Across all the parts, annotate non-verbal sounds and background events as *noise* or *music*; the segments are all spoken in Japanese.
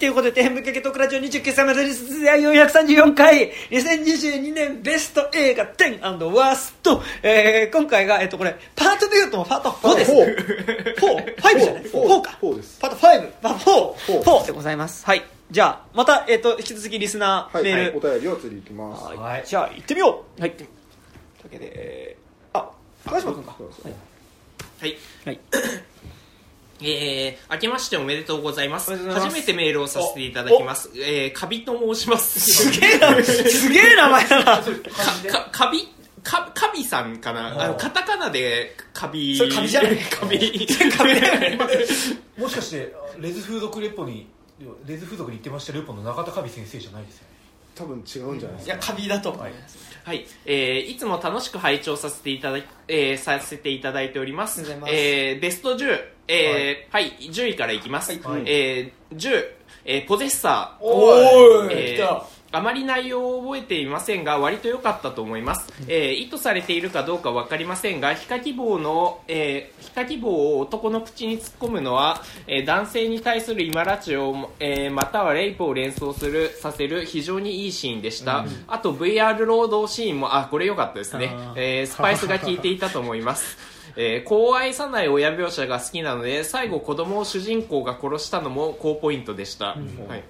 ということで、天武ケケトクラジオ29歳までです。第434回、2022年ベスト映画10ワースト。えー、今回が、えっと、これ、パートで言うとパート4です。フォ4、5じゃない？フォー ?4 か。フォーですパート5、パート4、フォー4でございます。はい。じゃあ、また、えっと、引き続きリスナーはい、メール。お便りを次いきます。はいはいじゃあ、行ってみようはい。というわけで、えー、あ、高島君か。そうですねはい。はい。えー、明けましておめでとうございます。ます初めてメールをさせていただきます。えー、カビと申します。すげえな、*laughs* すげえ名前だな。か、か、カビか、カビさんかな？あの、カタカナでカビ。それカビじゃないカビ。カビ。*laughs* もしかしてレズ風俗レポにレズ風俗に行ってましたレポの中田カビ先生じゃないですよね多分違うんじゃないですか。いや、カビだと思います。はい。えー、いつも楽しく拝聴させていただき、えー、させていただいております。ます。えー、ベスト10、えー、はい、10位からいきます。はい。えー、10、えー、ポゼッサー。おーい。えーあまり内容を覚えていませんが割と良かったと思います、えー意図されているかどうか分かりませんが皮下希望の、えー皮下希望を男の口に突っ込むのは、えー男性に対する今拉致を、えーまたはレイプを連想するさせる非常にいいシーンでした、あと VR 労働シーンもあこれ良かったですね。えースパイスが効いていたと思います。*laughs* えー子を愛さない親描写が好きなので最後子供を主人公が殺したのも高ポイントでした、はい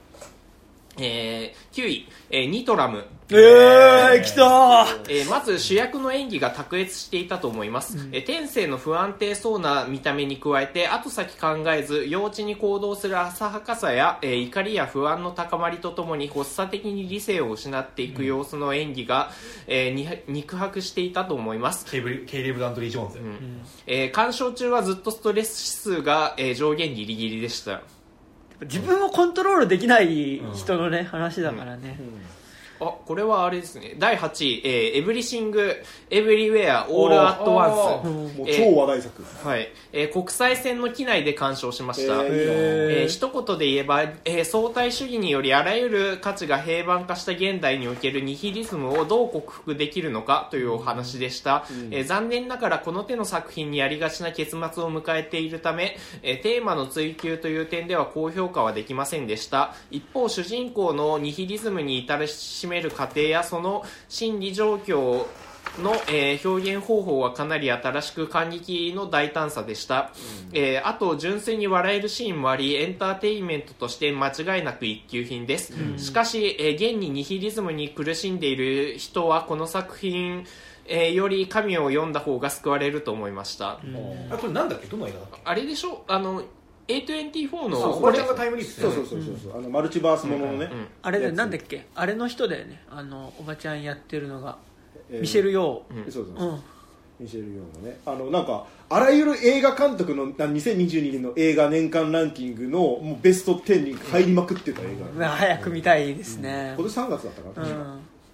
えー9位、えーニトラム、えー、来たー。えーまず主役の演技が卓越していたと思います、えー天性の不安定そうな見た目に加えて後先考えず幼稚に行動する浅はかさや、えー怒りや不安の高まりとともに発作的に理性を失っていく様子の演技が、えーに肉薄していたと思います。ケイレブ・ダンドリー・ジョーンズ、えー鑑賞中はずっとストレス指数が、えー上限ギリギリでした自分をコントロールできない人のね、話だからね。あこれはあれですね。第8位、えーエブリシング・エブリウェア・オール・アット・ワンス超話題作。はい、えー国際線の機内で鑑賞しました、えー。えー一言で言えば、えー相対主義によりあらゆる価値が平板化した現代におけるニヒリズムをどう克服できるのかというお話でした、えー残念ながらこの手の作品にやりがちな結末を迎えているため、えーテーマの追求という点では高評価はできませんでした。一方主人公のニヒリズムに至らしめる過程やその心理状況の、えー表現方法はかなり新しく感激の大胆さでした、えーあと純粋に笑えるシーンもありエンターテインメントとして間違いなく一級品です、しかし、えー現にニヒリズムに苦しんでいる人はこの作品、えーより神を読んだ方が救われると思いました、あこれなんだっけ？どの映画だっけあれでしょ？あの A24 のそうおばちゃんがタイムリープそうそうそうそうそう。あの、マルチバースもののね。うん。あれでなんだっけ？あれの人だよね。あの、おばちゃんやってるのが。えー。ミシェル・ヨうん。そうそうー。う。ん。ミシェル・ヨーのね。あのなんかあらゆる映画監督のな2022年の映画年間ランキングのもうベスト10に入りまくってた映画、早く見たいですね。今年3月だったかな、うん。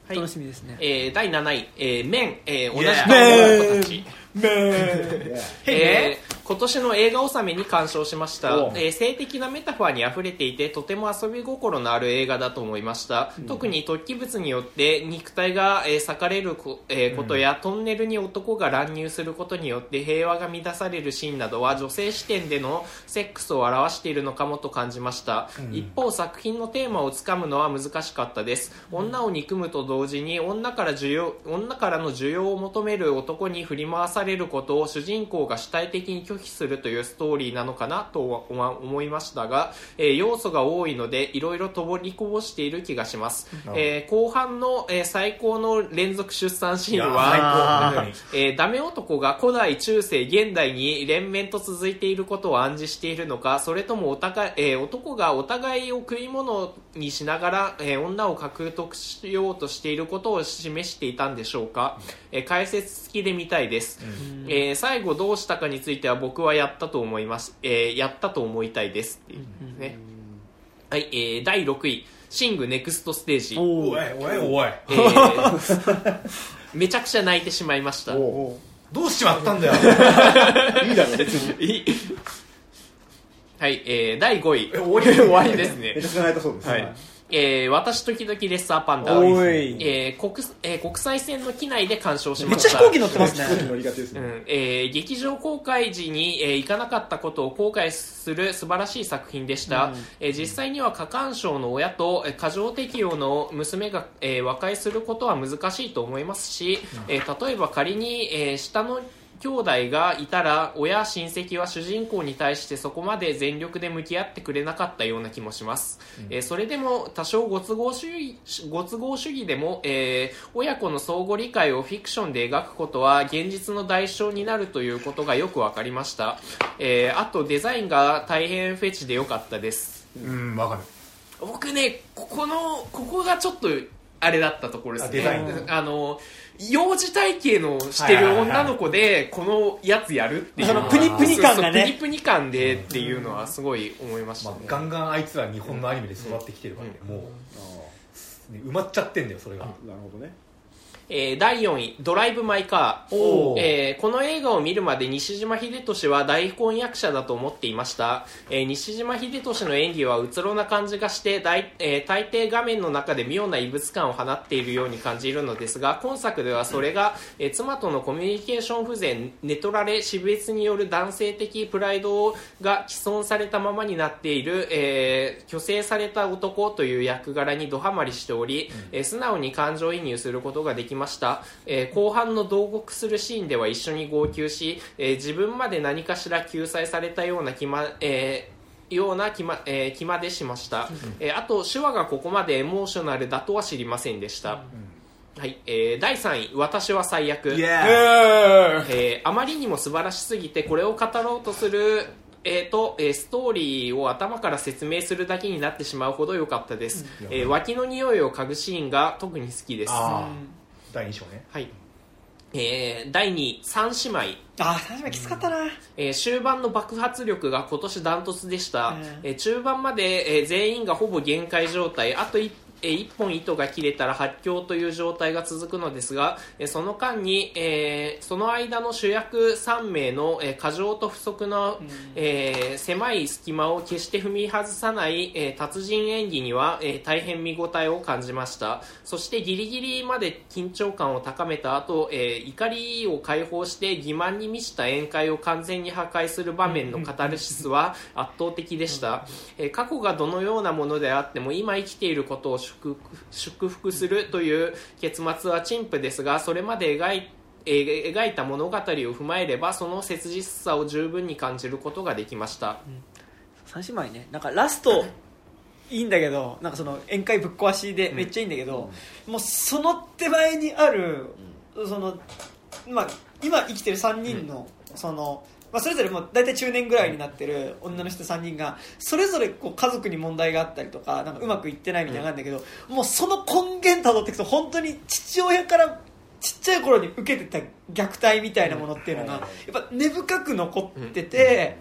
はい楽しみですね。えー第7位、えー、メン、えー同じ顔の子たち。ねえ。*laughs* ー今年の映画納めに鑑賞しました。お、えー性的なメタファーに溢れていてとても遊び心のある映画だと思いました、特に突起物によって肉体が、えー裂かれるこ,、えーことや、トンネルに男が乱入することによって平和が乱されるシーンなどは女性視点でのセックスを表しているのかもと感じました、一方作品のテーマをつかむのは難しかったです。女を憎むと同時に女から需要女からの需要を求める男に振り回されることを主人公が主体的に拒否するというストーリーなのかなとは思思いましたが、えー要素が多いのでいろいろとぼりこぼしている気がします、えー後半の、えー最高の連続出産シーンは *laughs* えーダメ男が古代中世現代に連綿と続いていることを暗示しているのかそれともお互い、えー男がお互いを食い物にしながら、えー女を獲得しようとしていることを示していたんでしょうか、えー解説付きで見たいです、えー最後どうしたかについては僕はやったと思います、えーやったと思いたいですっていうね。はい、えー第6位シングネクストステージ、おおいおいおい。えー *laughs* めちゃくちゃ泣いてしまいました。おどうしちまったんだよ。*laughs* いいだろ別に。*laughs* はい、えー、第5位。え終わり終わりですね。めちゃ。くちゃ泣いたそうです、はい。えー私時々レッサーパンダ、おい。えー国えー国際線の機内で鑑賞しめました。っちゃ飛行機乗ってますね。飛行機乗りがちですね、うん。えー劇場公開時に、えー行かなかったことを後悔する素晴らしい作品でした、えー実際には過干渉の親とえー過剰適応の娘が、えー和解することは難しいと思いますし、えー例えば仮に、えー下の兄弟がいたら親親戚は主人公に対してそこまで全力で向き合ってくれなかったような気もします、えーそれでも多少ご都合主義ご都合主義でも、えー親子の相互理解をフィクションで描くことは現実の代償になるということがよく分かりました、えーあとデザインが大変フェチでよかったです。うんわかる。僕ねここのここがちょっとあれだったところですね。あデザインあの幼児体型のしてる女の子でこのやつやるっていうそのプニプニ感がね。プニプニ感でっていうのはすごい思いましたね、まあ、ガンガンあいつら日本のアニメで育ってきてるからね、もう、ね埋まっちゃってんだよそれが、なるほどねえー第4位「ドライブ・マイ・カー」えーこの映画を見るまで西島秀俊は大根役者だと思っていました、えー西島秀俊の演技はうつろな感じがして大,、えー大抵画面の中で妙な異物感を放っているように感じるのですが今作ではそれが、えー妻とのコミュニケーション不全寝取られ死別による男性的プライドが既存されたままになっている、えー虚勢された男という役柄にドハマりしており、えー素直に感情移入することができました、えー後半の同国するシーンでは一緒に号泣し、えー自分まで何かしら救済されたような気ま、えーような気ま,、えー気までしました、えーあと手話がここまでエモーショナルだとは知りませんでした、はい。えー第3位「私は最悪」イエーイえーあまりにも素晴らしすぎてこれを語ろうとするえーとえーストーリーを頭から説明するだけになってしまうほど良かったです、えー脇の匂いを嗅ぐシーンが特に好きです第2章ね。はい。えー第2位三姉妹。あー確かにきつかったな。えー終盤の爆発力が今年ダントツでした、うん。えー中盤まで、えー全員がほぼ限界状態。あと1えー一本糸が切れたら発狂という状態が続くのですが、えーその間に、えーその間の主役3名の、えー過剰と不足の、えー狭い隙間を決して踏み外さない、えー達人演技には、えー大変見応えを感じました。そしてギリギリまで緊張感を高めた後、えー怒りを解放して欺瞞に満ちた宴会を完全に破壊する場面のカタルシスは圧倒的でした、えー過去がどのようなものであっても今生きていることを祝福祝福するという結末は陳腐ですがそれまで描いえー描いた物語を踏まえればその切実さを十分に感じることができました、三姉妹ね。なんかラストいいんだけどなんかその宴会ぶっ壊しでめっちゃいいんだけど、もうその手前にある、そのまあ、今生きてる3人の、そのまあ、それぞれもう大体中年ぐらいになってる女の人3人がそれぞれこう家族に問題があったりとかなんかうまくいってないみたいなのがあるんだけど、もうその根源たどっていくと本当に父親からちっちゃい頃に受けてた虐待みたいなものっていうのがやっぱ根深く残ってて、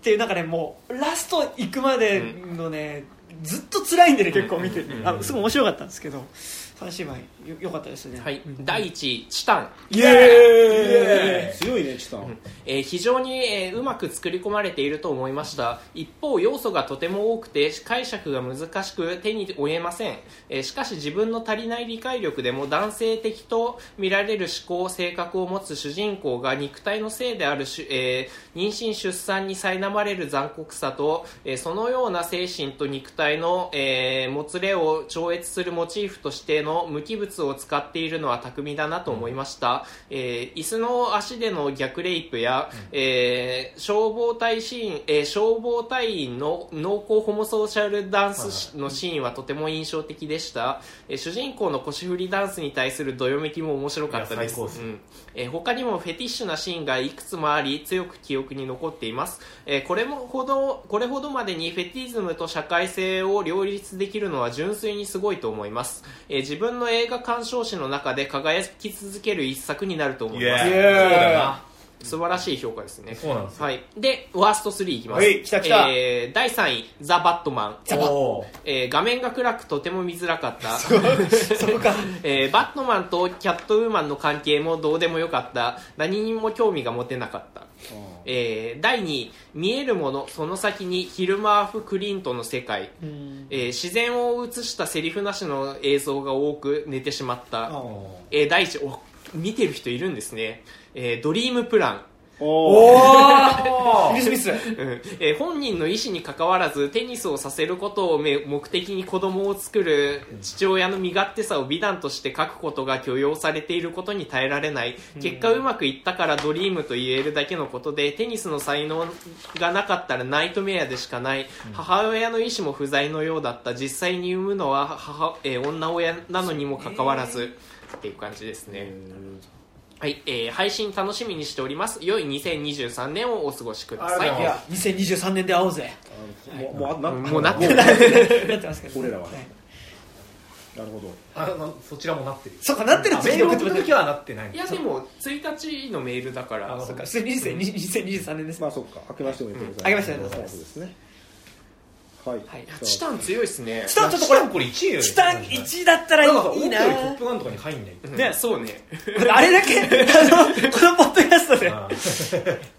っていう中でもうラスト行くまでのね、ずっと辛いんでね結構見てて、あすごい面白かったんですけど三姉妹よよかったですね。はい、第1位チタン。イエーイ。強いねチタン、えー非常に、えーうまく作り込まれていると思いました。一方要素がとても多くて解釈が難しく手に負えません、えーしかし自分の足りない理解力でも男性的と見られる思考性格を持つ主人公が肉体のせいであるし、えー妊娠出産に苛まれる残酷さと、えーそのような精神と肉体の、えーもつれを超越するモチーフとしての無機物を使っているのは巧みだなと思いました、えー椅子の足での逆レイプや、えー消防隊シーン、えー消防隊員の濃厚ホモソーシャルダンスのシーンはとても印象的でした、えー主人公の腰振りダンスに対するどよめきも面白かったです。うんえー他にもフェティッシュなシーンがいくつもあり強く記憶に残っています、えーこれもほどこれほどまでにフェティズムと社会性を両立できるのは純粋にすごいと思います、えー自分の映画鑑賞史の中で輝き続ける一作になると思います。イエーイそうだよな素晴らしい評価ですね。そうなんですよ。はい、でワースト3いきます、はい来た来た。えー第3位「ザ・バットマン」おー。えー画面が暗くとても見づらかった。*laughs* そこか。*laughs* えーバットマンとキャットウーマンの関係もどうでもよかった。何にも興味が持てなかった。えー第2位見えるものその先にヒルマーフ・クリントの世界、うん。えー自然を映したセリフなしの映像が多く寝てしまった、あえー第1お見てる人いるんですね、えードリームプラン。おおー。おウィル・スミス。うん。えー本人の意思に関わらずテニスをさせることをめ目的に子供を作る父親の身勝手さを美談として書くことが許容されていることに耐えられない。結果うまくいったからドリームと言えるだけのことでテニスの才能がなかったらナイトメアでしかない。母親の意思も不在のようだった。実際に産むのは母、えー女親なのにもかかわらず。っていう感じですね。はい、えー配信楽しみにしております。良い2023年をお過ごしください。いや2023年で会おうぜ。もうもうあなもうなってもなってますけど。俺らはね。なるほど。あのそちらもなってる。そうかなってる。あメール送った時はなってない。いやでも1日のメールだから。あそうか。2023 2023年です。まあそっか。明けましておめでとうございます。うん明けましておめでとうございます。そうですねはい。チタン強いですね。チタンちょっとこれこれ1位よチタン1だったらいいいいなトップガンとかに入んないねそうね。あれだけあのこのポッドキャストで。あ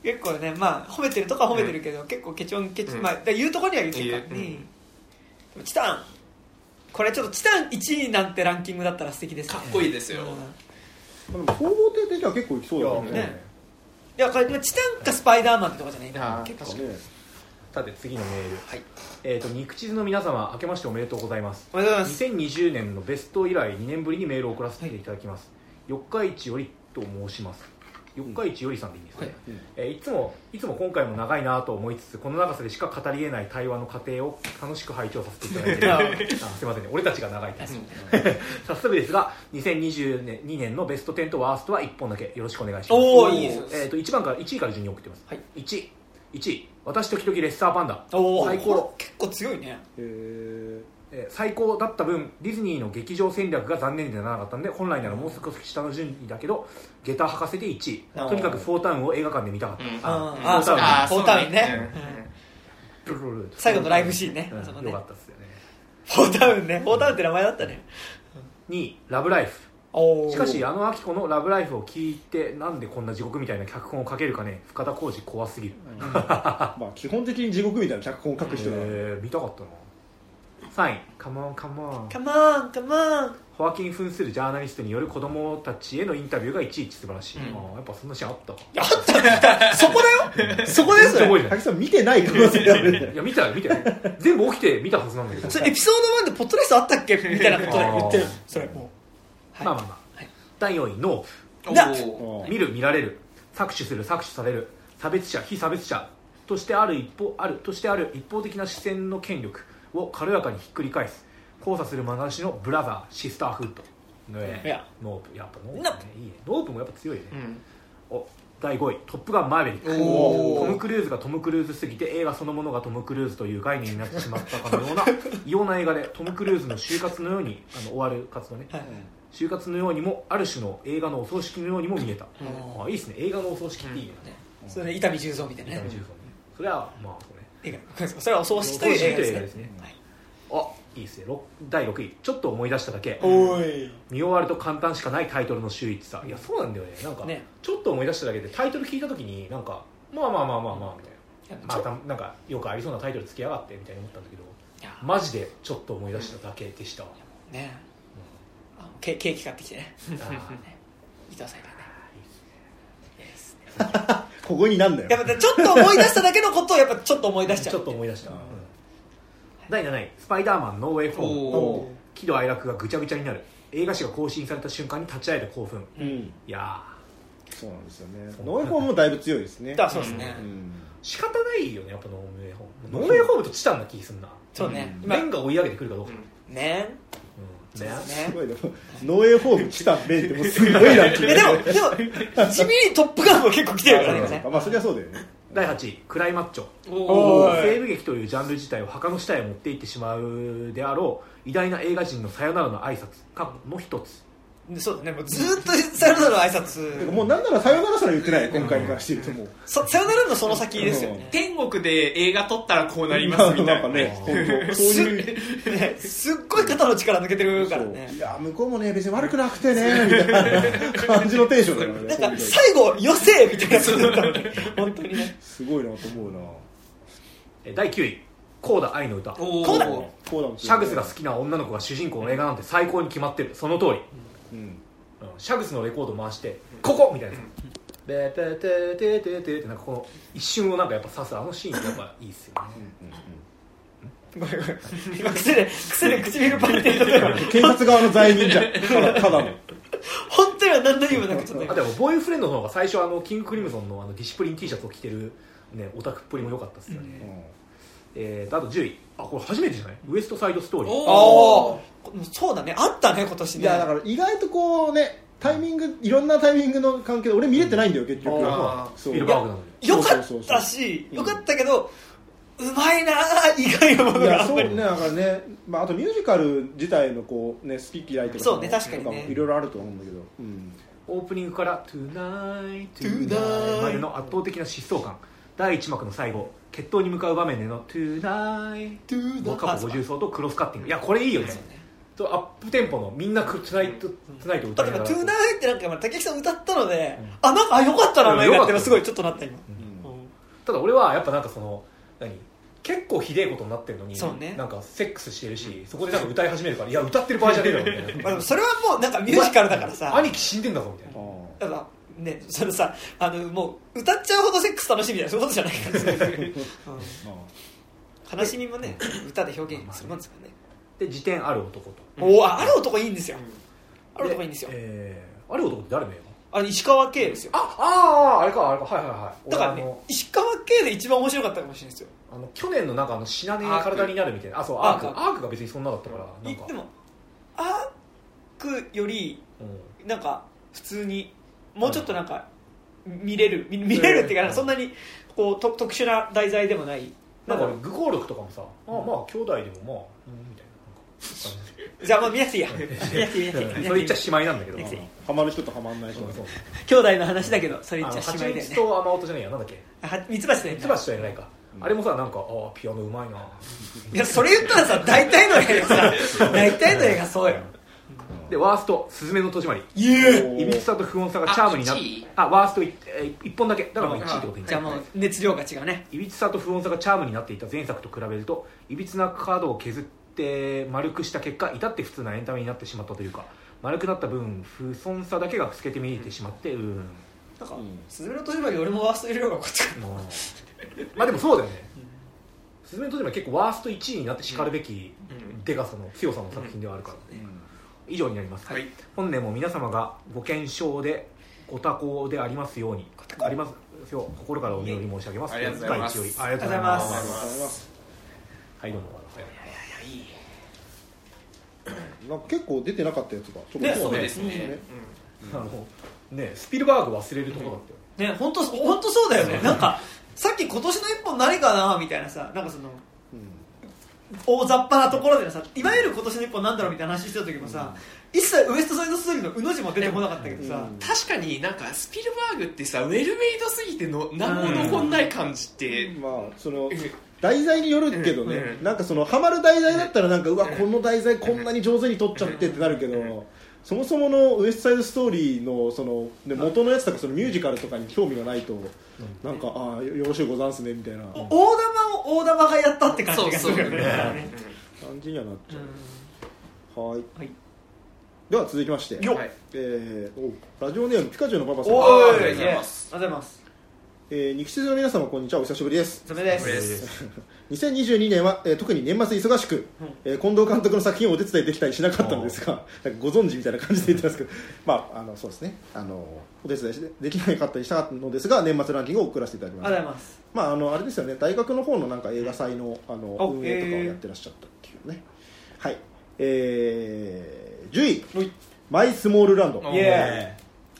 結構ねまあ褒めてるとか褒めてるけど、結構ケチョンケチまあ言うところには言ってるか。らね、でもチタン。これちょっとチタン1位なんてランキングだったら素敵ですね。かっこいいですよ。うん。でも総合点的には結構いきそうだよね。ね。いやこれチタンかスパイダーマンってとこじゃない。結構ねさて次のメール。はい。えっと肉地図の皆様明けましておめでとうございます。おめでとうございます。2020年のベスト以来2年ぶりにメールを送らせていただきます、四日市よりと申します。四日市よりさんでいいんですね、はいうん。えーいつもいつも今回も長いなと思いつつこの長さでしか語り得ない対話の過程を楽しく拝聴させていただいてすいませんね。俺たちが長いで。すうん *laughs* 早速ですが2022年のベスト10とワーストは1本だけ。よろしくお願いします。おーいいです。よえー、と1番から1位から順に送ってます、はい。1 1位私時々レッサーパンダ。最高。結構強いね。へー。えー最高だった分ディズニーの劇場戦略が残念でならなかったので本来ならもう少し下の順位だけど下駄博士で1位。とにかくフォータウンを映画館で見たかった、うん。ああフォータウン。ね。最後のライブシーンね。よかったですよね。フォータウンね。フォータウンって名前だったね。2位ラブライフしかしあのアキコのラブライフを聞いてなんでこんな地獄みたいな脚本を書けるかね。深田浩二怖すぎる、まあ基本的に地獄みたいな脚本を書く人だ。えー見たかったな。3位カモン。カモンカモンカモンホアキン扮するジャーナリストによる子供たちへのインタビューがいちいち素晴らしい、うん。あーやっぱそんなシーンあった。あった。そこだよ。そこですよ滝さん見てない可能性がある。ね *laughs* いや見たよ見たよ。全部起きて見たはずなんだけど。それエピソード1でポッドキャストあったっけ？みたいなことで言ってる。それもう。はいまあまあまあ、はい。第4位ノー。ー。見る見られる。搾取する搾取される。差別者被差別者。としてある一方ある。としてある。一方的な視線の権力。を軽やかにひっくり返す。交差する眼差しのブラザーシスターフッド。ねいや。ノープ。やっぱノープね。いいね。ノープもやっぱ強いね、うん。お第5位「トップガンマーヴェリック」おー。トム・クルーズがトム・クルーズすぎて映画そのものがトム・クルーズという概念になってしまったかのような異様な映画でトム・クルーズの就活のようにあの終わる活動ね。はい就活のようにもある種の映画のお葬式のようにも見えた、うん。あいいですね。映画のお葬式っていいね、ねそれで伊丹十三みたいなね。伊丹十三ね。それはまあそうね。映画。それはお葬式という映画ですすね。はい。あいいですね。ろ第6位ちょっと思い出しただけ。見終わると簡単しかないタイトルの秀逸さいやそうなんだよね。なんかね。ちょっと思い出しただけでタイトル聞いた時になんかまあまあまあまあまあみたいな。またなんかよくありそうなタイトルつけやがってみたいに思ったんだけどマジでちょっと思い出しただけでした、ねケケーキ買ってきてね。伊藤さんがね。いいですね。ここになんだよ。やっぱちょっと思い出しただけのことをやっぱちょっと思い出しちゃうちょっと思い出した、第7位「スパイダーマンノーウェイフォー。ムお」喜怒哀楽がぐちゃぐちゃになる。映画誌が更新された瞬間に立ち会えた興奮。うん。いやそうなんですよね。ノーエフォームもだいぶ強いですね。だそうですね。うん。ー仕方ないよねやっぱノーウェイホーム。ノーウェイホームとチタンな気すんな。そうね。うん。今面が追い上げてくるかどうか、ねうんね。すごいでもノーエフォームチタンベンってもうすごいランキング。えでもでも地味にトップガンも結構来てるからね。*laughs* まあそりゃそうだよね。第8位クライマッチョ。おー。い西部劇というジャンル自体を墓の下へ持っていってしまうであろう偉大な映画人のさよならの挨拶。かの一つ。でそうだね。もうずーっとさよならの挨拶。もうなんならさよならすら言ってない今回に関して言うともう。そさよならのその先ですよ。ね天国で映画撮ったらこうなりますみたいな。*laughs* なんかね本当そういう。ねすっごい肩の力抜けてるからね。いや向こうもね別に悪くなくてねみたいな感じのテンションだからねなんか最後よせみたいな感じだったのね *laughs* 本当にね。すごいなと思うな。え第9位。コーダ愛の歌。おーこうだこうだも。んシャグスが好きな女の子が主人公の映画なんて最高に決まってる。その通り、シャグスのレコード回して「ここ!」みたいな「ベテテテテテ」ってなんかこの一瞬をなんかやっぱ刺すあのシーンってやっぱいいっすよねごめんごめん今癖で癖で唇パンって言ったから検察側の罪人じゃんただただの本当には何の意味もなくちょっとあでもボーイフレンドの方が最初あのキングクリムゾンのあのディシプリン T シャツを着てる、ね、オタクっぷりも良かったっすよね、えーとあと10位。あこれ初めてじゃない？ウエストサイドストーリー。ああそうだね。あったね今年ね。いやだから意外とこうねタイミングいろんなタイミングの関係で俺見れてないんだよ結局。そう。スピルバーグなのに。よかったしよかったけどうまいな意外なものいがそうねだからね、まあ、あとミュージカル自体のこうね好き嫌いとかそうね確かにね。いろいろあると思うんだけど、うん。オープニングから「Tonight Tonight Tonight」までの圧倒的な疾走感。第1幕の最後決闘に向かう場面での「Tonight」過去50層とクロスカッティング。いやこれいいよ。ね。とアップテンポのみんな「トゥナイト」「トゥナイト」歌だって今「いながら。トゥーナイ」ってなんか今竹木さん歌ったので、あなんかあよかったなあの映画ってのすごいちょっとなった今、ただ俺はやっぱなんかその何？結構ひでえことになってるのにそうね。なんかセックスしてるしそこでなんか歌い始めるからいや歌ってる場合じゃねえだろみたいな。*laughs* まあでもそれはもうなんかミュージカルだからさ。兄貴死んでんだぞみたいな。あだからねそれさあのもう歌っちゃうほどセックス楽しみだよそういうことじゃないかうん。悲しみもね歌で表現するもんですからね、で辞典ある男と。おおある男いいんですよ、ある男いいんですよ。えーある男って誰の映あれ石川圭ですよ。画ああああれかあれか。はいはいはい。だからね石川圭で一番面白かったかもしれないですよ。あの去年のなんかあの死なねえ体になるみたいな。あそうアーク。アークが別にそんなだったからなんか。いでもアークよりうん。なんか普通にもうちょっとなんか見れる見見れるっていうかなんかそんなにこうと特殊な題材でもない。なんか俺愚行録とかもさあまあ兄弟でもまあうんみたいな。なんかじゃあまあ見なくていいや。見なくていい見なくていそれ言っちゃしまいなんだけど。見なくていいハマる人とハマんない人そうそう。*laughs* 兄弟の話だけどそれあ言っちゃしまいだよね。と雨音じゃないやなんだっけ？あはミツバチだよね。ミツバチとやらないか。あれもさなんかああピアノうまいな。いやそれ言ったらさ大体の映画さ *laughs* 大体の映画そうよでワースト「すずめの戸締まり」いびつさと不穏さがチャームになっああワースト 1, 本だけ。だからもう1位ってことにじゃあもう熱量が違うね。いびつさと不穏さがチャームになっていた前作と比べるといびつなカードを削って丸くした結果至って普通なエンタメになってしまったというか丸くなった分不遜さだけが透けて見えてしまってうん。なん。かスズメの戸締まり俺もワースト入れようかこっちもうまあでもそうだよね「すずめの戸締まり」結構ワースト1位になってしかるべきでかさの強さの作品ではあるから。ね以上になります、はい。本年も皆様がご健勝でご多幸でありますようにありますよう心からお祈り申し上げます。ありがとうございます。ありがとうございますはいどうも。なんか結構出てなかったやつがちょっとねそうですねあのねスピルバーグ忘れるところだったよね本当本当そうだよねなんかさっき今年の一本何かなみたい。なさなんかその大雑把なところでさいわゆる今年の一本なんだろうみたいな話してた時もさ、一切ウエストサイドストーリーのうの字も出てこなかったけどさ、うん。確かになんかスピルバーグってさウェルメイドすぎての何も残んない感じって、まあその題材によるけどね、うん。なんかそのハマる題材だったらなんかうわこの題材こんなに上手に撮っちゃってってなるけど、そもそものウエストサイドストーリーのその、ね、元のやつとかそのミュージカルとかに興味がないと、なんかああよよろしゅうござんすねみたいな。大玉を大玉がやったって感じがするよね。そうそう。ね。感じにはなっちゃう、はい。はい。では続きまして、よっ。はい。えー、おラジオネームピカチュウのパパさん。おありがとうございます。ありがとうございます。えー、肉質の皆様こんにちは。お久しぶりです。それです *laughs* 2022年は、えー特に年末忙しく、えー近藤監督の作品をお手伝いできたりしなかったのですが *laughs* なんかご存知みたいな感じで言ってますけどまああのそうですね。あのお手伝いしできなかったりしたのですが年末ランキングを送らせていただきまありがすとうございます。まああのあれですよね。大学の方のなんか映画祭のあのあ運営とかをやってらっしゃったっていうね、はい。えー、10位。はい。マイスモールランド。おイエ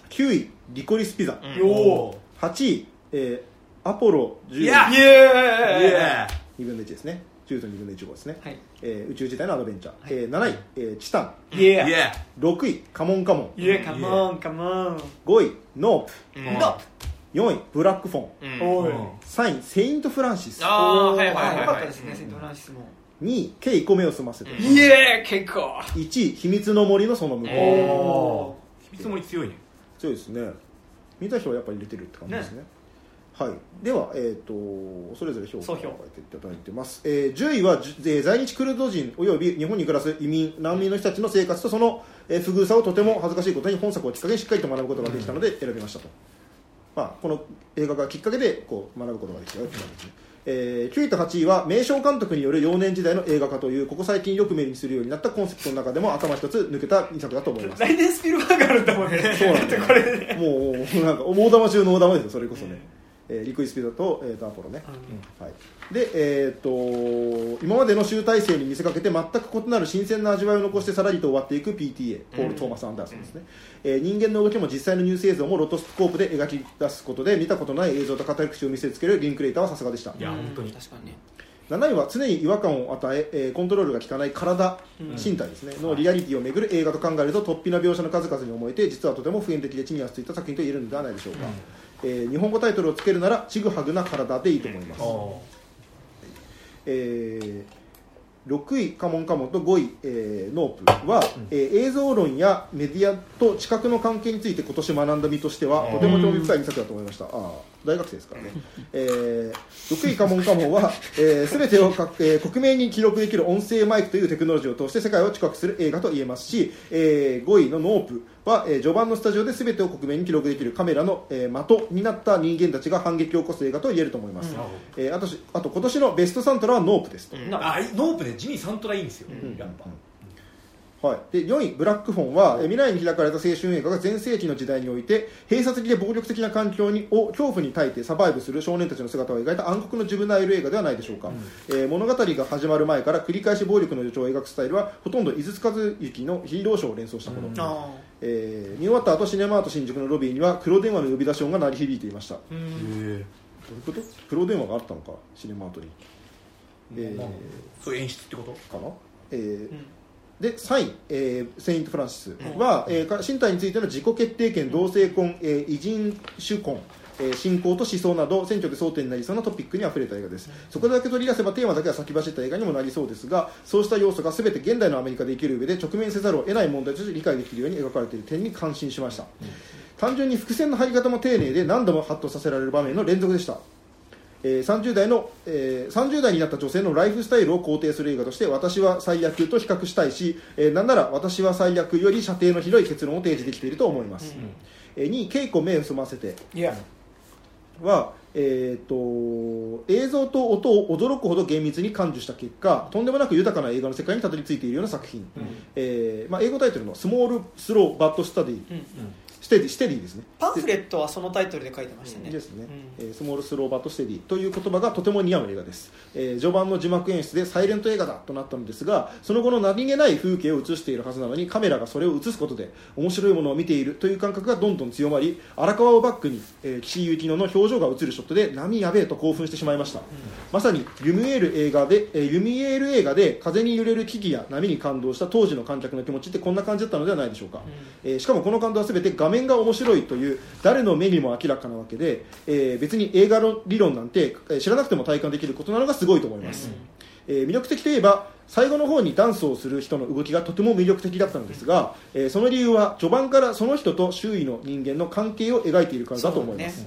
9位。リコリスピザ、うん。よー。8位、えーアポロ10いやイエーイ2分の1ですね。中と2分の1号ですね、はい。えー宇宙時代のアドベンチャー、はい。えー7位、えーチタン。イエーイエ6位。カモンカモン。イエーカモンカモン。5位。ノーうん。のプ4位。ブラックフォン。うん。おい3位。セイント・フランシス。ああおーはいはいはい。よかったはいですね。セントフランシスも。2位。ケイコメを済ませて、イエー結構。1位。秘密の森のその向こう、お秘密森強いね。強いですね。見た人はやっぱり入れてるって感じですねはい、では、えー、とそれぞれ評価を書いていただいてます、えー10位は、えー在日クルド人および日本に暮らす移民難民の人たちの生活とその、えー不遇さをとても恥ずかしいことに本作をきっかけにしっかりと学ぶことができたので選びましたと、まあ、この映画がきっかけでこう学ぶことができたよって感じ。ですねえー9位と8位は名将監督による幼年時代の映画化というここ最近よく目にするようになったコンセプトの中でも頭一つ抜けた2作だと思います。来年スピルバーグあるんだもんね。そうなんだよ。*laughs* これでもうなんか大玉中の大玉ですよそれこそね、えーリクイスピードと,、えーとアポロね、はい、で、えー、と今までの集大成に見せかけて全く異なる新鮮な味わいを残してさらりと終わっていく PTA ポール・トーマス・アンダーソンですね、えー人間の動きも実際のニュース映像もロトスコープで描き出すことで見たことない映像と語り口を見せつけるリンクレーターはさすがでした。いや本当に。確かにね。7位は常に違和感を与ええーコントロールが効かない体、身体ですね。のリアリティをめぐる映画と考えると突飛な描写の数々に思えて実はとても普遍的で地に足ついた作品と言えるのではないでしょうか、えー日本語タイトルをつけるなら「ちぐはぐな体」でいいと思います、えー6位カモンカモンと5位、えーノープは、えー映像論やメディアと知覚の関係について今年学んだ身としてはとても興味深い2作だと思いました。ああ大学生ですからね、*laughs* えー6位カモンカモンは、えー、全てをか、えー克明に記録できる音声マイクというテクノロジーを通して世界を知覚する映画と言えますし、えー5位のノープは、えー序盤のスタジオで全てを克明に記録できるカメラの、えー的になった人間たちが反撃を起こす映画と言えると思います、えーあとしあと今年のベストサントラはノープですと、あノープで地味サントラいいんですよ。やっぱはい、で4位、ブラックフォンは、えー未来に開かれた青春映画が全盛期の時代において閉鎖的で暴力的な環境にを恐怖に耐えてサバイブする少年たちの姿を描いた暗黒のジュブナイル映画ではないでしょうか、えー物語が始まる前から繰り返し暴力の予兆を描くスタイルはほとんど井筒和幸のヒーローショーを連想したもの、あえー見終わった後シネマート新宿のロビーには黒電話の呼び出し音が鳴り響いていました。うん。ういうこと？黒電話があったのか？シネマートに、えーまあ。そういう演出ってこと？かな、えーで3位、えーセイント・フランシスは、えーか身体についての自己決定権同性婚、えー異人種婚えー信仰と思想など選挙で争点になりそうなトピックにあふれた映画です、そこだけ取り出せばテーマだけは先走った映画にもなりそうですがそうした要素が全て現代のアメリカで生きる上で直面せざるを得ない問題として理解できるように描かれている点に感心しました、単純に伏線の張り方も丁寧で何度もハッとさせられる場面の連続でしたえー30代の、えー30代になった女性のライフスタイルを肯定する映画として私は最悪と比較したいし、えーなんなら私は最悪より射程の広い結論を提示できていると思います、えー2位稽古目を澄ませて。は、えー、と映像と音を驚くほど厳密に感受した結果とんでもなく豊かな映画の世界にたどり着いているような作品、えーまあ、英語タイトルの「 Small, Slow But Steady」うん。 Steady Steady ですね。パンフレットはそのタイトルで書いてましたね。ですね、うん。えー Small, Slow But Steady。という言葉がとても似合う映画です、えー序盤の字幕演出でサイレント映画だとなったのですがその後の何気ない風景を映しているはずなのにカメラがそれを映すことで面白いものを見ているという感覚がどんどん強まり荒川をバックに、えー岸井ゆきのの表情が映るショットで波やべえと興奮してしまいました、まさにリュミエール映画で、えーリュミエール映画で風に揺れる木々や波に感動した当時の観客の気持ちってこんな感じだったのではないでしょうか、えーしかもこの感動は全て画面が面白いという誰の目にも明らかなわけで、えー別に映画の理論なんて、えー知らなくても体感できることなのがすごいと思います、えー魅力的といえば最後の方にダンスをする人の動きがとても魅力的だったのですが、えーその理由は序盤からその人と周囲の人間の関係を描いているからだと思います、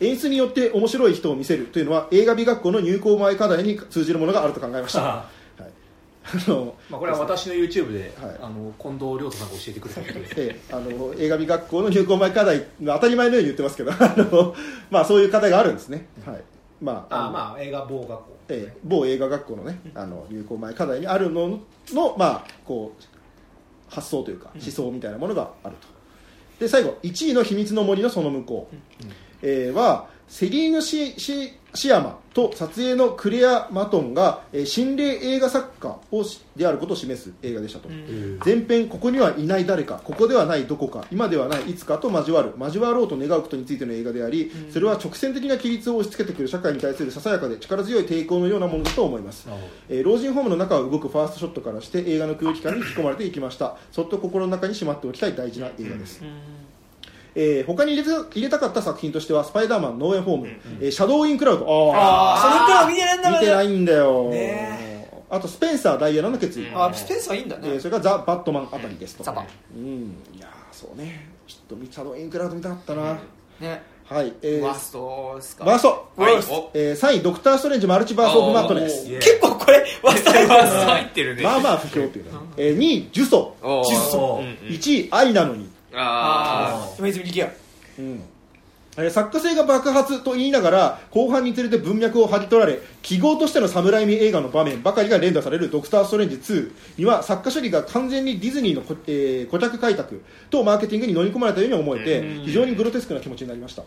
演出によって面白い人を見せるというのは映画美学校の入校前課題に通じるものがあると考えました、はい、あのまあこれは私の YouTube で、はい。あの近藤亮太さんが教えてくれたことで。ええあの映画美学校の入校前課題の当たり前のように言ってますけど *laughs* あの、まあ、そういう課題があるんですね、はい。まああのまあ映画某学校ええ某映画学校のねあの入校前課題にあるのの、まあ、こう発想というか思想みたいなものがあると。で最後1位の「秘密の森のその向こう」えーは、セリーヌシ・シシアマと撮影のクレア・マトンが、えー心霊映画作家をしであることを示す映画でしたと、前編ここにはいない誰かここではないどこか今ではないいつかと交わる交わろうと願うことについての映画であり、それは直線的な規律を押し付けてくる社会に対するささやかで力強い抵抗のようなものだと思います。えー老人ホームの中を動くファーストショットからして映画の空気感に引き込まれていきました。そっと心の中にしまっておきたい大事な映画です、えー他に入れた入れたかった作品としては「スパイダーマンノーエンホーム」えーシャドウ・イン・クラウド」あああそれから見てないんだー見てないんだよ、ねあと「スペンサー・ダイアナの決意」あスペンサーいいんだね。えーそれから「ザ・バットマン」あたりですとザバうん。いやーそうね。ちょっとシャドウ・イン・クラウド見たかったな、ね。はいえー。ワーストですか？ワースト、はい。ワースお。えー3位「ドクター・ストレンジ・マルチバース・オブ・マットネス。結構これワースト入ってワースますト入ってるね。まあまあ不評っていうか、えー2位「呪詛」おー窒素おーうんうん。1位「愛なのに」ああ今泉力也うん。えー作家性が爆発と言いながら後半につれて文脈を剥ぎ取られ記号としての侍味映画の場面ばかりが連打される「ドクター・ストレンジ2」には作家処理が完全にディズニーのこ、えー顧客開拓とマーケティングに乗り込まれたように思えて非常にグロテスクな気持ちになりました、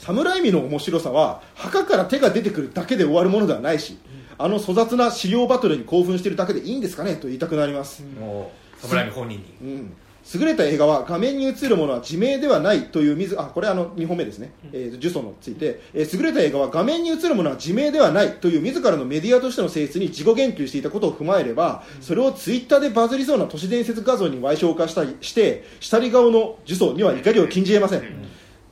侍味の面白さは墓から手が出てくるだけで終わるものではないしあの粗雑な資料バトルに興奮しているだけでいいんですかねと言いたくなります、もう侍本人に。うん優れた映画は画面に映るものは自明ではないという自あこれあの2本目ですね、えー、呪詛のついて、えー優れた映画は画面に映るものは自明ではないという自らのメディアとしての性質に自己言及していたことを踏まえればそれをツイッターでバズりそうな都市伝説画像に矮小化したりして下り顔の呪詛には怒りを禁じ得ません、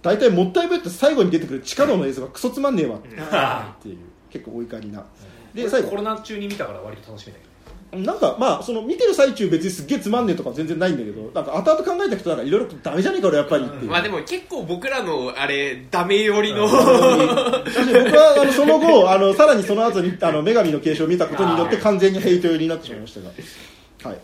大体もったいぶって最後に出てくる地下道の映像がクソつまんねえわっていう。結構お怒りな。で最後。コロナ中に見たから割と楽しめたけどなんかまあその見てる最中別にすっげえつまんねえとか全然ないんだけどなんか後々考えた人なんかいろいろダメじゃねえか俺やっぱりっていう、まあでも結構僕らのあれダメ寄りの *laughs* 私僕はあのその後あのさらにその後にあの女神の継承を見たことによって完全にヘイト寄りになってしまいましたが、はい。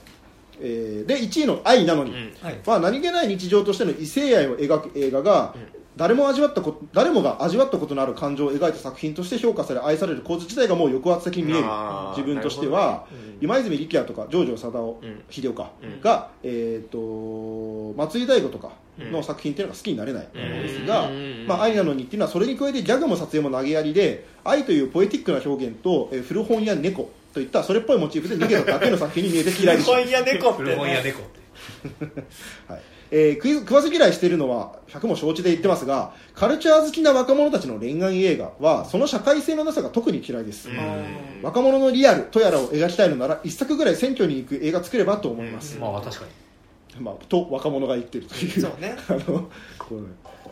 えーで1位の「愛なのに」はい。は何気ない日常としての異性愛を描く映画が、誰も味わったこと誰もが味わったことのある感情を描いた作品として評価され愛される構図自体がもう抑圧的に見える。自分としては、ね。うん。今泉力也とかジョージョ貞夫、うん。秀夫か、うん。が、えー、と松井大悟とかの作品っていうのが好きになれないんですが、うん。まあ、愛なのにっていうのはそれに加えてギャグも撮影も投げやりで愛というポエティックな表現と、えー古本や猫といったそれっぽいモチーフで逃げただけの作品に見えて嫌いでした本屋猫って古本屋ね。猫ってはいえー食い食わず嫌いしているのは100も承知で言ってますがカルチャー好きな若者たちの恋愛映画はその社会性のなさが特に嫌いです、若者のリアルとやらを描きたいのなら一作ぐらい選挙に行く映画作ればと思います、まあ確かに。まあ、と若者が言ってるという。そうね。*laughs* あの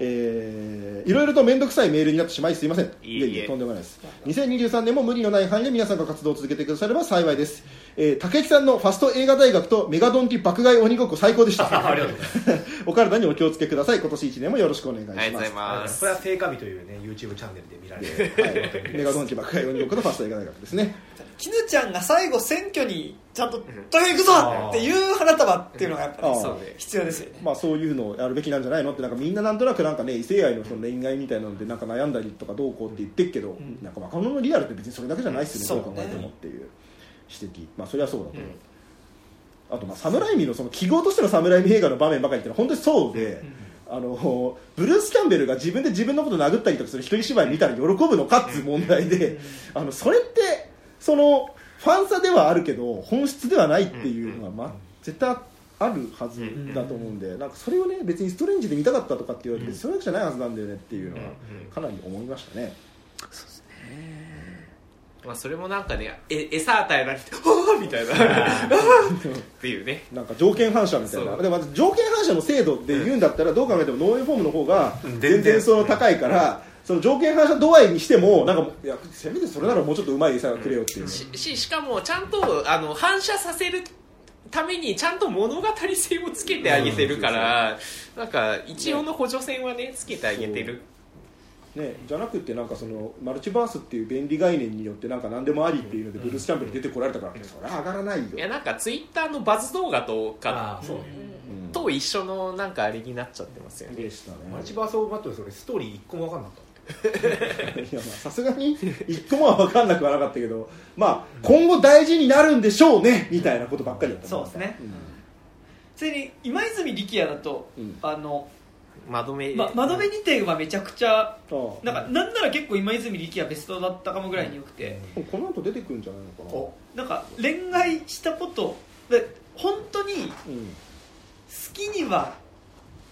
えーいろいろと面倒くさいメールになってしまいすいません。いえ。いえとんでもないです。2023年も無理のない範囲で皆さんが活動を続けてくだされば幸いです、えー竹内さんのファスト映画大学とメガドンキ爆買い鬼ごっこ最高でした。*laughs* ありがとうございます。*laughs* お体にお気をつけください。今年1年もよろしくお願いします。ありがとうございます。これは聖火日というね YouTube チャンネルで見られる。はい、メガドンキ爆買い鬼ごっこのファスト映画大学ですね。絹ちゃんが最後選挙にちゃんと「投票行くぞ!」っていう花束っていうのがやっぱね必要ですよね。まあそういうのをやるべきなんじゃないの？ってなんかみんななんとなくなんかね異性愛のその恋愛みたいなのでなんか悩んだりとかどうこうって言ってるけど、なんか若者のリアルって別にそれだけじゃないっすよね、うんどう考えてもっていう指摘。まあそれはそうだと思う、あとまあ侍味のその記号としての侍味映画の場面ばかりってのは本当にそうで、あのブルース・キャンベルが自分で自分のこと殴ったりとかする一人芝居見たら喜ぶのかっていう問題で、あのそれってそのファンサではあるけど本質ではないっていうのは、まあ、絶対あるはずだと思うんで、なんかそれをね別にストレンジで見たかったとかって言われて、そういうわけじゃないはずなんだよねっていうのはかなり思いましたね。まあそれもなんかねえ餌与えられて「は *laughs* あ!」みたいな。っていうね。なんか条件反射みたいな。でも条件反射の精度で言うんだったらどう考えてもノーウェイホームの方がうん。全然その高いからその条件反射度合いにしてもなんかいやせめてそれならもうちょっとうまい餌がくれよっていうね。しししかもちゃんとあの反射させるためにちゃんと物語性をつけてあげてるからなんか一応の補助線はねつけてあげてるね、じゃなくてなんかそのマルチバースっていう便利概念によってなんか何でもありっていうのでブルース・キャンベル出てこられたからそれは上がらないよ。いやなんかツイッターのバズ動画とかそうと一緒のなんかあれになっちゃってますよね。でしたね。マルチバースオブマットでそれストーリー一個も分かんなかった。*laughs* いやまあさすがに一個もは分かんなくはなかったけどまあ今後大事になるんでしょうねみたいなことばっかりだったそうですね。うん。それに今泉力也だと、うん。あの窓辺ま、窓辺2点はめちゃくちゃなんかなんなら結構今泉力也ベストだったかもぐらいによくて、この後出てくるんじゃないのかな。なんか恋愛したことで本当に好うん。きには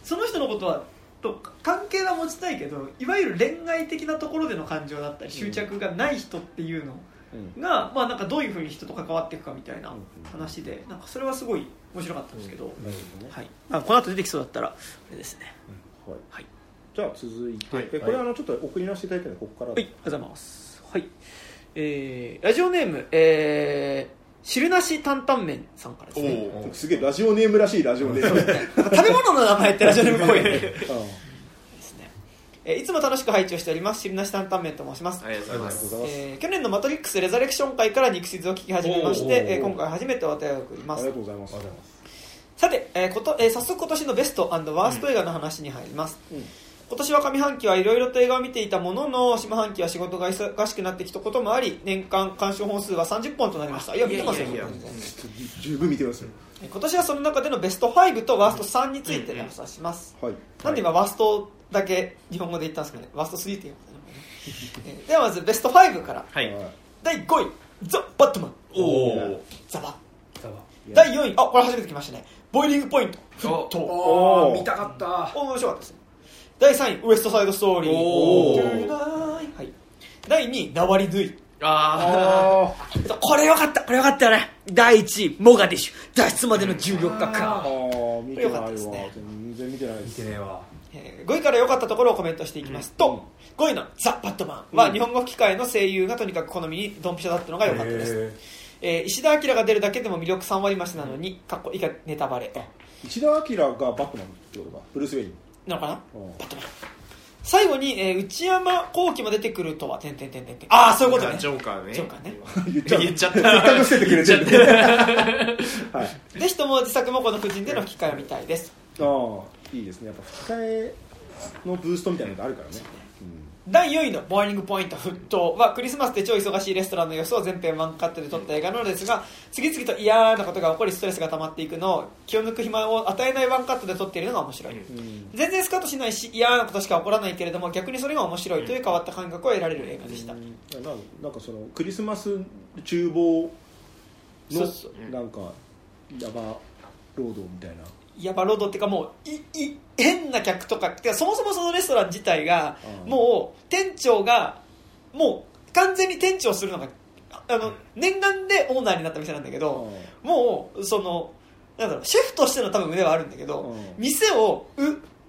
その人のことはと関係は持ちたいけどいわゆる恋愛的なところでの感情だったり執着がない人っていうのうん。が、まあ、なんかどういうふうに人と関わっていくかみたいなうん。話でなんかそれはすごい面白かったんですけど、なるほどね。はい。まあ、この後出てきそうだったらあれですねはいはいじゃあ続いて、はいえこれあのちょっと送り直していただいたのでここからはい、ありがとうございます。はい。えー、ラジオネーム、えー、汁なし担々麺さんからですね。すげえラジオネームらしいラジオネーム食べ物の名前ってラジオネームっぽいね。あ *laughs* ですね。えーいつも楽しく拝聴しております、汁なし担々麺と申しますあ。りがとうございますありがとうございます、えー去年のマトリックスレザレクション会から肉質を聞き始めましてえー今回初めてお便りを送りますありが。とうございますさて、えーことえー早速今年のベストワースト映画の話に入ります。うん。今年は上半期はいろいろと映画を見ていたものの下半期は仕事が忙しくなってきたこともあり年間鑑賞本数は30本となりました。いや見てますよ。いやいやいや。全然十分見てますよ。今年はその中でのベスト5とワースト3について話します、はい。なんで今ワーストだけ日本語で言ったんですかね。ワースト3って言うのかなえーではまずベスト5から。はい。第5位ザ・バットマン。おおザバザバ第4位。あこれ初めて来ましたねボイリングポイント。沸騰おーお見たかった。お面白かったです。ね第3位ウエストサイドストーリー。はい。第2位ナワリヌイ。ああこれよかった。これよかったよね。第1位モガディッシュ。脱出までの14日あ間ー見てないわ。よかったですね。全然見てないで見すてねえわ。えー5位から良かったところをコメントしていきます。と、5位の「ザ・バットマン」は日本語吹き替えの声優がとにかく好みにドンピシャだったのが良かったです、へえー石田明が出るだけでも魅力3割増しなのにかっこ以下ネタバレ。石田明がバットマンってことかブルース・ウェイン。なのかな？うん。バットマン。最後に、えー内山幸輝も出てくるとはてんてんてんてんてん。ああそういうことね。ジョーカーね。ジョーカーね。*laughs* 言っちゃっちゃった。せっかく捨ててくれてる *laughs* はい。ぜひとも自作もこの夫人での吹き替えを見たいです。ああいいですね。やっぱ吹き替えのブーストみたいなのがあるからね、第4位の「ボーリングポイント沸騰」はクリスマスで超忙しいレストランの様子を全編ワンカットで撮った映画なのですが次々と嫌なことが起こりストレスが溜まっていくのを気を抜く暇を与えないワンカットで撮っているのが面白い、全然スカッとしないし嫌なことしか起こらないけれども逆にそれが面白いという変わった感覚を得られる映画でした、うん。なんかそのクリスマス厨房のなんかヤバ労働みたいな。ヤバロードっていうかもういい変な客とかそもそもそのレストラン自体がうん。もう店長がもう完全に店長するのがあの念願でオーナーになった店なんだけどもうそのなんだろうシェフとしての多分腕はあるんだけどうん。店をう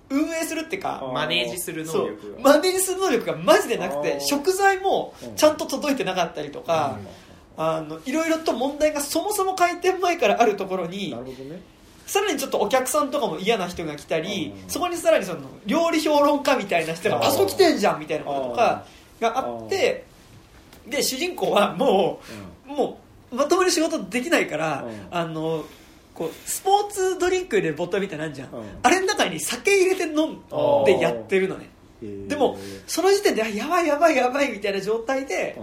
運営するっていうかうん。マネージする能力が。マネージする能力がマジでなくて食材もちゃんと届いてなかったりとか、あのいろいろと問題がそもそも開店前からあるところになるほどねさらにちょっとお客さんとかも嫌な人が来たりうん。そこにさらにその料理評論家みたいな人があそこ来てんじゃんみたいなこととかがあってで主人公はもうもうまともに仕事できないからうん。あのこうスポーツドリンクでボトルみたいなんじゃん。うん。あれの中に酒入れて飲んでやってるのね。うんでもその時点であやばいやばいやばいみたいな状態で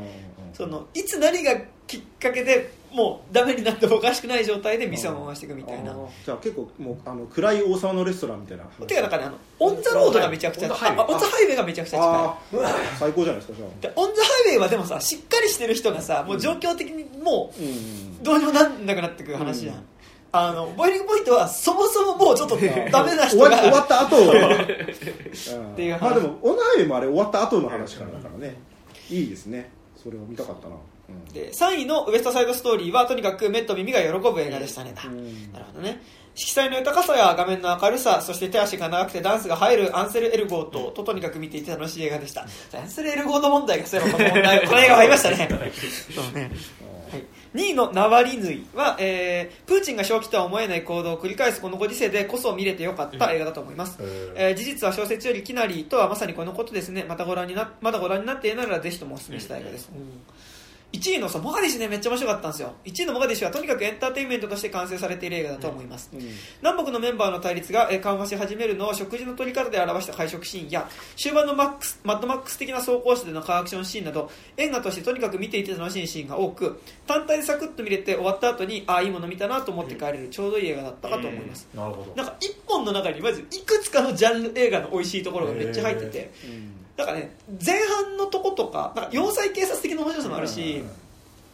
そのいつ何がきっかけでもうダメになってもおかしくない状態で店を回していくみたいな。じゃあ結構もうあの暗い王様のレストランみたいな話。てかなんかねあのオン・ザ・ロードがめちゃくちゃオンザハイウェイ。あオン・ザ・ハイウェイがめちゃくちゃ近い。最高じゃないですかじゃあ。でオン・ザ・ハイウェイはでもさしっかりしてる人がさもう状況的にもうどうにもなんなくなってくる話じゃん、うん。あのボイリングポイントはそもそももうちょっとダメな人終わっ終わがった後。*laughs* っていう話。まあでもオンザハイもあれ終わった後の話からだからね。いいですね。それを見たかったな。うんで3位のウエストサイドストーリーはとにかく目と耳が喜ぶ映画でしたね、うん。なるほどね。色彩の豊かさや画面の明るさそして手足が長くてダンスが入るアンセル・エルゴーとととにかく見ていて楽しい映画でした。アンセル・エルゴーの問題がそういえばこの問題 *laughs* この映画ありましたね。*laughs* そうね。はい、2位のナワリヌイは、えープーチンが正気とは思えない行動を繰り返すこのご時世でこそ見れてよかった映画だと思います、えー事実は小説よりきなりとはまさにこのことですね。またご覧になまだご覧になっていないならぜひともお勧めしたい映画です、1位のさモガディシュねめっちゃ面白かったんですよ。1位のモガディシュはとにかくエンターテインメントとして完成されている映画だと思います、うん。南北のメンバーの対立がえー緩和し始めるのを食事の取り方で表した会食シーンや終盤のマックスマッドマックス的な走行車でのカーアクションシーンなど映画としてとにかく見ていて楽しいシーンが多く単体でサクッと見れて終わった後にああいいもの見たなと思って帰れるちょうどいい映画だったかと思います、なるほど。なんか一本の中にまずいくつかのジャンル映画の美味しいところがめっちゃ入っててなんかね前半のとことかなんか要塞警察的な面白さもあるし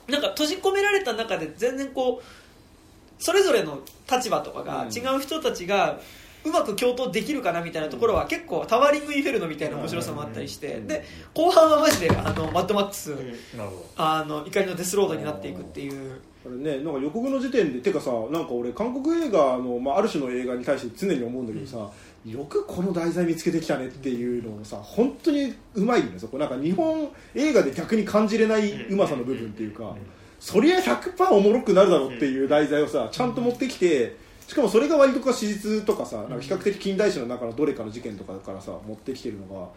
なんか閉じ込められた中で全然こうそれぞれの立場とかがうん。違う人たちがうまく共闘できるかなみたいなところは結構タワーリングインフェルノみたいな面白さもあったりしてで後半はマジであのマッドマックスなるほあの怒りのデスロードになっていくっていう。あれね、なんか予告の時点でてかさなんか俺韓国映画の、まあ、ある種の映画に対して常に思うんだけどさ、よくこの題材見つけてきたねっていうのをさ本当にうまいよねそこ。なんか日本映画で逆に感じれないうまさの部分っていうか、そりゃ100%おもろくなるだろうっていう題材をさちゃんと持ってきてしかもそれが割とか史実とかさなんか比較的近代史の中のどれかの事件とかからさ持ってきてるのが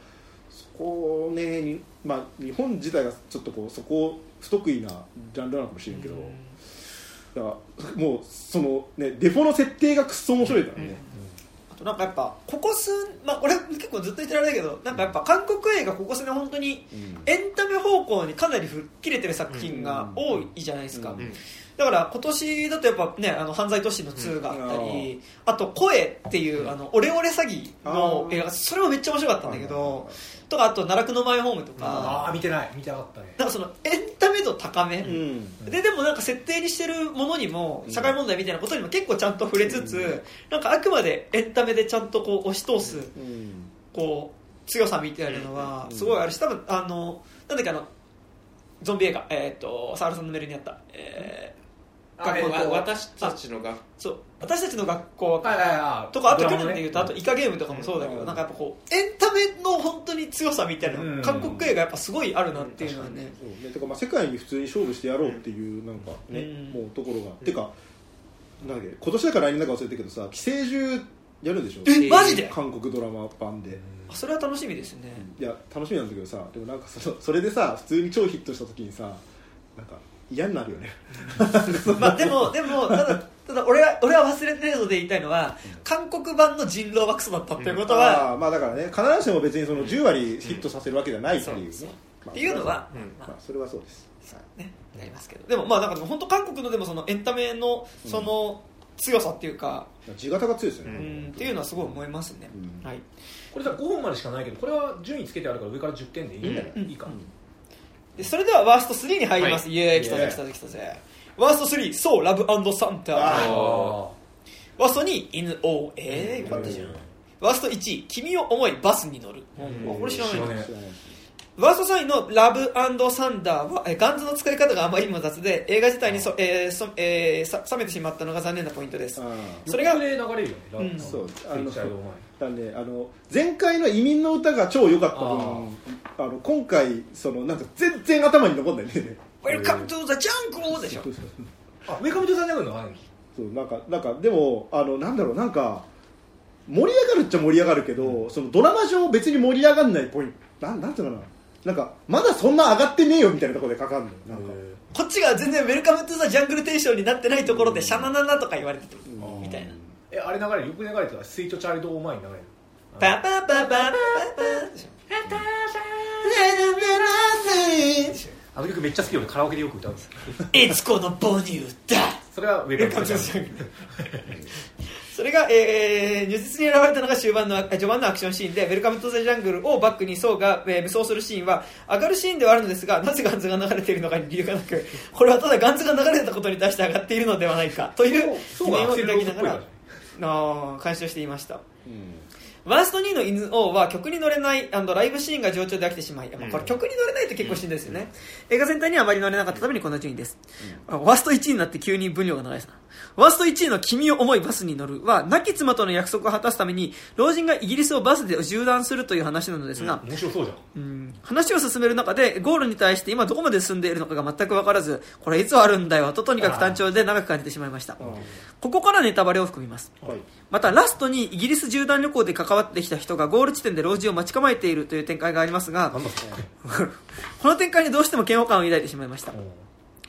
そこをねにまあ日本自体がちょっとこうそこ不得意なジャンルなのかもしれんけど、だからもうそのねデフォの設定がくっそ面白いからね、あとなんかやっぱここ数まあ俺結構ずっと言ってられないけどなんかやっぱ韓国映画ここ数年本当にエンタメ方向にかなり吹っ切れてる作品が多いじゃないですか、だから今年だとやっぱねあの犯罪都市の2があったり、あと声っていうあのオレオレ詐欺の映画それもめっちゃ面白かったんだけどとかあと奈落のマイホームとどか。ああ見てない。見てなかったね。なんかそのエンタメ度高め、うん。ででもなんか設定にしてるものにも社会問題みたいなことにも結構ちゃんと触れつつ、なんかあくまでエンタメでちゃんとこう押し通すうん。こう強さみたいなのはすごいあるし多分あのなんだっけあのゾンビ映画えっ、とサールさんのメールにあった、え学校と。私たちの学そう。私たちの学校ははいはいはい。とかあと去年でいうとあとイカゲームとかもそうだけどうん。なんかやっぱこうエンタメの本当に強さみたいなうん。の韓国映画やっぱすごいあるなっていうのはね。そうね。てかまあ世界に普通に勝負してやろうっていうなんかね、うん。もうところが、てかなんだっけ今年だから来年だか忘れたけどさ寄生獣やるんでしょ？えマジで？韓国ドラマ版で、あそれは楽しみですね。いや楽しみなんだけどさでもなんかそのそれでさ普通に超ヒットした時にさなんか嫌になるよね。*laughs* まあでもでもただただ俺は俺は忘れてないので言いたいのは韓国版の人狼はクソだったっていうことはあーまあだからね必ずしも別にその10割ヒットさせるわけじゃないっていうね、そう。まあっていうのはう。んまあまあそれはそうです、ねなりますけど。でもまあなんかでも本当韓国のでもそのエンタメのその強さっていうか地形が強いですようね、ん。っていうのはすごい思いますね。うん。はい。これさ5本までしかないけどこれは順位つけてあるから上から10点でいいんだね、うん。いいか、でそれではワースト3に入ります、はイエーイ。来たぜ来たぜ来たぜ。ワースト3そうラブサンタ。ワースト2位犬王えー、よかったじゃん。ワースト1位君を思いバスに乗る、うん。あこれ知らない知らないワースト3位のラブサンダーはえーガンズの使い方があまりにも雑で映画自体にそ、えーそえーさ冷めてしまったのが残念なポイントです。それが流れるよね、ラうん。そうあのあの前回の移民の歌が超良かった分ああの今回そのなんか全然頭に残んないね。Welcome to the jungle! でしょ。あウェカムトゥザンジャングルのそうなんかなんかでもあのなんだろうなんか盛り上がるっちゃ盛り上がるけど、そのドラマ上別に盛り上がんないポイントなんなんていうのかななんかまだそんな上がってねえよみたいなところでかかんのよ。なんか。こっちが全然 Welcome to the jungle テンションになってないところでシャナナナとか言われててうん。みたいな。えあれ流れるよく流れてたスイートチャイルド前に流れるパパパパパパあの曲めっちゃ好きよカラオケでよく歌うんですいつこの母乳だそれは Welcome to the Jungle それが、えー、如実に現れたのが終盤の序盤のアクションシーンで「Welcome to the Jungle」をバックにソーが、えー武装するシーンは上がるシーンではあるのですがなぜガンズが流れているのかに理由がなく *laughs* これはただガンズが流れたことに対して上がっているのではないかというソーがアクセルローズっぽいながら監視をしていましたワースト2位の犬王は曲に乗れないライブシーンが冗長で飽きてしまい、まあこれ曲に乗れないと結構しんどいですよね、映画全体にはあまり乗れなかったためにこんな順位です、あワースト1位になって急に分量が長いですな。ワースト1位の君を思いバスに乗るは亡き妻との約束を果たすために老人がイギリスをバスで縦断するという話なのですが、面白そうじゃん。うん。話を進める中でゴールに対して今どこまで進んでいるのかが全く分からずこれいつあるんだよ。ととにかく単調で長く感じてしまいました。ここからネタバレを含みます。はいまたラストにイギリス縦断旅行で関わわってきた人がゴール地点で老人を待ち構えているという展開がありますが *laughs* この展開にどうしても嫌悪感を抱いてしまいました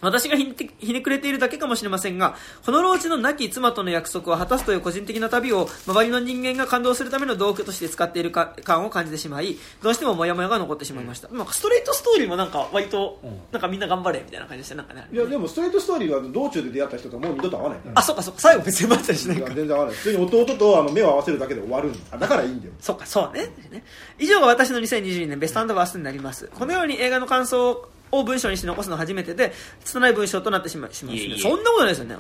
私がひねひねくれているだけかもしれませんがこの老人の亡き妻との約束を果たすという個人的な旅を周りの人間が感動するための道具として使っているか感を感じてしまいどうしてもモヤモヤが残ってしまいました、なんかストレートストーリーもなんか割とうん。なんかみんな頑張れみたいな感じでしたなんかね。いやでもストレートストーリーは道中で出会った人とはもう二度と会わない。からあそっかそっか。最後別に待ったりしないか。全然合わない。普通に弟とあの目を合わせるだけで終わるんだ。だからいいんだよ。そうか、そうね。ね以上が私の2022年ベストバーストになります。このように映画の感想を文章にして残すのは初めてで、拙い文章となってしまいします、ね。いえいえそんなことないですよね。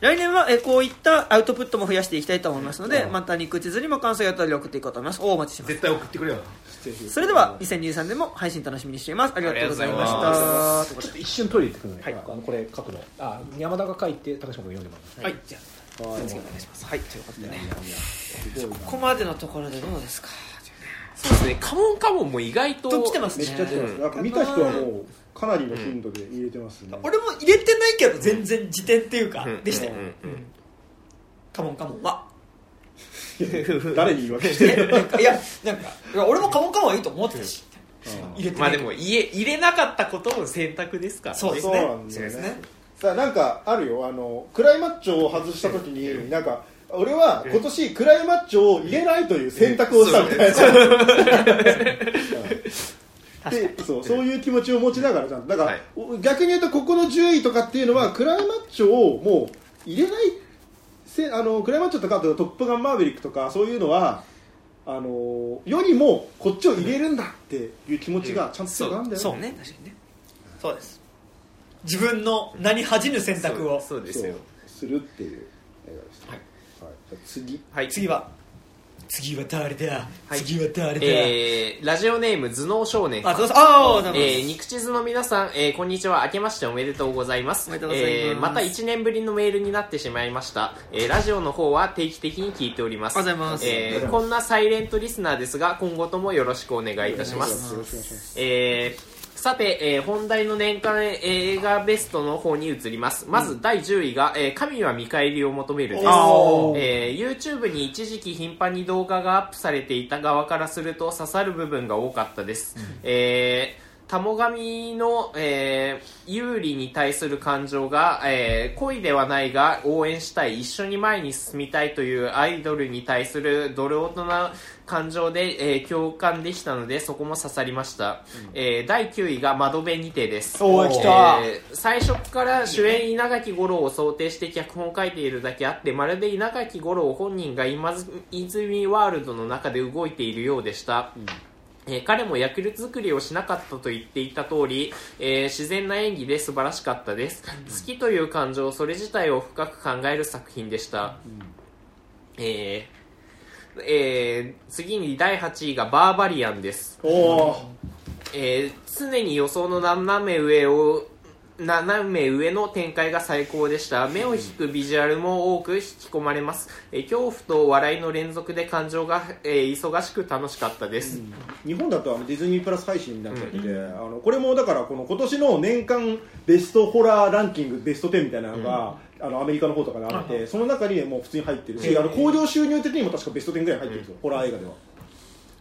来年はえこういったアウトプットも増やしていきたいと思いますので、また肉地図にも感想やったり送っていこうと思います。おお待ちしてます。絶対送ってくれよそれでは、2023年も配信楽しみにしています。ありがとうございました。ちょっと一瞬トイレ行ってくるので、はいあのこれ書くのあ山田が書いて高島君読んでもらうはい、じゃあ、お願いします。はい、ということでね。ここまでのところでどうですか？そうですねカモンカモンも意外とと来てますねめっちゃ来てますなんか見た人はもうかなりの頻度で入れてますね。俺も入れてないけど、全然辞典っていうか、うん。でしたよ。カモンカモンは。*laughs* 誰に言い訳してる？*laughs* いやなんか俺もカモンカモンはいいと思ってたし、入れてない。まあでも入れ入れなかったことも選択ですからね。そうですね。そうなんだよね。そうですね。さあなんかあるよ。あのクライマッチョを外した時になんか俺は今年クライマッチョを入れないという選択をしたみたいな *laughs* でそうそういう気持ちを持ちながらじゃん。だから、はい。逆に言うとここの10位とかっていうのはクライマッチョをもう入れないせあのクライマッチョとかあとトップガンマーヴェリックとかそういうのはあのよりもこっちを入れるんだっていう気持ちがちゃんと強くあるんだよね、そうね。確かにね。そうです。自分の名に恥じぬ選択を。そうそうですよ。するっていう映画でした、はい。じゃあ次。はい。次は次は誰だ、はい。次は誰だ、えーラジオネーム頭脳少年。あどうぞああえー、肉地図の皆さん、えーこんにちは。明けましておめでとうございます。おめでとうございます。えーまた1年ぶりのメールになってしまいました、えーラジオの方は定期的に聞いております。ありがとうございます。えーこんなサイレントリスナーですが今後ともよろしくお願いいたしまよす。ろしくお願いします。えーさて、えー本題の年間映画ベストの方に移ります。まず第10位が、えー神は見返りを求めるです。えー YouTube に一時期頻繁に動画がアップされていた側からすると刺さる部分が多かったです。えータモ神の、えー有利に対する感情が、えー恋ではないが応援したい、一緒に前に進みたいというアイドルに対するドルオトな感情で、えー共感できたので、そこも刺さりました。えー第9位が窓辺にてです。おー来たえー最初から主演稲垣吾郎を想定して脚本を書いているだけあって、まるで稲垣吾郎本人が今泉ワールドの中で動いているようでした。えー彼も役作りをしなかったと言っていた通り、えー自然な演技で素晴らしかったです。好きという感情、それ自体を深く考える作品でした。えーえー次に第8位がバーバリアンです。おおえー常に予想の斜め上を斜め上の展開が最高でした。目を引くビジュアルも多く引き込まれます、えー恐怖と笑いの連続で感情が、えー忙しく楽しかったです、日本だとあのディズニープラス配信になっちゃってて、あのこれもだからこの今年の年間ベストホラーランキングベスト10みたいなのが、あのアメリカの方とかであって、その中にもう普通に入ってるし、あの興行収入的にも確かベスト10ぐらい入ってるんですよ、ホラー映画では。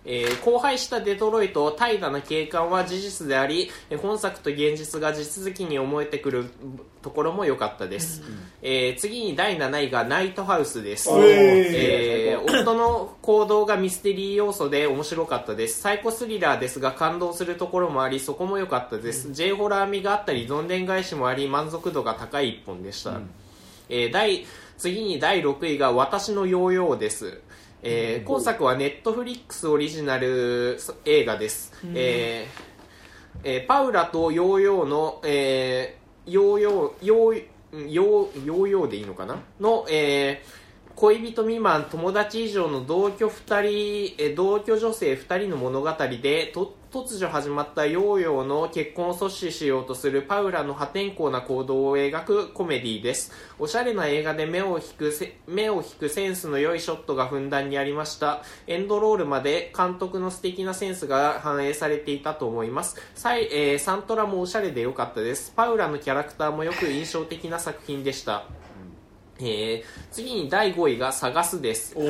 えー荒廃したデトロイト怠惰な景観は事実でありえー本作と現実が地続きに思えてくるところも良かったです、えー次に第7位がナイトハウスです、えー夫の行動がミステリー要素で面白かったです。サイコスリラーですが感動するところもありそこも良かったです、J ホラー味があったりどんでん返しもあり満足度が高い一本でした、えー第次に第6位が私のヨーヨーです、えー今作はネットフリックスオリジナル映画です、えーえーパウラとヨーヨーの、えーヨーヨーヨーヨーヨーでいいのかな？の、えー恋人未満友達以上の同居2人えー同居女性2人の物語でと突如始まったヨーヨーの結婚を阻止しようとするパウラの破天荒な行動を描くコメディです。おしゃれな映画で目を引く目を引くセンスの良いショットがふんだんにありました。エンドロールまで監督の素敵なセンスが反映されていたと思います。サイ、えーサントラもおしゃれで良かったです。パウラのキャラクターもよく印象的な作品でした。えー次に第5位が「探す」です、え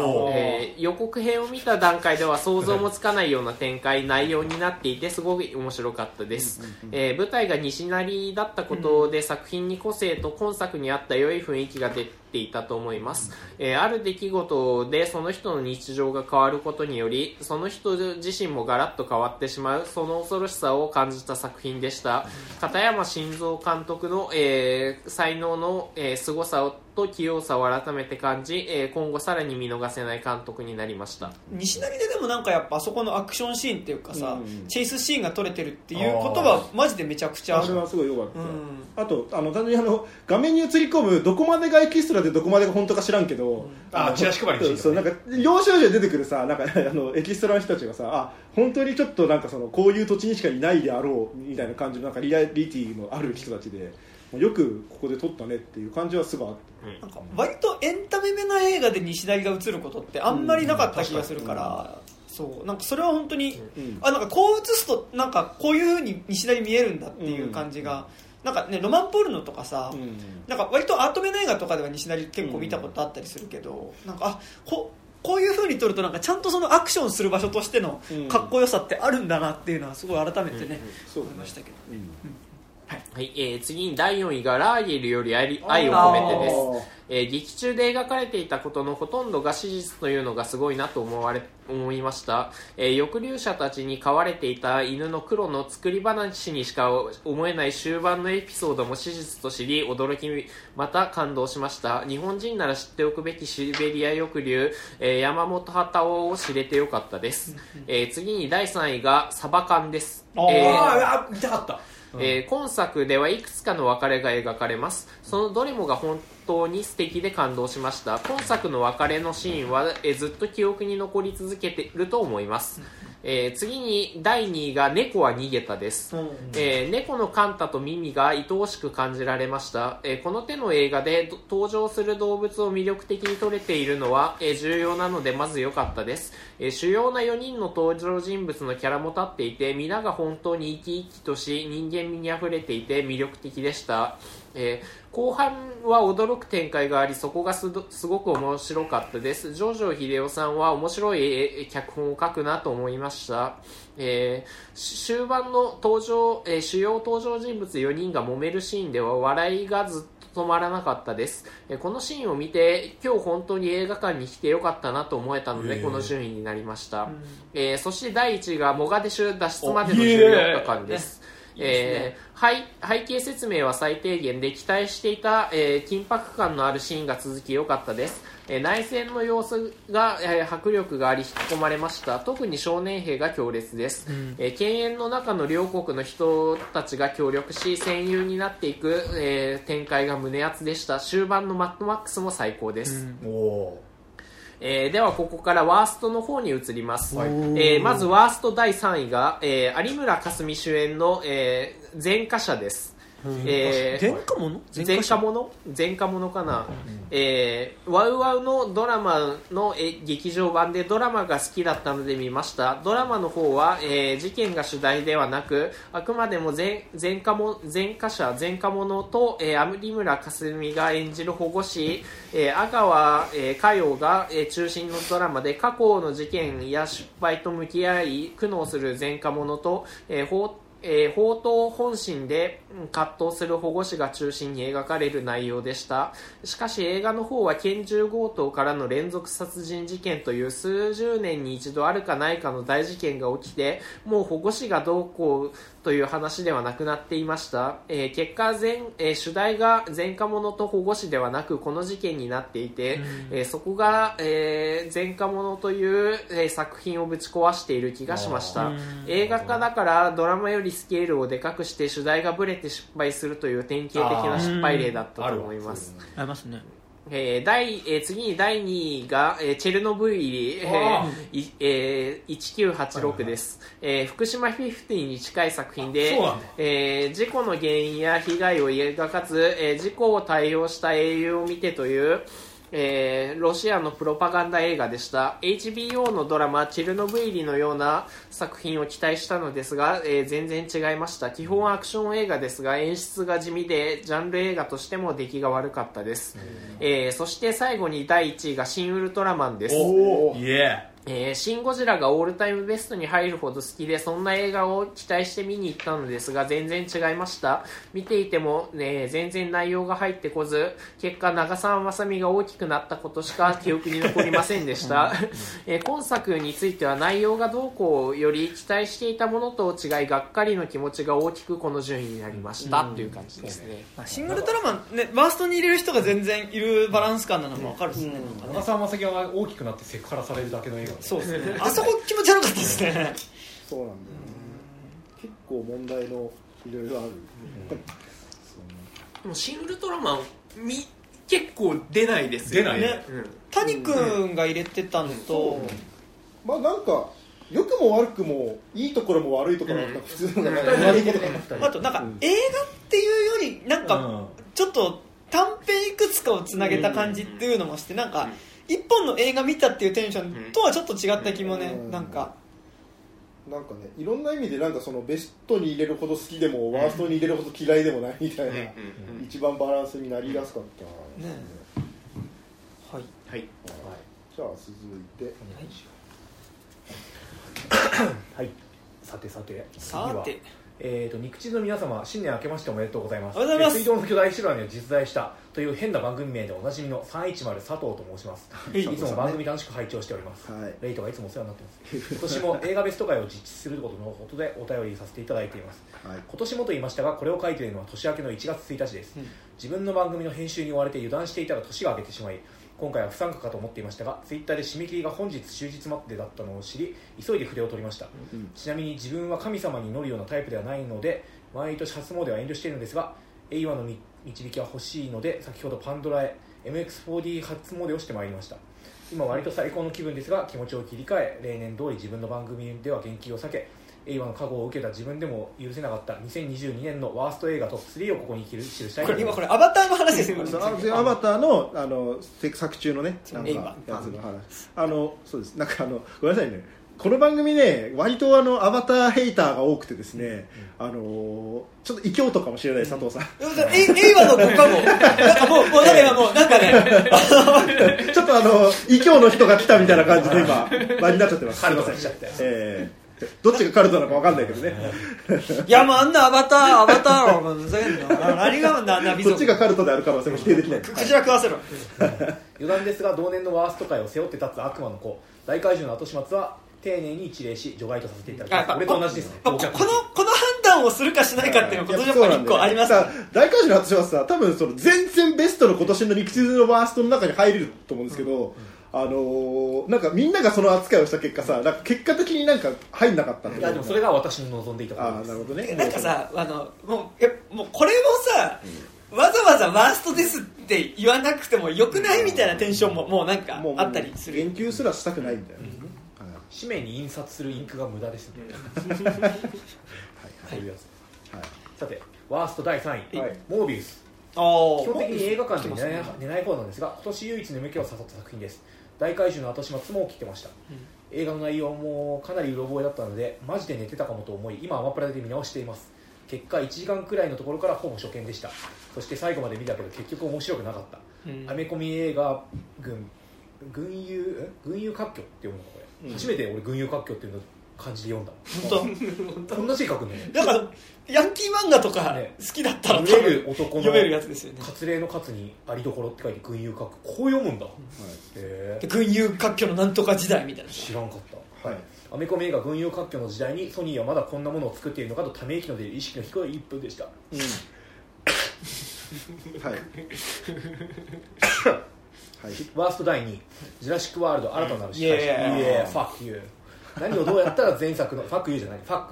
ー予告編を見た段階では想像もつかないような展開内容になっていてすごい面白かったです、えー舞台が西成だったことで、作品に個性と今作に合った良い雰囲気が出ていたと思います、えーある出来事でその人の日常が変わることによりその人自身もガラッと変わってしまうその恐ろしさを感じた作品でした。片山晋三監督の、えー才能の、えー、凄さと器用さを改めて感じ、えー今後さらに見逃せない監督になりました。西成ででもなんかやっぱあそこのアクションシーンっていうかさ、うんチェイスシーンが撮れてるっていうことはマジでめちゃくちゃあれはすごい良かった、うん。あとあの単純にあの画面に映り込むどこまでがエキストラでどこまでが本当か知らんけど、のあチラシ配りそうそうなんか要所要所で出てくるさなんか *laughs* あのエキストラの人たちがさあ本当にちょっとなんかそのこういう土地にしかいないであろうみたいな感じのなんかリアリティのある人たちでよくここで撮ったねっていう感じはすごいあって。なんか割とエンタメめな映画で西成が映ることってあんまりなかった気がするから、そう。なんかそれは本当に、うん。あなんかこう映すとなんかこういう風に西成見えるんだっていう感じが、なんかねロマンポルノとかさ、うん。なんか割とアートめな映画とかでは西成結構見たことあったりするけど、なんかあここういう風に撮るとなんかちゃんとそのアクションする場所としてのうん。かっこよさってあるんだなっていうのはすごい改めてね、そう思いましたけどうんはい、えー次に第4位がラーゲリより愛愛を込めてです。えー劇中で描かれていたことのほとんどが史実というのがすごいなと思われ思いました、えー抑留者たちに飼われていた犬の黒の作り話にしか思えない終盤のエピソードも史実と知り驚きまた感動しました。日本人なら知っておくべきシベリア抑留、えー山本畑を知れてよかったです、*laughs* えー次に第3位がサバ缶です。あーえーああ見たかったえー今作ではいくつかの別れが描かれます。そのどれもが本当に素敵で感動しました。今作の別れのシーンは、えーずっと記憶に残り続けていると思います、えー次に第2位が「猫は逃げた」です、えー猫のカンタとミミが愛おしく感じられました、えーこの手の映画でど登場する動物を魅力的に撮れているのは、えー重要なのでまず良かったです、えー主要な4人の登場人物のキャラも立っていて皆が本当に生き生きとし人間味にあふれていて魅力的でした、えー後半は驚く展開がありそこがすごく面白かったです。ジョジョ秀夫さんは面白いえー脚本を書くなと思いました、えーし終盤の登場、えー主要登場人物4人が揉めるシーンでは笑いがずっと止まらなかったです、えーこのシーンを見て今日本当に映画館に来てよかったなと思えたのでこの順位になりました、えーそして第1位がモガデシュ脱出までの14日間ですえー背背景説明は最低限で期待していた、えー緊迫感のあるシーンが続き良かったです、えー内戦の様子が、えー迫力があり引き込まれました。特に少年兵が強烈です、えー犬猿の中の両国の人たちが協力し戦友になっていく、えー展開が胸熱でした。終盤のマッドマックスも最高です、おおえーではここからワーストの方に移ります、はい。えーまずワースト第3位が、えー有村架純主演の、えー前科者です、えー前科者前科者前科者かな、えーワウワウのドラマのえー劇場版でドラマが好きだったので見ました。ドラマの方は、えー事件が主題ではなくあくまでも前前科も前科者前科者と、えー有村架純が演じる保護士、えー阿川、えー佳代が、えー中心のドラマで過去の事件や失敗と向き合い苦悩する前科者と、えー法えー、法刀本心でうん葛藤する保護士が中心に描かれる内容でした。しかし映画の方は拳銃強盗からの連続殺人事件という数十年に一度あるかないかの大事件が起きてもう保護士がどうこうという話ではなくなっていました、えー結果前、えー主題が前科者と保護士ではなくこの事件になっていて、えーそこが、えー前科者という、えー作品をぶち壊している気がしました。映画化だからドラマよりスケールをでかくして主題がブレて失敗するという典型的な失敗例だったと思います。ありますね。えー第えー次に第2位が、えーチェルノブイリ、えあー。いえー1986です、えー福島フィフティに近い作品でえー事故の原因や被害を描かず、えー事故を対応した英雄を見てという、えーロシアのプロパガンダ映画でした。HBO のドラマ「チェルノブイリ」のような作品を期待したのですが、えー全然違いました。基本アクション映画ですが演出が地味でジャンル映画としても出来が悪かったです、えーそして最後に第1位が「シン・ウルトラマン」です。おおイエえーシン・ゴジラがオールタイムベストに入るほど好きでそんな映画を期待して見に行ったのですが全然違いました。見ていても、ね、全然内容が入ってこず結果長澤まさみが大きくなったことしか *laughs* 記憶に残りませんでした、えー今作については内容がどうこうより期待していたものと違いがっかりの気持ちが大きくこの順位になりました、という感じですね。まあシングルトラマンねバーストに入れる人が全然いるバランス感なのも分かるですね、長澤まさみが大きくなってセクハラされるだけの映画そうですね。*laughs* あそこ気持ち悪かったですね。そうなんだよね。結構問題のいろいろある、でもシン・ウルトラマンみ結構出ないですよ出ないね。うん。谷君が入れてたのと、まあなんか良くも悪くもいいところも悪いところも普通のなん。か悪いことかなあとなんか映画っていうよりなんかちょっと短編いくつかをつなげた感じっていうのもしてなんか一本の映画見たっていうテンションとはちょっと違った気もねうん。なんか。なんかねいろんな意味でなんかそのベストに入れるほど好きでもワーストに入れるほど嫌いでもないみたいな、一番バランスになりやすかったですね。はい。はい。じゃあ続いて。はい。さてさて。次さはてえー、と肉地の皆様新年明けましておめでとうございます。水道の巨大白波を実在したという変な番組名でおなじみの310佐藤と申します。い。いつも番組楽しく拝聴しております、はい。レイトがいつもお世話になってます。今年も映画ベスト会を実施することのことでお便りさせていただいています。はい。今年もと言いましたがこれを書いているのは年明けの1月1日です、うん。自分の番組の編集に追われて油断していたら年が明けてしまい今回は不参加かと思っていましたがツイッターで締め切りが本日終日までだったのを知り急いで筆を取りました、うんちなみに自分は神様に乗るようなタイプではないので毎年初詣は遠慮しているのですが英和のみ導きは欲しいので先ほどパンドラへ MX4D 初詣をしてまいりました。今割と最高の気分ですが気持ちを切り替え例年通り自分の番組では言及を避け映画の過去を受けた自分でも許せなかった2022年のワースト映画トップ3をここに記したいこれ今これれアバターの話です。よそうあでアバターのあのせ作中のねなんか映や画つの話。あのそうです。なんかあのごめんなさいね。この番組ね割とあのアバターヘイターが多くてですね、あのちょっと異教徒かもしれない佐藤さん、え映画の5かも。なんかもうもうなんか今もうなんかね。*laughs* ちょっとあの異教の人が来たみたいな感じで今場になっちゃってます。すいませんされちゃって。ええ *laughs* どっちがカルトなのかわかんないけどね。*laughs* いやもうあんなアバター *laughs* アバターはもうふざけんな。何がなナビそっ族ちがカルトである可能性も否定できない。クジラ食わせろ。余談ですが同年のワースト界を背負って立つ悪魔の子。大怪獣の後始末は丁寧に一礼し除外とさせていただきます俺と同じです。ねここのこの判断をするかしないかっていうのは今年やっぱ一個ありますさ大怪獣の私はさ多分その全然ベストの今年の陸地のワーストの中に入れると思うんですけど、あのーなんかみんながその扱いをした結果さなんか結果的になんか入んなかったんいやでもそれが私の望んでいたことああですなるほどね。なんかさあのもうえもうこれをさ、わざわざワーストですって言わなくてもよくないみたいなテンションももうなんかもうあったりする。言及すらしたくないみたいな、はい紙面に印刷するインクが無駄ですね。そういうやつはい。さてワースト第3位、はい。モービウス。基本的に映画館で寝ない寝ない方なんですが今年唯一眠気を誘った作品です大怪獣の後始末も起きてました、映画の内容もかなりうろ覚えだったのでマジで寝てたかもと思い今アマプラで見直しています。結果1時間くらいのところからほぼ初見でした。そして最後まで見たけど結局面白くなかった、うん。アメコミ映画軍軍友え？軍友割拠って読むの？かこれ、うん。初めて俺軍友割拠っていうの漢字で読んだ。本 *laughs* こんな字書くんだね当だからヤンキー漫画とかね。好きだったら多見れる分男の読めるやつですよね。割礼の割にありどころって書いて軍友割拠。こう読むんだ、へえで群雄割拠のなんとか時代みたいな。知らんかった、はい。アメコミ映画「軍友割拠」の時代にソニーはまだこんなものを作っているのかとため息の出る意識の低い1分でした。うん。はい。はい。ワースト第2位「ジュラシック・ワールド新たなる支配者」イエーイイエーイファックユー何をどうやったら前作のファックユーじゃない。ファッ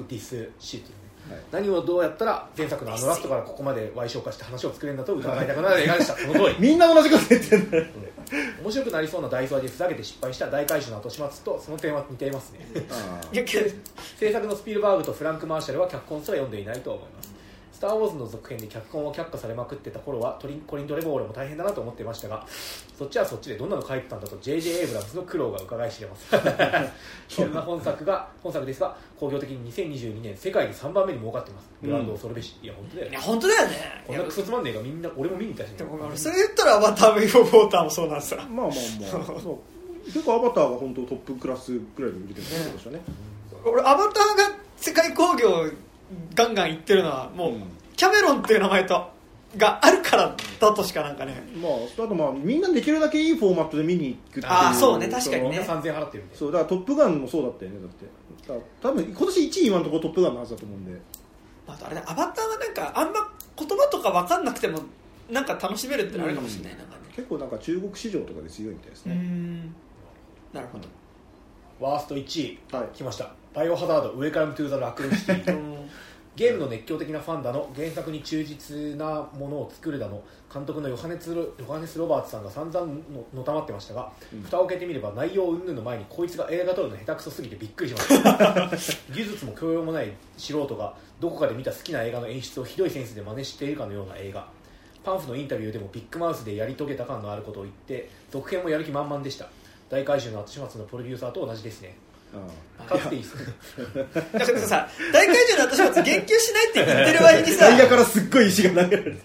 何をどうやったら前作のあのラストからここまで賠償化して話を作れるんだと疑いたくなる。映画でしたその通りみんな同じこと言ってんだよ面白くなりそうな大話でふざけて失敗した大怪獣の後始末とその点は似ていますね。制作のスピルバーグとフランク・マーシャルは脚本すら読んでいないと思いますスター・ウォーズ」の続編で脚本を却下されまくってた頃はトリンコリン・トレボールも大変だなと思ってましたがそっちはそっちでどんなの書いてたんだと J.J. エイブラムズの苦労が伺い知れます。*laughs* そんな本作が本作ですが興行的に2022年世界で3番目に儲かってます。ブランド恐るべし、いや本当だよね。いや本当だよね。こんなクソつまんねえがみんな俺も見に行ったし、ね。でも俺それ言ったらアバター・ウェイ・フォー・ウォーターもそうなんですよ。まあまあまあ。そう。結構アバターが本当トップクラスぐらいで売れてるんですよね。俺アバターが世界興行ガンガンいってるのはもう、うん。キャメロンっていう名前とがあるからだとしかなんかね。まああとまあみんなできるだけいいフォーマットで見に行くっていうあーそうね確かにね。みんな3000円払ってるんでそうだから「トップガン」もそうだったよねだって。多分今年1位今のところ「トップガン」のはずだと思うんで。あとあれねアバターはなんかあんま言葉とか分かんなくてもなんか楽しめるってのあるかもしれない、なんかね。結構なんか中国市場とかで強いみたいですうね、ん。なるほどワースト1位、はい。来ました。バイオハザード Welcome to Raccoon City。*laughs* ゲームの熱狂的なファンだの原作に忠実なものを作るだの監督のヨハネスロヨハネス・ロバーツさんが散々ののたまってましたが、うん。蓋を開けてみれば内容云々の前にこいつが映画撮るの下手くそすぎてびっくりしました。技術も教養もない素人がどこかで見た好きな映画の演出をひどいセンスで真似しているかのような映画。パンフのインタビューでもビッグマウスでやり遂げた感のあることを言って続編もやる気満々でした大怪獣の後始末のプロデューサーと同じですね。あかつていいだからさ大怪獣の後始末言及しないって言ってる割にあさタイヤからすっごい石が投げられて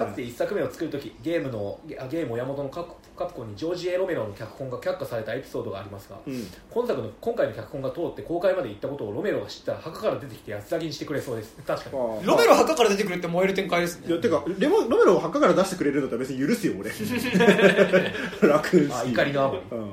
かつて1作目を作るときゲームのゲあゲーム親元のカプカプコンにジョージ・エロメロの脚本が却下されたエピソードがありますが、うん。今作の今回の脚本が通って公開まで行ったことをロメロが知ったら墓から出てきて安らぎにしてくれそうです。確かに。あロメロ墓から出てくるって燃える展開ですね。いやてかレモロメロを墓から出してくれるんだったら別に許すよ俺。*laughs* 楽にあ怒りのあまりうん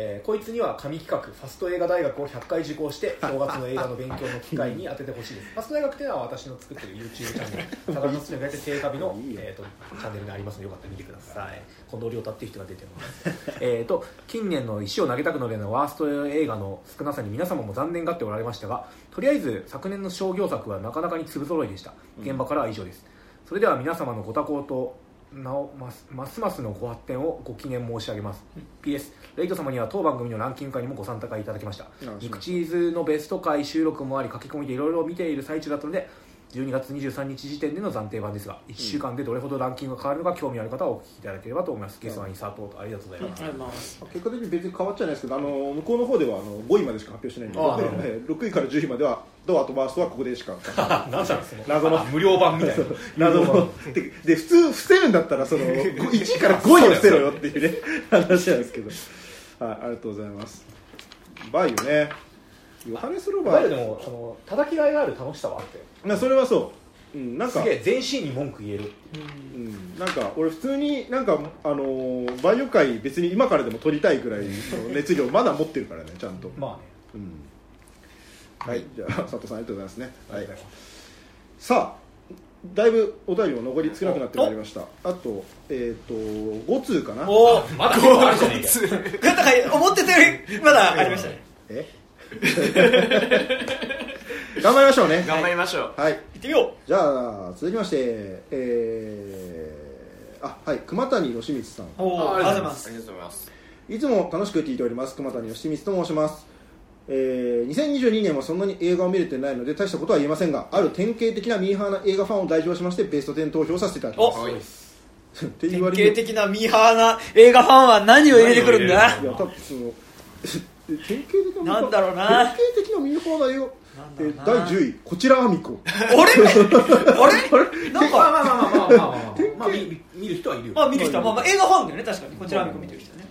えーこいつには神企画ファスト映画大学を100回受講して正月の映画の勉強の機会に当ててほしいです。*laughs* ファスト大学っていうのは私の作ってる YouTube チャンネル。坂のすめがやって聖火日のえーとチャンネルにありますのでよかったら見てください。近藤亮太っていう人が出てます。*laughs* えーと近年の石を投げたくなるようなワースト映画の少なさに皆様も残念がっておられましたがとりあえず昨年の商業作はなかなかに粒揃いでした。現場からは以上です、それでは皆様のご多幸となおますますますのご発展をご記念申し上げます、PS レイト様には当番組のランキング会にもご参加いただきました。あ肉チーズのベスト回収録もあり書き込みでいろいろ見ている最中だったので12月23日時点での暫定版ですが1週間でどれほどランキングが変わるのか興味ある方はお聞きいただければと思います、ゲストはインサートありがとうございます、うござい。ます結果的に別に変わっちゃないですけどあの向こうの方ではあの5位までしか発表してないんでああなるほど。えー6位から10位まではドアとバーストはここでしか。何 *laughs* なんですか謎の。無料版みたいな。*laughs* 謎の。でで普通伏せるんだったらその1位から *laughs* 5位を伏せろよっていうね話なんですけど。はいありがとうございます。バイオね。ヨハネス・ロババイオでーもその叩きがいがある楽しさはあってまあそれはそう、うん、なんか。すげえ全身に文句言える。うん、なんか俺普通になんかあのーバイオ界別に今からでも撮りたいぐらいの熱量まだ持ってるからねちゃんと、まあね。うん、はい。じゃあ佐藤さんありがとうございますね。ありがとうございさあだいぶお便りも残り少なくなってまいりました。あとえっ、と5通かな？おおまだ結構あるじゃね。えかよいやだから思ってたよりまだありましたね。え？*laughs* 頑張りましょうね。頑張りましょう。はい。行ってみよじゃあ続きましてえー、あはい。熊谷義光さん。うおおありがとうございます。ありがとうございます。いつも楽しく聞いております熊谷義光と申します、えー、2022年はそんなに映画を見れてないので大したことは言えませんがある典型的なミーハーな映画ファンを代表しましてベスト10投票させていただきます。典型的なミーハーな映画ファンは何を入れてくるんだ？いや多分その *laughs* 典型的ななんだろうな。典型的な民放だよ、第10位こちらあみこあれあれ？なんか。まあまあまあまあまあまあ、まあ、見る人はいるよ。まあ見る人。は、まあまあ、映画ファンだよね確かに。こちらあみこ見てる人ね、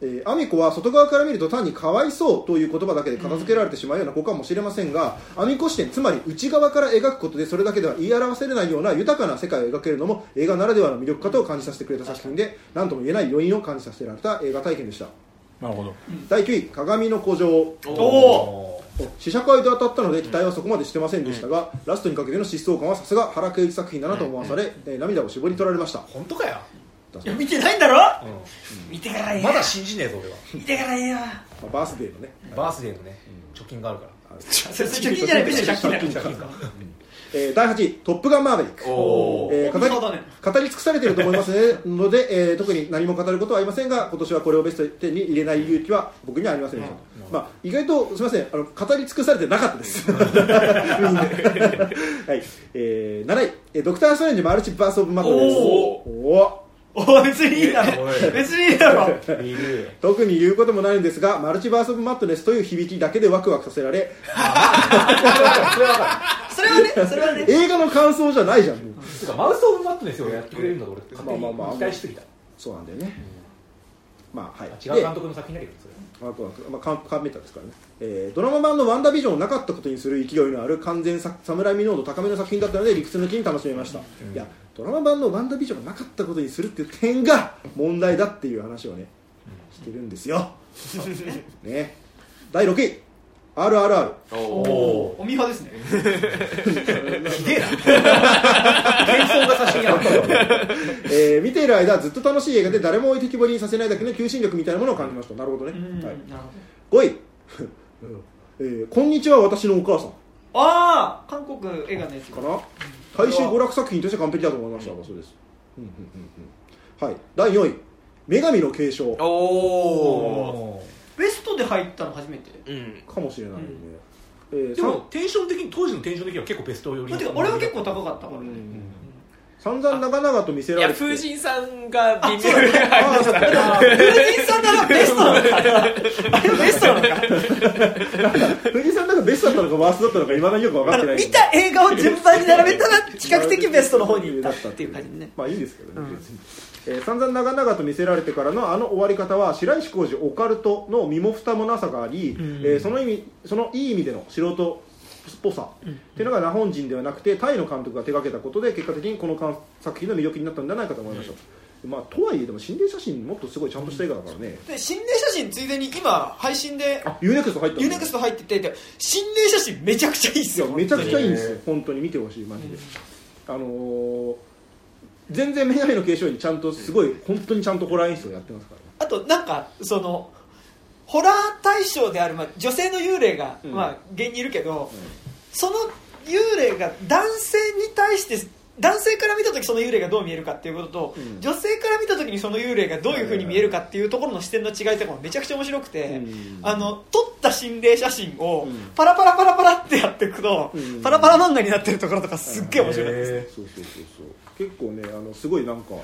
えー、アミコは外側から見ると単にかわいそうという言葉だけで片付けられてしまうような子かもしれませんが、うん、アミコ視点つまり内側から描くことでそれだけでは言い表せれないような豊かな世界を描けるのも映画ならではの魅力かと感じさせてくれた作品で何とも言えない余韻を感じさせられた映画体験でした。なるほど。第9位鏡の古城。おお試写会で当たったので期待はそこまでしてませんでしたが、ラストにかけての疾走感はさすが原敬一作品だなと思わされ、えー涙を絞り取られました。本当かよ。いや見てないんだろ？見てから言えまだ信じねえぞ俺は。見てから言えよまあバースデーのね。バースデーのね貯金があるから。*laughs* それ貯金じゃない別に借金だ借金かえー第8位「トップガンマーヴェリック」おえー語り語り尽くされていると思いますねので、*laughs* えー特に何も語ることはありませんが今年はこれをベスト10に入れない勇気は僕にはありませんでした、まあ、意外とすみませんあの語り尽くされてなかったです。*laughs* はい、えー7位えードクター・ストレンジマルチバース・オブ・マットです。おおお別にいいだろ。別にいいだろ。特に言うこともないんですがマルチバース・オブ・マットネスという響きだけでワクワクさせられそれはねそれはね。映画の感想じゃないじゃん。もうてかマウス・オブ・マットネスをやってくれるんだと俺。勝手にまあまあまあ。期待しすぎた。そうなんだよね、まあはい。違う監督の作品だけどそれあとは、まあ、カンカンメタですからね、えードラマ版の「ワンダービジョン」をなかったことにする勢いのある完全さ侍味濃度高めの作品だったので理屈抜きに楽しめました、いやドラマ版の「ワンダービジョン」がなかったことにするっていう点が問題だっていう話をねしてるんですよ、*laughs* ね、第6位。RRR おおお見派ですね。*laughs* ひでえな。幻想が写真やったえー見ている間ずっと楽しい映画で誰も置いてきぼりにさせないだけの求心力みたいなものを感じました。なるほどね、うんはい、なるほど。5位、*laughs* えーこんにちは私のお母さん」ああ韓国映画のやつ。かな？大衆娯楽作品として完璧だと思いました、そうです、うんうんうんうん、はい。第4位「女神の継承。おおベストで入ったの初めて？うん」かもしれないね、えーでもテンション的に当時のテンション的には結構ベスト寄りだってか俺は結構高かったからね散々長々と見せられて風神さんが微妙にあそう。だ風神さんならベストなのか。ベストなのか藤井さんなんかベストだったのかワーストだったのかいまだによく分かあってないの見た映画を順番に並べたら比較的ベストの方に行ったっていう感じね。まあいいんですけどね、別にえー散々長々と見せられてからのあの終わり方は白石浩二オカルトの身も蓋もなさがあり、えーその意味そのいい意味での素人っぽさっていうのが日本人ではなくてタイの監督が手掛けたことで結果的にこの監作品の魅力になったんじゃないかと思いました、まあ、とはいえでも心霊写真もっとすごいちゃんとした映画だからね、で心霊写真ついでに今配信であ U-NEXT入った U-NEXト入っててで心霊写真めちゃくちゃいいっすよ *laughs* めちゃくちゃいいんですよ本当に見てほしいマジで、あのー全然女神の継承にちゃんとすごい本当にちゃんとホラー演出をやってますからね。あとなんかそのホラー対象である、まあ、女性の幽霊が、うん。まあ、現にいるけど、その幽霊が男性に対して男性から見た時その幽霊がどう見えるかっていうことと、うん。女性から見た時にその幽霊がどういうふうに見えるかっていうところの視点の違いとかもめちゃくちゃ面白くて、うん。あの撮った心霊写真をうん。パラパラパラパラってやっていくと、うん。パラパラ漫画になってるところとかすっげえ面白かったです、へそうそうそうそう。結構ねあのすごいなんか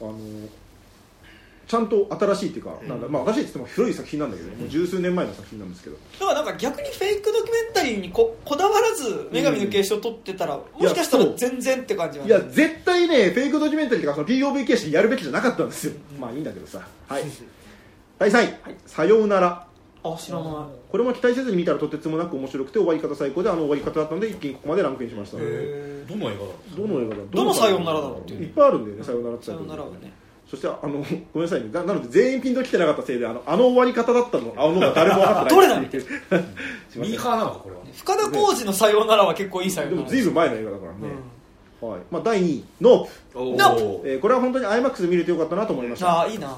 あのちゃんと新しいっていうか、なんだまあ新しいって言っても古い作品なんだけど、もう十数年前の作品なんですけど。だからなんか逆にフェイクドキュメンタリーにここだわらず女神の継承を撮ってたら、もしかしたら全然って感じはいね。や絶対ねフェイクドキュメンタリーとかその POV 形式でやるべきじゃなかったんですよ、まあいいんだけどさ。はい。第3位、さようなら。あ知らない。これも期待せずに見たらとてつもなく面白くて終わり方最高であの終わり方だったので一気にここまでランクインしましたどの映画だ？どの映画だ？どのさようならだろうっていう。いっぱいあるんだよねさようならってさようならはねそしてあのごめんなさいね。ななので全員ピンと来てなかったせいであのあの終わり方だったのあのが誰も分かってない。っていうすいません。ミーハーなのかこれは。深田浩二のさようならは結構いいさようでならもずいぶん前の映画だからね、うん。はい。まあ、第2位「ノー。プおなお」えーこれは本当に IMAX で見れてよかったなと思いました。ああいいな。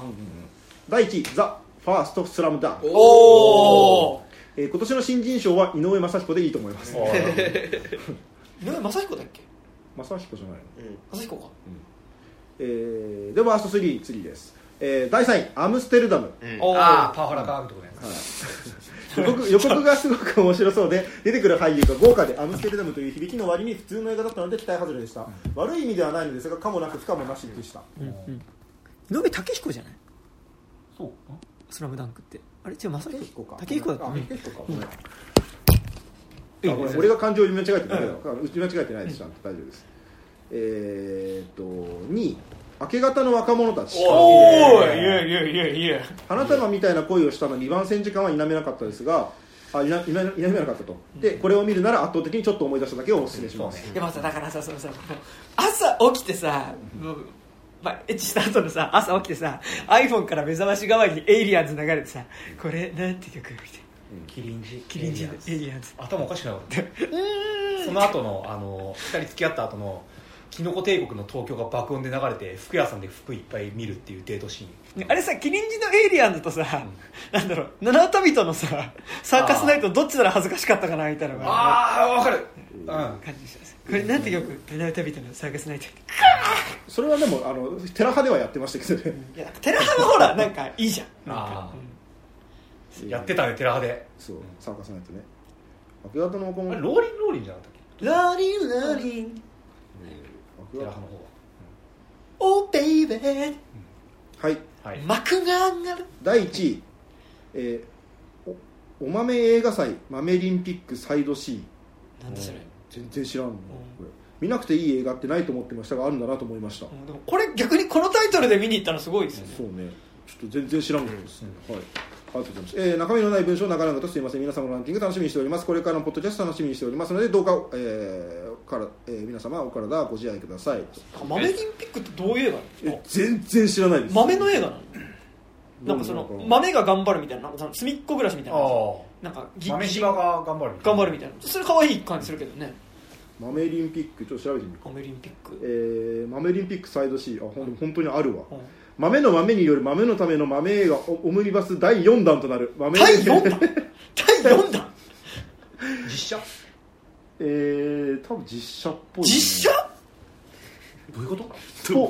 第1位「ザ・ファースト・スラムダン。クおおえー今年の新人賞は井上雅彦でいいと思います。*laughs* 井上雅彦だっけ？*laughs* 雅彦じゃないの、雅彦かえーでワースト3次です、えー第3位「アムステルダム」うん。ああパワハラかみたいな。やつ予告 *laughs* 予告がすごく面白そうで出てくる俳優が豪華でアムステルダムという響きの割に普通の映画だったので期待外れでした、悪い意味ではないのですがかもなく不可もなしでした、井上武彦じゃない？そう。スラムダンクって。あれ違う雅武彦か。武彦だった。武彦か。ごめん。俺が感情を読み間違えてない打ち間違えてないですちゃんと大丈夫ですえーっと2位明け方の若者たち。おーいやいやいやいや花束みたいな恋をしたの2番線時間は否めなかったですがあ否否め否めなかったと。でこれを見るなら圧倒的にちょっと思い出しただけをお勧めします、いやまあさだからさそのさ朝起きてさもうまあ、エッチした後のさ朝起きてさ iPhone から目覚まし代わりにエイリアンズ流れてさこれなんて曲？みたいなキリンジ。キリンジのエイリアンズ。頭おかしくなかった。*laughs* その後のあの2人付き合った後のキノコ帝国の東京が爆音で流れて服屋さんで服いっぱい見るっていうデートシーン。あれさキリンジのエイリアンズとさ、なんだろう七尾旅人のさサーカスナイトどっちなら恥ずかしかったかなみたいなのがああわかる。いう感じします。これなんて曲「花歌人のサーカスナイト」それはでもあのテラ派ではやってましたけどね。いやテラハのほらなんかいいじゃん。あー。やってたねテラ派で。そうサーカスナイトね。明け方の子も。あれローリンローリンじゃなかったっけ？ラーリンラーリン明け方テラ派の方おベイベーはい。はい。幕が上がる。第1位、えーおお豆映画祭豆リンピックサイド C なんだそれ？全然知らんの、これ。見なくていい映画ってないと思ってましたがあるんだなと思いました、でもこれ逆にこのタイトルで見に行ったのすごいですよね。そうね。ちょっと全然知らんことですね、はいありがとうございます、えー中身のない文章を長々とすいません。皆様のランキング楽しみにしております。これからのポッドキャスト楽しみにしておりますのでどうか、えーからえー皆様お体ご自愛ください。豆リンピックってどういう映画なえの全然知らないです。豆の映画なの？なんかその豆が頑張るみたいななんかその隅っこ暮らしみたいな。あなんかぎあ豆柴が頑張る頑張るみたいな。それ可愛い感じするけどね。豆リンピックちょっと調べてみるか。豆リンピック。えー、豆リンピックサイド C あほん本当にあるわ。うん豆の豆による豆のための豆映画オオムニバス第4弾となる。豆第4弾？第4弾？*laughs* 実写？えー、多分実写っぽい実写？どういうこと？と、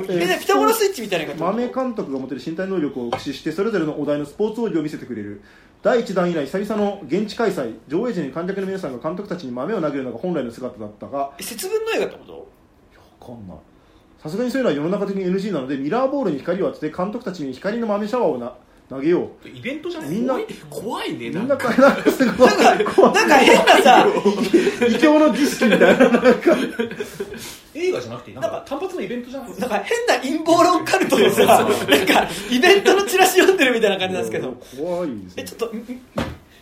えーピタゴラスイッチみたいな感じ？豆監督が持てる身体能力を駆使してそれぞれのお題のスポーツ奥義を見せてくれる。第1弾以来久々の現地開催。上映時に観客の皆さんが監督たちに豆を投げるのが本来の姿だったが。え節分の映画ってこと？わかんないさすがにそういうのは世の中的に NG なのでミラーボールに光を当てて監督たちに光の豆シャワーをな投げよイベントじゃない？みんな怖いねうみなんなかなんかすごいなんか変なさ異教の儀式みたいななんか。映画じゃなくてなんかか単発のイベントじゃないなんか変な陰謀論カルトのさなんかイベントのチラシ読んでるみたいな感じなんですけど。怖いですねえちょっと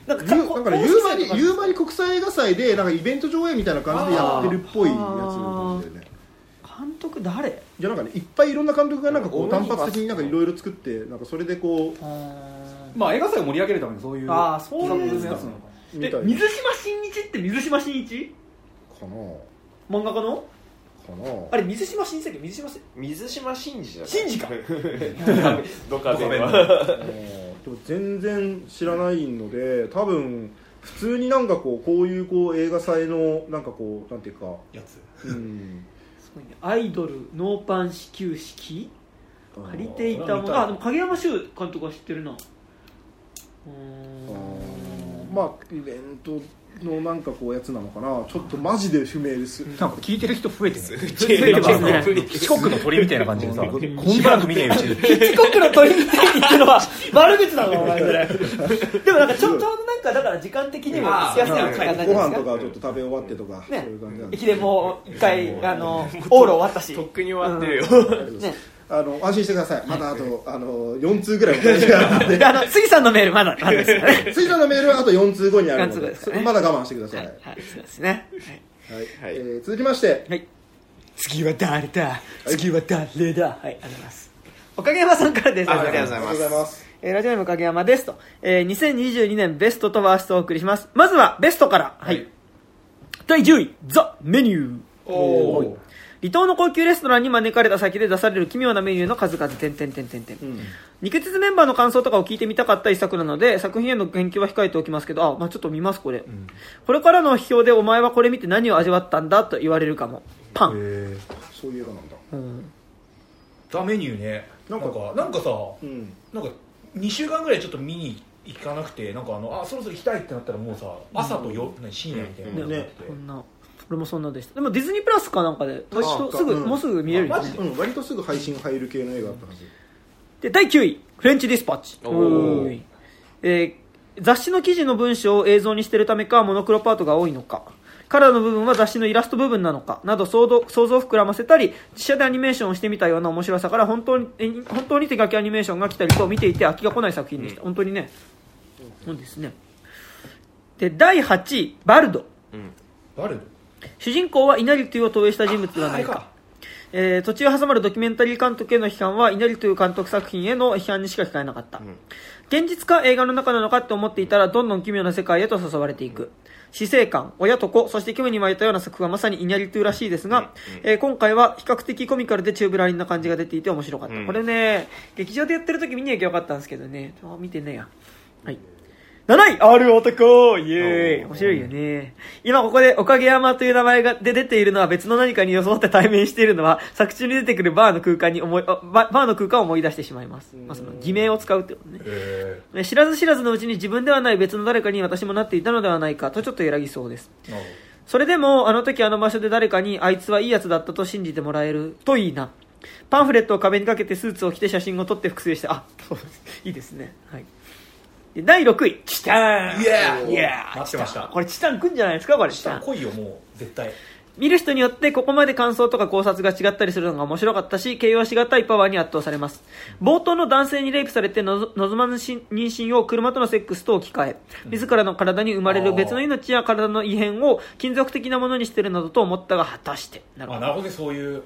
なんかゆなんかね、夕張国際映画祭でなんかイベント上映みたいな感じでやってるっぽいやつなんだよね監督誰？いやなんかねいっぱいいろんな監督がなんかこう単発的になんかいろいろ作ってなんかそれでこまあ映画祭を盛り上げるためにそういうあーそういうやつなのか。うみたいな。水島新一って水島新一？かな漫画家の？かなあ。れ水島新一だっけ？水島せ水島真司じゃない。真司か。*laughs* どかででも全然知らないので多分普通になんかこうこういうこう映画祭のなんかこうなんていうか。やつ。うんアイドルノーパン始球式？借りていたもの。あでも影山修監督は知ってるな。うん。ーまあイベントのなんかこうやつなのかな。ちょっとマジで不明です。なんか聞いてる人増えてる。ね増えてますね四国の鳥みたいな感じでさ *laughs* うんしばらく見ねえうちに。四国の鳥みたいにっていうのは *laughs* 悪口お前それ *laughs* でもなんかちょちょうどなんかだから時間的にもしやすい感じですか？飯とかちょっと食べ終わってとか、ね。そういう感じなんで駅でもう一回あの往路終わったし。とっくに終わってるよ、ねあの安心してください。まだあと、あの4通ぐらいお返しがあるので。で *laughs* あの杉さんのメールまだまだですからね *laughs* 次のメールはあと4通後にあるの4通後ででね。まだ我慢してください、ははい。いそうですね。はい。えー続きまして。はい。次は誰だ？次は誰だ？はいありがとうございます。おかげ山さんからです。あありがとうございありがます。とうございますえーラジオネーム影山ですと、えー2022年ベストとワーストをお送りします。まずはベストから。はい、第10位ザ・メニュー。おー離島の高級レストランに招かれた先で出される奇妙なメニューの数々。点々点々点々二血メンバーの感想とかを聞いてみたかった一作なので作品への言及は控えておきますけどあ、まあ、ちょっと見ますこれ、これからの批評でお前はこれ見て何を味わったんだと言われるかも。パン、へそういう映画なんだ。うん。ザメニューね。ななんんかかなんかさうん。なんか2週間ぐらいちょっと見に行かなくてなんかあのあそろそろ行きたいってなったらもうさ朝とよ、ね深夜みたいな感じになってて。こんな俺もそんなでした。でもディズニープラスかなんかで割とすぐ、うん。もうすぐ見れるよね。うん、割とすぐ配信入る系の映画だったはず。で第9位フレンチディスパッチ。えー雑誌の記事の文章を映像にしてるためかモノクロパートが多いのか。カラーの部分は雑誌のイラスト部分なのか。など想像想像を膨らませたり実写でアニメーションをしてみたような面白さから本当にえ本当に手書きアニメーションが来たりと見ていて飽きが来ない作品でした、本当にね。そうですね。で第8位バルド。バルド？主人公は稲荷というを投影した人物ではない。かえー途中挟まるドキュメンタリー監督への批判は稲荷という監督作品への批判にしか聞かれなかった、現実か映画の中なのかって思っていたらどんどん奇妙な世界へと誘われていく。死生観親と子そして興味に湧いたような作風はまさに稲荷というらしいですが、えー今回は比較的コミカルでチューブラリンな感じが出ていて面白かった、うん。これね劇場でやってる時見に行けばよかったんですけどね。あ見てねえや。はい7位、R 男イエーイ面白いよね。今ここで、おかげ山という名前がで出ているのは別の何かに装って対面しているのは、作中に出てくるバーの空間に思い、あババーの空間を思い出してしまいます。まあ、その、偽名を使うってことね。えね知らず知らずのうちに自分ではない別の誰かに私もなっていたのではないかとちょっと揺らぎそうです。それでも、あの時あの場所で誰かに、あいつはいいやつだったと信じてもらえるといいな。パンフレットを壁にかけてスーツを着て写真を撮って複製して、あ、そうです。いいですね。はい。で第6位、チタンイエーイエー待ってましたこれチタンくんじゃないですかこれどチタン。来いよもう絶対見る人によってここまで感想とか考察が違ったりするのが面白かったし、形容しがたいパワーに圧倒されます。冒頭の男性にレイプされて望まぬし妊娠を車とのセックスと置き換え、自らの体に生まれる別の命や体の異変を金属的なものにしてるなどと思ったが果たして。なるほど。あなるほどねそういう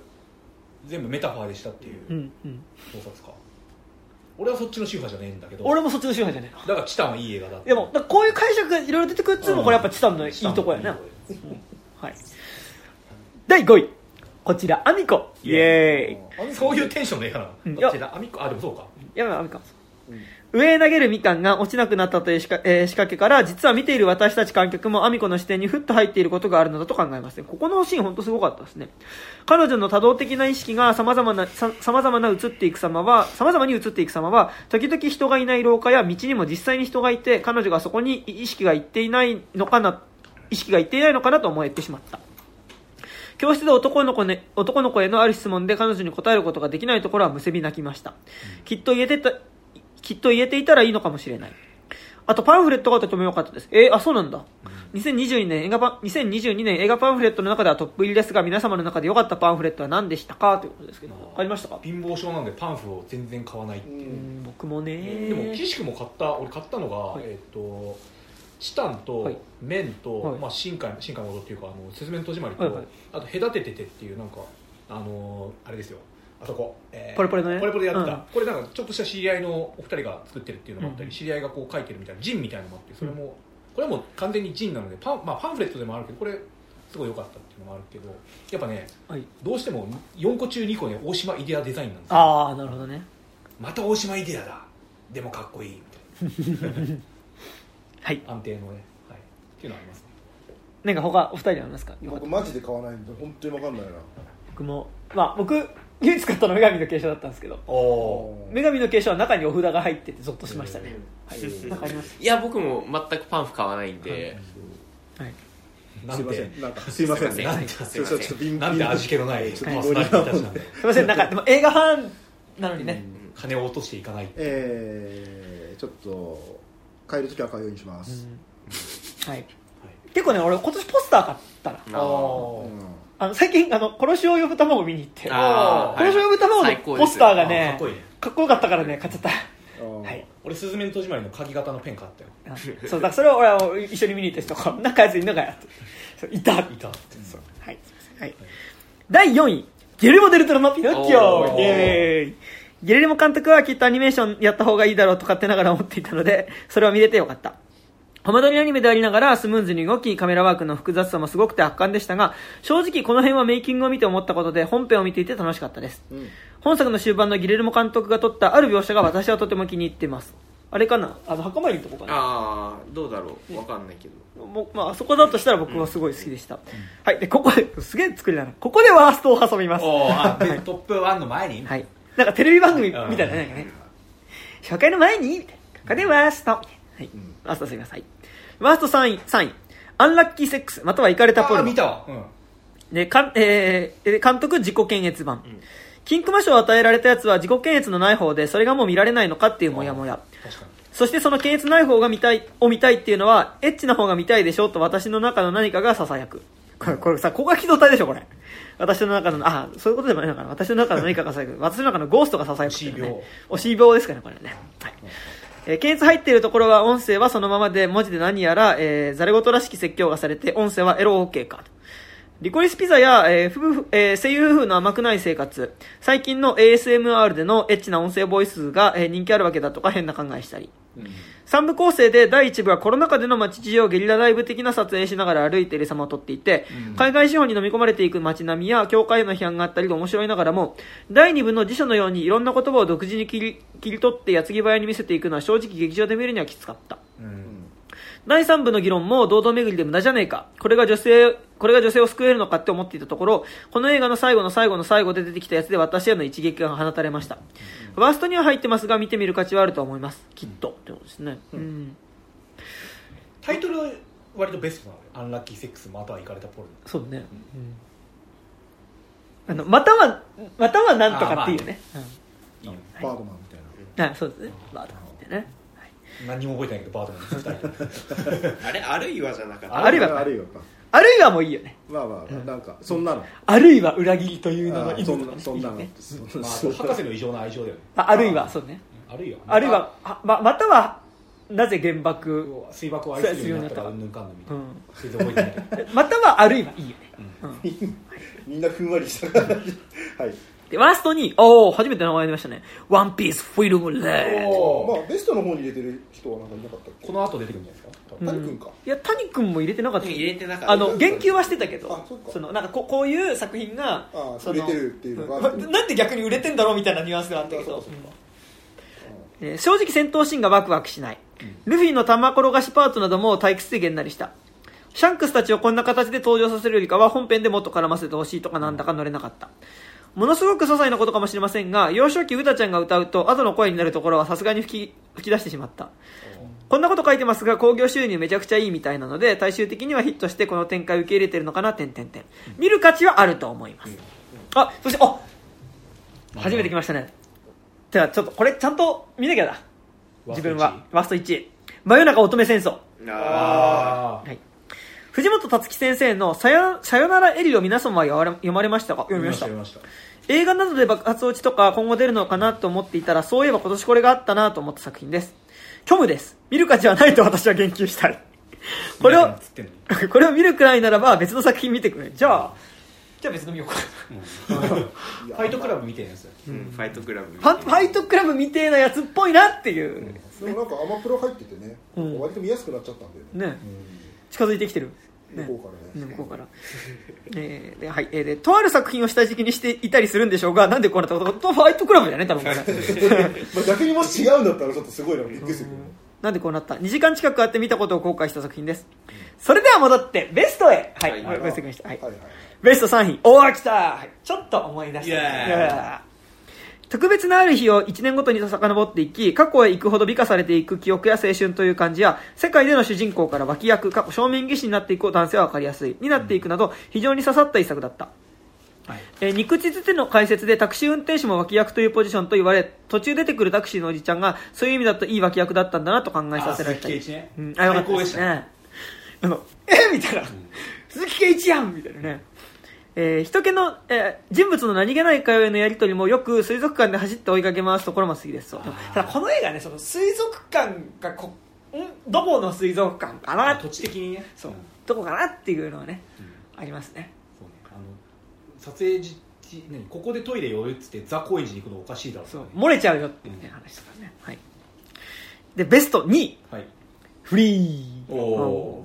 全部メタファーでしたっていううんうん。俺はそっちの宗派じゃねえんだけど俺もそっちの宗派じゃねえな。だからチタンはいい映画だってでも、だからこういう解釈がいろいろ出てくるっつうのもこれやっぱチタンのいいとこやな。はい。第5位。こちら、アミコ。イエーイ。あそういうテンションの映画なの、うんどっちだアミコあでもそうかい、アミカ上へ投げるみかんが落ちなくなったという仕掛,、えー仕掛けから、実は見ている私たち観客もアミコの視点にふっと入っていることがあるのだと考えますね。ここのシーン本当すごかったですね。彼女の多動的な意識が様々な、さ様々な映っていく様は、様々に映っていく様は、時々人がいない廊下や道にも実際に人がいて、彼女がそこに意識がいっていないのかな、意識がいっていないのかなと思えてしまった。教室で男の子,、ね、男の子へのある質問で彼女に答えることができないところはむせび泣きました。きっと言えてた、きっと言えていたらいいのかもしれない。あとパンフレットがとても良かったです。えーあ、そうなんだ。2022年映画パン、2022年映画パンフレットの中ではトップ入りですが、皆様の中で良かったパンフレットは何でしたかということですけど、わかりましたか？貧乏症なんでパンフを全然買わないっていう。う、ん僕もねでも岸君も買った俺買ったのが、はい。えっ、とチタンはとい。麺と、はい。まあ、深海深海のことっていうかあのすずめの戸締まりと、はいはい。あと隔てててっていうなんかあのーあれですよあそこ、えー。ポレポレのね？ポレポレでやってた、うん。これなんかちょっとした知り合いのお二人が作ってるっていうのもあったり、うん。知り合いがこう書いてるみたいなジンみたいなのもあってそれも、これはもう完全にジンなのでパン,、まあ、パンフレットでもあるけどこれすごい良かったっていうのもあるけどやっぱねはい。どうしても4個中2個ね大島イデアデザインなんですよ。ああ、なるほどね。また大島イデアだ。でもかっこいい。みたいなはい。安定のね、はい、っていうのはありますね。なんか他、お二人ありますか？僕マジで買わないんで本当に分かんないな。僕も、まあ僕、唯一買ったのは女神の継承だったんですけど、お女神の継承は中にお札が入っててゾッとしましたね。はい。なんかあります。いや僕も全くパンフ買わないんで、はい。なん。すいませてん。なんか。すいませんすいません。なんてすいません。ちょっと貧なんて味気のないちょパーっと貧乏ソナリティたちなんですいません、なんか、でも映画ファンなのにね。金を落としてい。かないえー、ちょっと買える時は買うようにします、はい。結構ね、俺今年ポスター買ったな。あー。うんあの、最近、あの、殺しを呼ぶ卵見に行って、あー殺しを呼ぶ卵のポスターがあねかっこいいねかっこよかったからね、買っちゃった。はい。俺スズメの戸締まりの鍵型のペン買ったよあそう、だからそれを俺は一緒に見に行った人こんなやつ *laughs* いんのかよって。そういた。いたそうはい。はい。第4位、ゲルモ・デルトロのピノッキオイエーイゲレルモ監督はきっとアニメーションやった方がいいだろうと勝手ながら思っていたので、それを見れてよかった。浜撮りアニメでありながらスムーズに動き、カメラワークの複雑さもすごくて圧巻でしたが、正直この辺はメイキングを見て思ったことで本編を見ていて楽しかったです。うん本作の終盤のギレルモ監督が撮ったある描写が私はとても気に入っています。あれかな？あの、墓参りのとこかな？ああどうだろう？わかんないけどもうまあ、あそこだとしたら僕はすごい好きでした。はい。で、ここで、すげえ作りだな。ここでワーストを挟みます。おーあはいトップ1の前に？はい。なんかテレビ番組みたいなね。なんかね紹介の前に、みたいな。ここでワースト。はい。ワーストすみません。ワースト3位、3位。アンラッキーセックス、またはイカれたポルノあ見。たわ、うん、で、かん、えー、え監督自己検閲版。金熊賞を与えられたやつは自己検閲のない方で、それがもう見られないのかっていうモヤモヤ。確かにそしてその検閲ない方が見たい、を見たいっていうのは、エッチな方が見たいでしょと私の中の何かが囁く。これ、これさ、ここが機動隊でしょ、これ。私の中の、あ、そういうことでもないのかな。私の中の何かが囁く。私の中のゴーストが囁くっていうね。押し病ですかね、これね。はい。えー検閲入っているところは音声はそのままで文字で何やら、えー、ザレ言らしき説教がされて音声はエロ OK か。リコリスピザや、えー夫婦えー声優夫婦の甘くない生活、最近の ASMR でのエッチな音声ボイスが、えー人気あるわけだとか変な考えしたり。三部構成で第一部はコロナ禍での街事情をゲリラライブ的な撮影しながら歩いている様を撮っていて、海外資本に飲み込まれていく街並みや教会への批判があったりで面白いながらも、第二部の辞書のようにいろんな言葉を独自に切り切り取って矢継ぎ早に見せていくのは正直劇場で見るにはきつかった。うん第3部の議論も堂々巡りで無駄じゃねえか。これが女性、これが女性を救えるのかって思っていたところ、この映画の最後の最後の最後で出てきたやつで私への一撃が放たれました。ワーストには入ってますが、見てみる価値はあると思います。きっと。ってことですね。うん。タイトルは割とベストなのよアンラッキーセックスまたは行かれたポルノそうね。あの、または、またはなんとかっていうね。いいよバードマンみたいなうんあ、そうですね。バードマンってね。何にも覚えてないけどバードマン2人。あれあるいはじゃなかった。あるいはあるいはか。あるいはもういいよね。まあまあなんかそんなの。あるいは裏切りという名のあーそんなそんなの。まあ、博士の異常な愛情だよね。ああるいは、そうね。あるいは。あるいは、あままたは、なぜ原爆、水爆を愛するようになったらうんぬんかんぬんみたいな、全然覚えてない *laughs* またはあるいはいいよね。*laughs* みんなふんわりした感じ。はいで、ワーストに、おお初めて名前出ましたね。ワンピースフィルムレッド。まあベストの方に入れてる人はなんかいなかったっけ？この後出てくるんじゃないですか？谷君か。いや、谷君も入れてなかった。入れてなかった。あの、言及はしてたけど。あそっ、か。その、なんかここういう作品が、あその売れてるっていうのが。あってうん。*laughs* なんで逆に売れてんだろうみたいなニュアンスがあったけど。あそうかそう。か、えー正直戦闘シーンがワクワクしない、ルフィの玉転がしパートなども退屈でげんなりした。シャンクスたちをこんな形で登場させるよりかは本編でもっと絡ませてほしいとかなんだか乗れなかったものすごく些細なことかもしれませんが幼少期うたちゃんが歌うと後の声になるところはさすがに吹き吹き出してしまった。こんなこと書いてますが興行収入めちゃくちゃいいみたいなので最終的にはヒットしてこの展開を受け入れてるのかな点々点見る価値はあると思います、あそしてあ初めて来ましたね。ではちょっとこれちゃんと見なきゃだ。自分は。ワースト1位真夜中乙女戦争。あはい藤本達樹先生のさよ「さよならエリ」を皆様は読まれ読ましたか？読みました読みました。映画などで爆発落ちとか今後出るのかなと思っていたらそういえば今年これがあったなと思った作品です。虚無です。見る価値はないと私は言及したい。*laughs* これを *laughs* これを見るくらいならば別の作品見てくれ。じゃあ。じゃあ別の見ようか。*laughs* ファイトクラブみたいなやつ。うん。ファイトクラブファファイトクラブみてえなやつっぽいなっていう、でもなんかアマプラ入っててね、うん。割と見やすくなっちゃったんだよね、ね。近づいてきてる、向こうからね。ね向こうから、えーではいえーでとある作品を下敷きにしていたりするんでしょうがなんでこうなったことかファイトクラブだよね多分これ。*laughs* まあ逆にもし違うんだったらちょっとすごいなびっくりするけどなんでこうなった？2時間近くあって見たことを後悔した作品です。それでは戻ってベストへ。はい、はい。いはい。はい。はいベスト3位。おー来た、はい、ちょっと思い出したイエーイ。いやー特別なある日を1年ごとに遡っていき過去へ行くほど美化されていく記憶や青春という感じや世界での主人公から脇役過去正面技師になっていく男性は分かりやすいになっていくなど非常に刺さった一作だった。はい。えー肉地での解説でタクシー運転手も脇役というポジションと言われ途中出てくるタクシーのおじちゃんがそういう意味だといい脇役だったんだなと考えさせられた。りあねうん、あよかったで最高ですした。ねのえ？みたいな、鈴木圭一やんみたいなねえー人気の、えー人物の何気ない会話へのやり取りもよく水族館で走って追いかけ回すところも好きですただこの映画ねその水族館がこんどこの水族館かな土地的にね。そう、ん。どこかなっていうのはね、うん。ありますね。そうね。あの撮影時何ここでトイレ寄るっつってザ・高円寺に行くのおかしいだろそう。ね漏れちゃうよっていう、ね話とかね、はい、でベスト2位はい。フリー。おお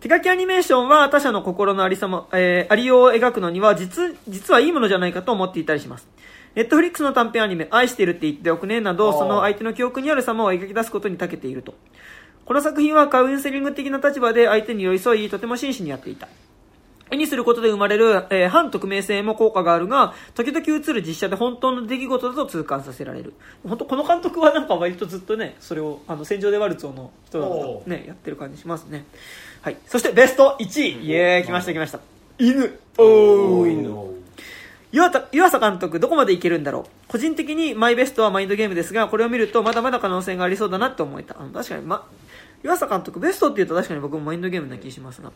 手書きアニメーションは他者の心のありさま、えーありようを描くのには実実はいいものじゃないかと思っていたりします。ネットフリックスの短編アニメ「愛してるって言っておくね」などその相手の記憶にある様を描き出すことに長けていると。この作品はカウンセリング的な立場で相手に寄り添いとても真摯にやっていた。絵にすることで生まれる、えー反匿名性も効果があるが時々映る実写で本当の出来事だと痛感させられる。本当この監督はなんか割とずっとねそれをあの戦場でワルツォの人だねやってる感じしますねはい。そしてベスト1位。イエーイ。来ました来ました。犬。おー。おいの湯浅監督どこまでいけるんだろう。個人的にマイベストはマインドゲームですがこれを見るとまだまだ可能性がありそうだなって思えた。あの確かに、ま、湯浅監督ベストっていうと確かに僕もマインドゲームな気しますが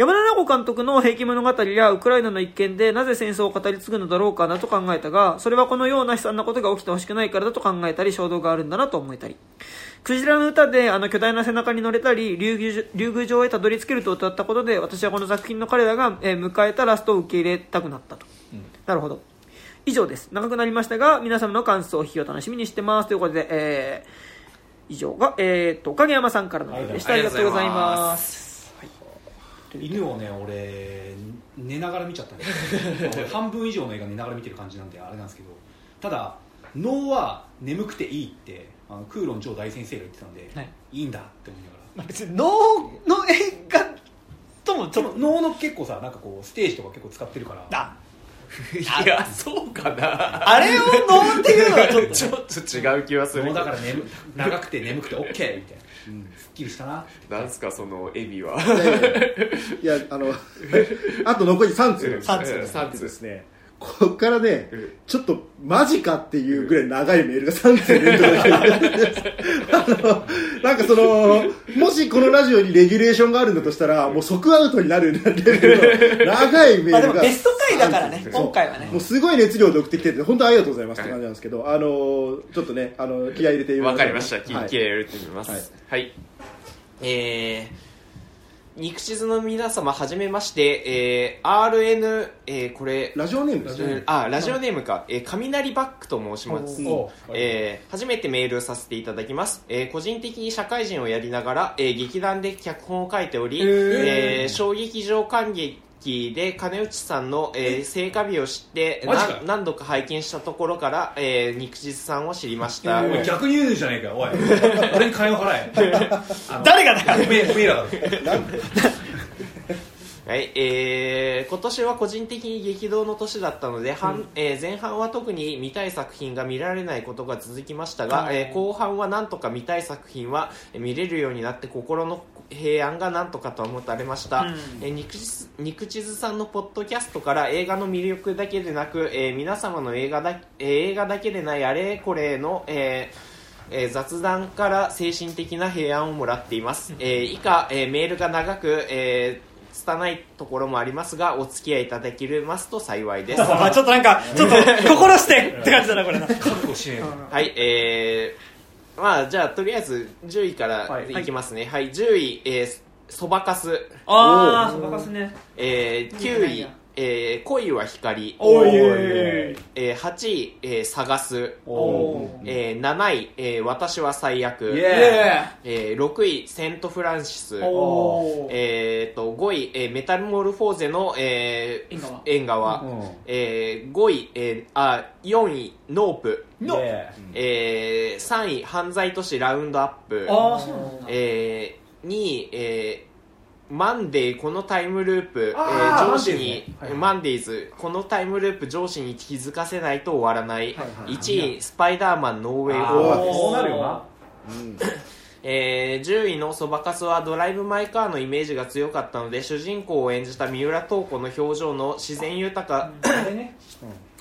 山田直子監督の「平家物語」やウクライナの一件でなぜ戦争を語り継ぐのだろうかなと考えたがそれはこのような悲惨なことが起きてほしくないからだと考えたり衝動があるんだなと思えたりクジラの歌であの巨大な背中に乗れたり竜宮城へたどり着けると歌ったことで私はこの作品の彼らが、えー迎えたラストを受け入れたくなったと、なるほど。以上です。長くなりましたが皆様の感想を聞きを楽しみにしてます。ということで、えー以上が、えー、っと影山さんからのメールでした。あありがとうございます犬をね俺寝ながら見ちゃったんですよ半分以上の映画寝ながら見てる感じなんであれなんですけどただ脳は眠くていいってあのクーロン超大先生が言ってたんで、はい。い、いんだって思いながら。まあ別に脳の映画ともちそのょっと。脳の結構さなんかこうステージとか結構使ってるから。あ。*laughs* いやそうかな。あれを脳っていうのはちょっと *laughs* ちょっと違う気はする脳だから眠長くて眠くて OK みたいな、きりしたな。なんすかそのエビは。いやあの *laughs* あと残り3通。なん。です三通。で三通ですねこっからねうんちょっとマジかっていうぐらい長いメールが3通連続であのなんかそのもしこのラジオにレギュレーションがあるんだとしたらもう即アウトになるレベルの長いメまあールがでもベスト回だからね今回はね。もうすごい熱量で送ってきてて本当ありがとうございますって感じなんですけど、あのちょっとねあの気合い入れてわかりました。はい気気合い入れてみます。はい。はい、えー肉地図の皆様はじめまして、えー RN、えーこれラジオネームですね。うんあラジオネームか、えー雷バックと申します、おえー初めてメールさせていただきます、えー個人的に社会人をやりながら、えー劇団で脚本を書いており、えー小劇場観劇で金内さんの、えー成果日を知ってマジか。よな何度か拝見したところから、えー肉実さんを知りました、おい逆に言うじゃないかよおい。*laughs* 俺に金を払え。*laughs* あの誰がだよ。おめえおめえらだろ *laughs* はい、えー今年は個人的に激動の年だったので、半えー前半は特に見たい作品が見られないことが続きましたが、えー後半はなんとか見たい作品はえー見れるようになって心の平安がなんとかと思たれました、うん。えー肉地肉地図さんのポッドキャストから映画の魅力だけでなく、えー皆様の映画だ、えー映画だけでないあれこれの、えーえー雑談から精神的な平安をもらっています、えー以下、えーメールが長く、えー拙いところもありますがお付き合いいただけますと幸いです。ま *laughs* あちょっとなんか *laughs* ちょっと心してって感じだなこれな。覚悟しはいえー、まあじゃあとりあえず10位からはい。いきますね。はい、10位、えー、そばかす、ああそばかすね。えー、9位えー、恋は光。おいえー、8位、えー、探す、えー、7位、えー、私は最悪。えー、6位セント・フランシス。えー、と5位、えーメタルモルフォーゼの、えー、縁側。えー、5位、えー、あ4位ノープ、のえー、3位犯罪都市ラウンドアップ、ああそうなんだ。えー、2位、えーマンデーこのタイムループ、えあーー上司にマンデーズこのタイムループ上司に気づかせないと終わらない、はいはい1位スパイダーマンノーウェイあホー。ムーそうなるよな。うん。えー10位のそばかすはドライブ・マイ・カーのイメージが強かったので主人公を演じた三浦透子の表情の自然豊か、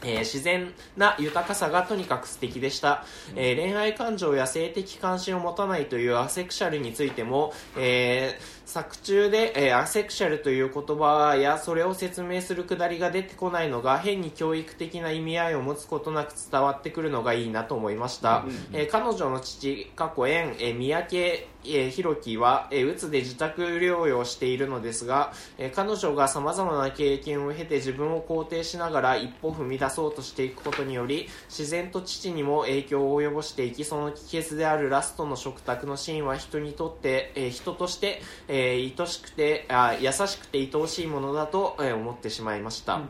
えー自然な豊かさがとにかく素敵でした、えー恋愛感情や性的関心を持たないというアセクシャルについても、えー作中で、えーアセクシャルという言葉やそれを説明するくだりが出てこないのが変に教育的な意味合いを持つことなく伝わってくるのがいいなと思いました、えー彼女の父過去縁、えー三宅、えー、弘樹は、えーうつで自宅療養しているのですが、えー彼女がさまざまな経験を経て自分を肯定しながら一歩踏み出そうとしていくことにより自然と父にも影響を及ぼしていきその帰結であるラストの食卓のシーンは人にとって、えー人として、えー愛しくてあ優しくて愛おしいものだと、えー思ってしまいました、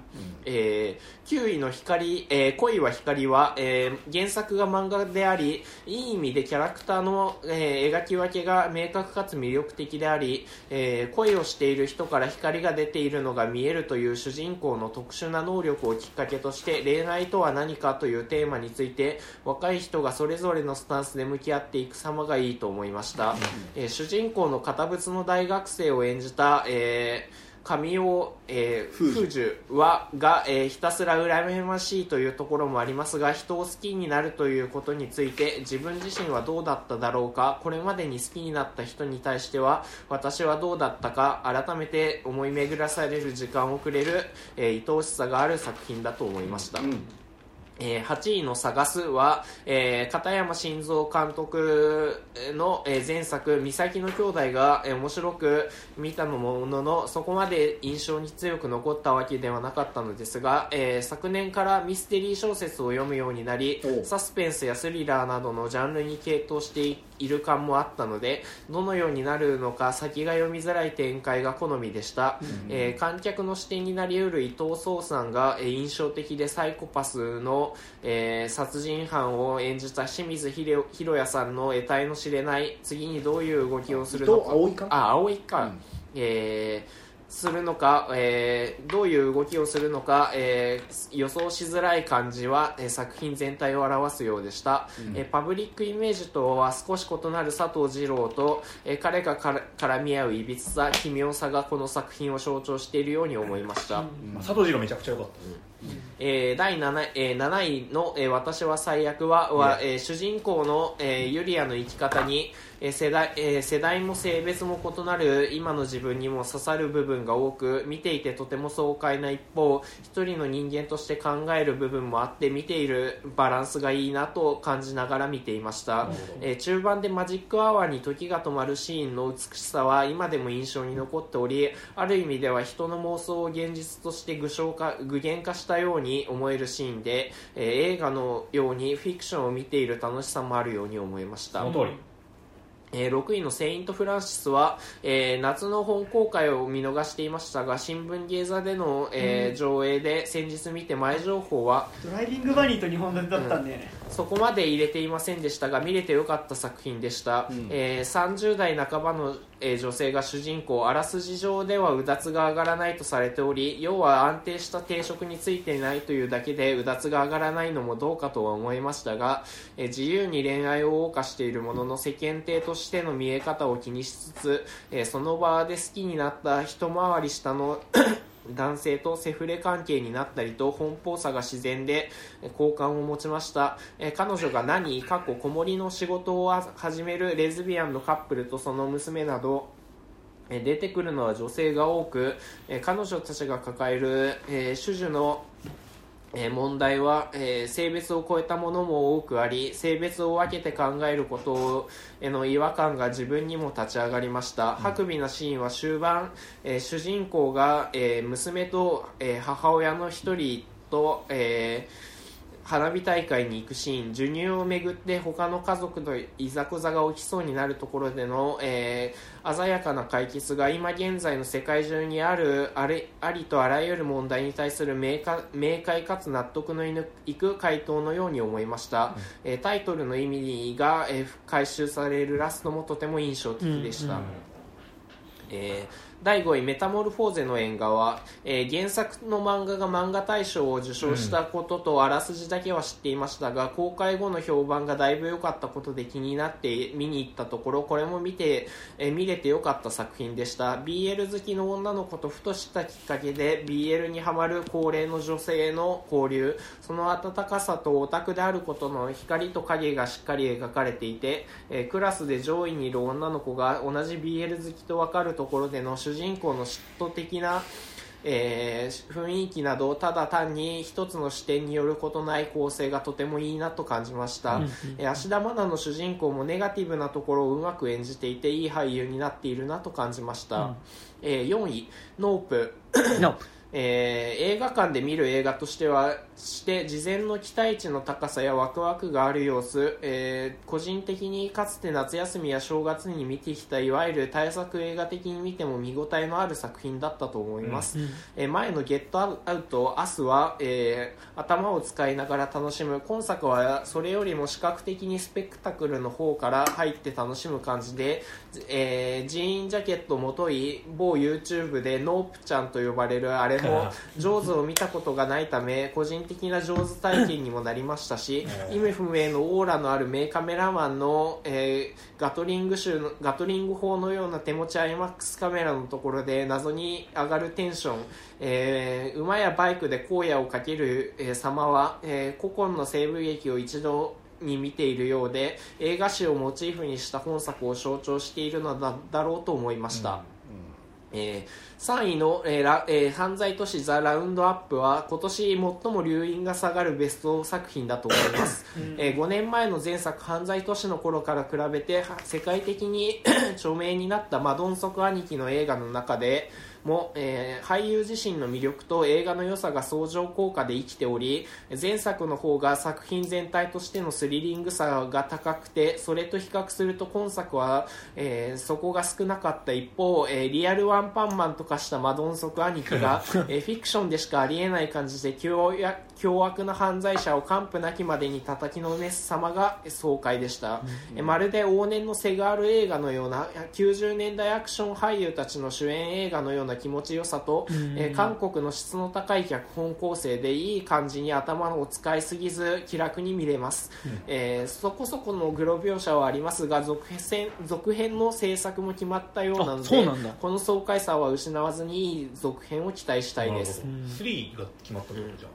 えー9位の光、えー恋は光は、えー原作が漫画でありいい意味でキャラクターの、えー描き分けが明確かつ魅力的であり、えー恋をしている人から光が出ているのが見えるという主人公の特殊な能力をきっかけとして恋愛とは何かというテーマについて若い人がそれぞれのスタンスで向き合っていく様がいいと思いました、えー主人公の堅物の大学生を演じた、えー神尾、えー、風樹はが、えーひたすら羨ましいというところもありますが人を好きになるということについて自分自身はどうだっただろうかこれまでに好きになった人に対しては私はどうだったか改めて思い巡らされる時間をくれる、えー愛おしさがある作品だと思いました、うんえー8位の「探すは」えー片山晋三監督の、えー前作「岬の兄弟が」えー面白く見たのもののそこまで印象に強く残ったわけではなかったのですが、えー昨年からミステリー小説を読むようになりサスペンスやスリラーなどのジャンルに傾倒している感もあったのでどのようになるのか先が読みづらい展開が好みでした、えー観客の視点になりうる伊藤壮さんが、えー印象的でサイコパスの、の、えー殺人犯を演じた清水ひろひろやさんの得体の知れない次にどういう動きをするの伊藤葵か？あ葵か、うん。えーするのか、えーどういう動きをするのか、えー予想しづらい感じは、えー作品全体を表すようでした、えーパブリックイメージとは少し異なる佐藤二郎と、えー彼がから絡み合ういびつさ奇妙さがこの作品を象徴しているように思いました、まあ佐藤二郎めちゃくちゃ良かったえー第 7, えー7位の、えー私は最悪は」は、えー主人公の、えーユリアの生き方に、えー世代えー世代も性別も異なる今の自分にも刺さる部分が多く見ていてとても爽快な一方一人の人間として考える部分もあって見ているバランスがいいなと感じながら見ていました、えー中盤でマジックアワーに時が止まるシーンの美しさは今でも印象に残っておりある意味では人の妄想を現実として具象化具現化したように思えるシーンで、えー映画のようにフィクションを見ている楽しさもあるように思いました。その通り。えー6位のセイント・フランシスは、えー夏の本公開を見逃していましたが新聞芸座での、えー上映で先日見て前情報はドライビングバニーと日本だったんで、そこまで入れていませんでしたが見れてよかった作品でした、えー30代半ばの、え女性が主人公あらすじ上ではうだつが上がらないとされており要は安定した定職についていないというだけでうだつが上がらないのもどうかとは思いましたが、え自由に恋愛を謳歌しているものの世間体としての見え方を気にしつつ、えその場で好きになった一回り下の男性とセフレ関係になったりと奔放さが自然で好感を持ちました、え彼女が何過去子守の仕事を始めるレズビアンのカップルとその娘などえ出てくるのは女性が多く、え彼女たちが抱える、えー種々のえー問題は、えー性別を超えたものも多くあり性別を分けて考えることへの違和感が自分にも立ち上がりました、ハクビなシーンは終盤、えー主人公が、えー娘と、えー母親の一人と、えー花火大会に行くシーン授乳をめぐって他の家族のいざこざが起きそうになるところでの、えー鮮やかな解決が今現在の世界中にあるあれありとあらゆる問題に対する明快明快かつ納得のいく回答のように思いました、えータイトルの意味が、えー回収されるラストもとても印象的でした、えー第5位「メタモルフォーゼの縁側」えー原作の漫画が漫画大賞を受賞したこととあらすじだけは知っていましたが、公開後の評判がだいぶ良かったことで気になって見に行ったところこれも見て、えー見れて良かった作品でした。BL 好きの女の子とふとしたきっかけで BL にはまる高齢の女性の交流。その温かさとオタクであることの光と影がしっかり描かれていて、えークラスで上位にいる女の子が同じ BL 好きと分かるところでの主人公の嫉妬的なえー雰囲気などただ単に一つの視点によることない構成がとてもいいなと感じました、えー芦田愛菜の主人公もネガティブなところをうまく演じていていい俳優になっているなと感じました、えー4位「ノープ」のえー映画館で見る映画としてはして事前の期待値の高さやワクワクがある様子、えー個人的にかつて夏休みや正月に見てきたいわゆる大作映画的に見ても見応えのある作品だったと思います、えー前の「ゲットアウト」「明日は」えー頭を使いながら楽しむ今作はそれよりも視覚的にスペクタクルの方から入って楽しむ感じで、えージーンジャケットもとい某 YouTube でノープちゃんと呼ばれるあれも上手を見たことがないため個人的な上手体験にもなりましたし意味不明のオーラのある名カメラマンの、えーガトリング州のガトリング砲のような手持ち IMAX カメラのところで謎に上がるテンション、えー馬やバイクで荒野をかける、えー様は、えー古今の西部劇を一度に見ているようで映画史をモチーフにした本作を象徴しているのだだろうと思いました、えー3位の、えーラえー犯罪都市ザ・ラウンドアップは今年最も留飲が下がるベスト作品だと思います、*laughs* えー5年前の前作犯罪都市の頃から比べては世界的に *coughs* 著名になったマドンソク兄貴の映画の中でも、えー俳優自身の魅力と映画の良さが相乗効果で生きており前作の方が作品全体としてのスリリングさが高くてそれと比較すると今作は、えーそこが少なかった一方、えーリアルワンパンマンと化したマドンソク兄貴が、*laughs* えーフィクションでしかありえない感じで凶悪凶悪な犯罪者を完膚なきまでに叩きのめす様が爽快でした、えまるで往年のセガール映画のような90年代アクション俳優たちの主演映画のような気持ちよさと、え韓国の質の高い脚本構成でいい感じに頭を使いすぎず気楽に見れます、えーそこそこのグロ描写はありますが続編続編の制作も決まったようなのあそうなんだ。でこの爽快さは失わずにいい続編を期待したいです。なるほど。3が決まったところじゃ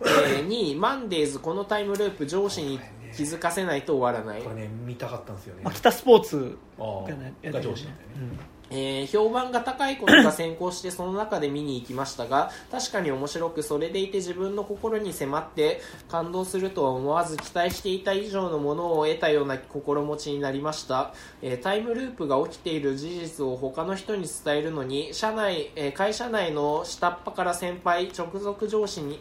えー2位マンデーズこのタイムループ上司に気づかせないと終わらない。これね見たかったんですよね。まあ、北スポーツがねやってるが上司なんだよね。えー評判が高いことが先行してその中で見に行きましたが確かに面白くそれでいて自分の心に迫って感動するとは思わず期待していた以上のものを得たような心持ちになりました、えータイムループが起きている事実を他の人に伝えるのに社内、えー会社内の下っ端から先輩直属上司に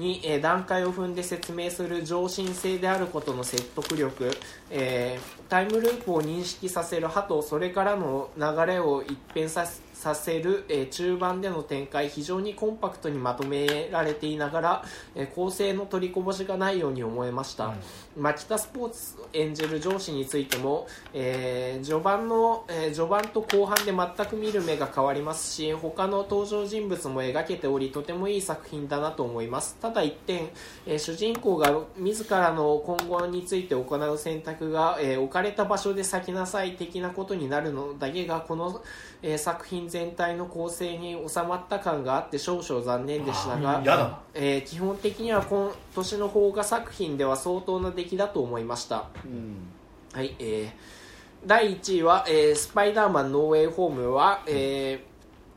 に、えー段階を踏んで説明する上進性であることの説得力、えータイムループを認識させる歯とそれからの流れを一変させさせる、えー中盤での展開非常にコンパクトにまとめられていながら、えー構成の取りこぼしがないように思えました、牧田スポーツ演じる上司についても、えー序盤の、えー序盤と後半で全く見る目が変わりますし他の登場人物も描けておりとてもいい作品だなと思います。ただ一点、えー主人公が自らの今後について行う選択が、えー置かれた場所で咲きなさい的なことになるのだけがこの、えー作品全体の構成に収まった感があって少々残念でしたがえー基本的には今年の邦画作品では相当な出来だと思いました。うん。はい、えー第1位は、えースパイダーマンノーウェイホームは、えー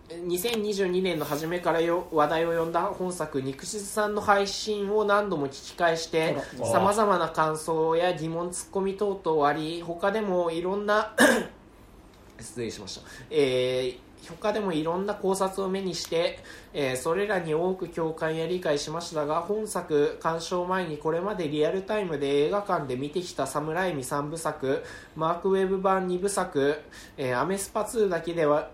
2022年の初めからよ話題を呼んだ本作肉質さんの配信を何度も聞き返してさまざまな感想や疑問ツッコミ等々あり他でもいろんな失礼しました、えー他でもいろんな考察を目にして、えーそれらに多く共感や理解しましたが本作鑑賞前にこれまでリアルタイムで映画館で見てきたサムライミ3部作マークウェブ版2部作、えーアメスパ2だけでは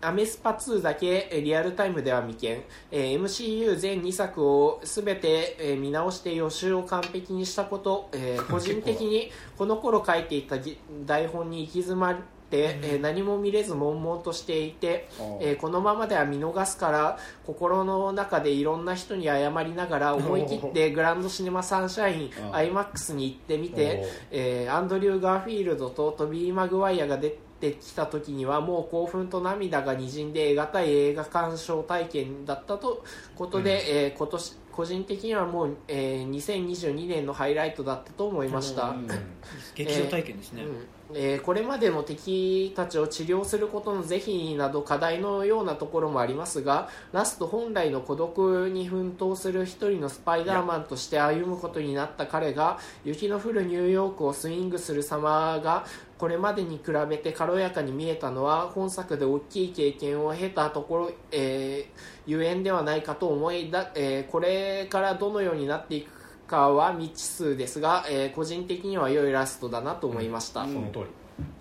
アメスパ2だけえーリアルタイムでは未見、えー MCU 全2作を全てえー見直して予習を完璧にしたこと、えー個人的にこの頃書いていたぎ台本に行き詰まって、えー何も見れず悶々としていて、えーこのままでは見逃すから心の中でいろんな人に謝りながら思い切ってグランドシネマサンシャイン IMAX に行ってみてえーアンドリュー・ガーフィールドとトビー・マグワイアが出てきた時にはもう興奮と涙がにじんで得難い映画鑑賞体験だったとことで、えー今年個人的にはもう、えー2022年のハイライトだったと思いました。うん *laughs* 劇場体験ですね、うんえーこれまでの敵たちを治療することの是非など課題のようなところもありますがラスト本来の孤独に奮闘する一人のスパイダーマンとして歩むことになった彼が雪の降るニューヨークをスイングする様がこれまでに比べて軽やかに見えたのは本作で大きい経験を経たところ、えーゆえんではないかと思いだ、えーこれからどのようになっていくかは未知数ですが、えー個人的には良いラストだなと思いました、その通り。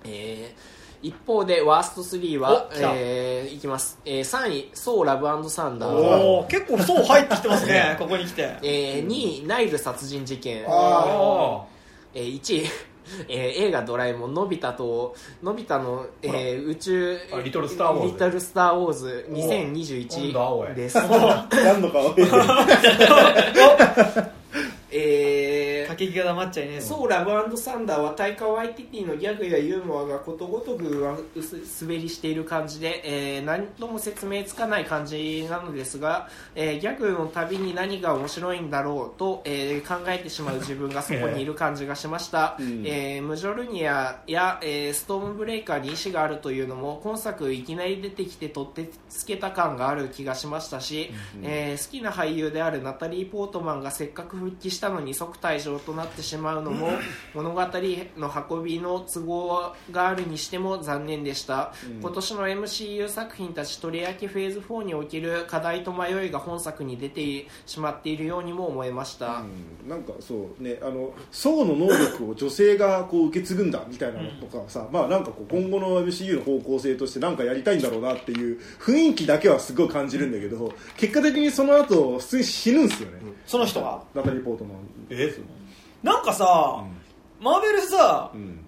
えー一方でワースト3はえーいきます、えー3位「ソーラブサンダー」おお結構そう入ってきてますね。ここに来て。えー2位「ナイル殺人事件」あえー1位えー映画「ドラえもんのび太とのび太の、えー宇宙あリトルスターウォーズ。リトルスター・ウォーズなんだおい。2021です。*laughs* 何度か *laughs* *laughs* はえー駆け気が黙っちゃいねえそうラブサンダーはタイカ・ワイティティのギャグやユーモアがことごとく滑りしている感じで、えー何とも説明つかない感じなのですが、えーギャグのたびに何が面白いんだろうと、えー考えてしまう自分がそこにいる感じがしました、*laughs* うん。えームジョルニアや、えーストームブレイカーに意志があるというのも今作いきなり出てきて取ってつけた感がある気がしましたし、えー好きな俳優であるナタリー・ポートマンがせっかく復帰したのに即退場となってしまうのも物語の運びの都合があるにしても残念でした、うん。今年の MCU 作品たち取り上げフェーズ4における課題と迷いが本作に出てしまっているようにも思えました、うん。なんかそうねあの層の能力を女性がこう受け継ぐんだみたいなのとかさ、まあなんかこう今後の MCU の方向性としてなんかやりたいんだろうなっていう雰囲気だけはすごい感じるんだけど結果的にその後普通に死ぬんですよね、その人がナタリー・ポートマンえなんかさ、マーベルさ、うん。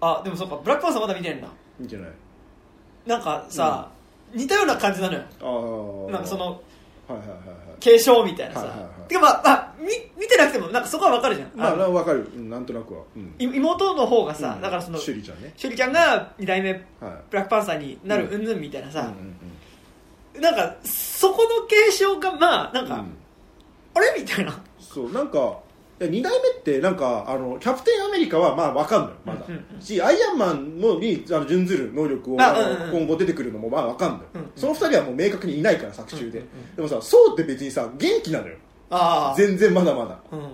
あでもそうかブラックパンサーまだ見てんだいいんじゃない？なんかさ、似たような感じなのよ。なんかそのはいはいはいはい。継承みたいなさ、はいはいはい。てかまあ、まあ、み見てなくてもなんかそこはわかるじゃん、まああのな分かる、うんなんとなくは、うん。い妹の方がさ、うん。だからそのシュリちゃんね。シュリちゃんが2代目はい。ブラックパンサーになるうん。うんぬんみたいなさ、なんかそこの継承がまあなんか、うん。あれ？みたいな。そうなんか2代目ってなんかあのキャプテンアメリカはまあ分かんのよまだ、うんうんしアイアンマンのにあの準ずる能力を今後出てくるのもまあ分かんのよ、うんうん。その2人はもう明確にいないから作中で、うんうん。うんでもさそうって別にさ元気なのよ。全然まだまだ。うんうん。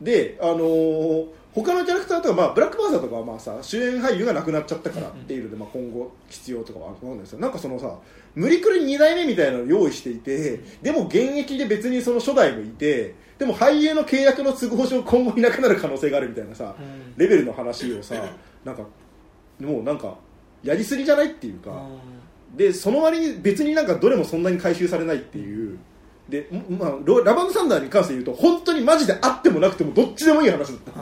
であのー他のキャラクターとか、まあ、ブラックパンサーとかはまあさ主演俳優が亡くなっちゃったからっていうので、まあ、今後必要とかはあると思うんですよ。なんかそのさ無理くり2代目みたいなのを用意していてでも現役で別にその初代もいてでも俳優の契約の都合上今後いなくなる可能性があるみたいなさうん。レベルの話をさなんかもうなんかやりすぎじゃないっていうかでその割に別になんかどれもそんなに回収されないっていう。で、まあ、ソーラブアンドサンダーに関して言うと本当にマジであってもなくてもどっちでもいい話だった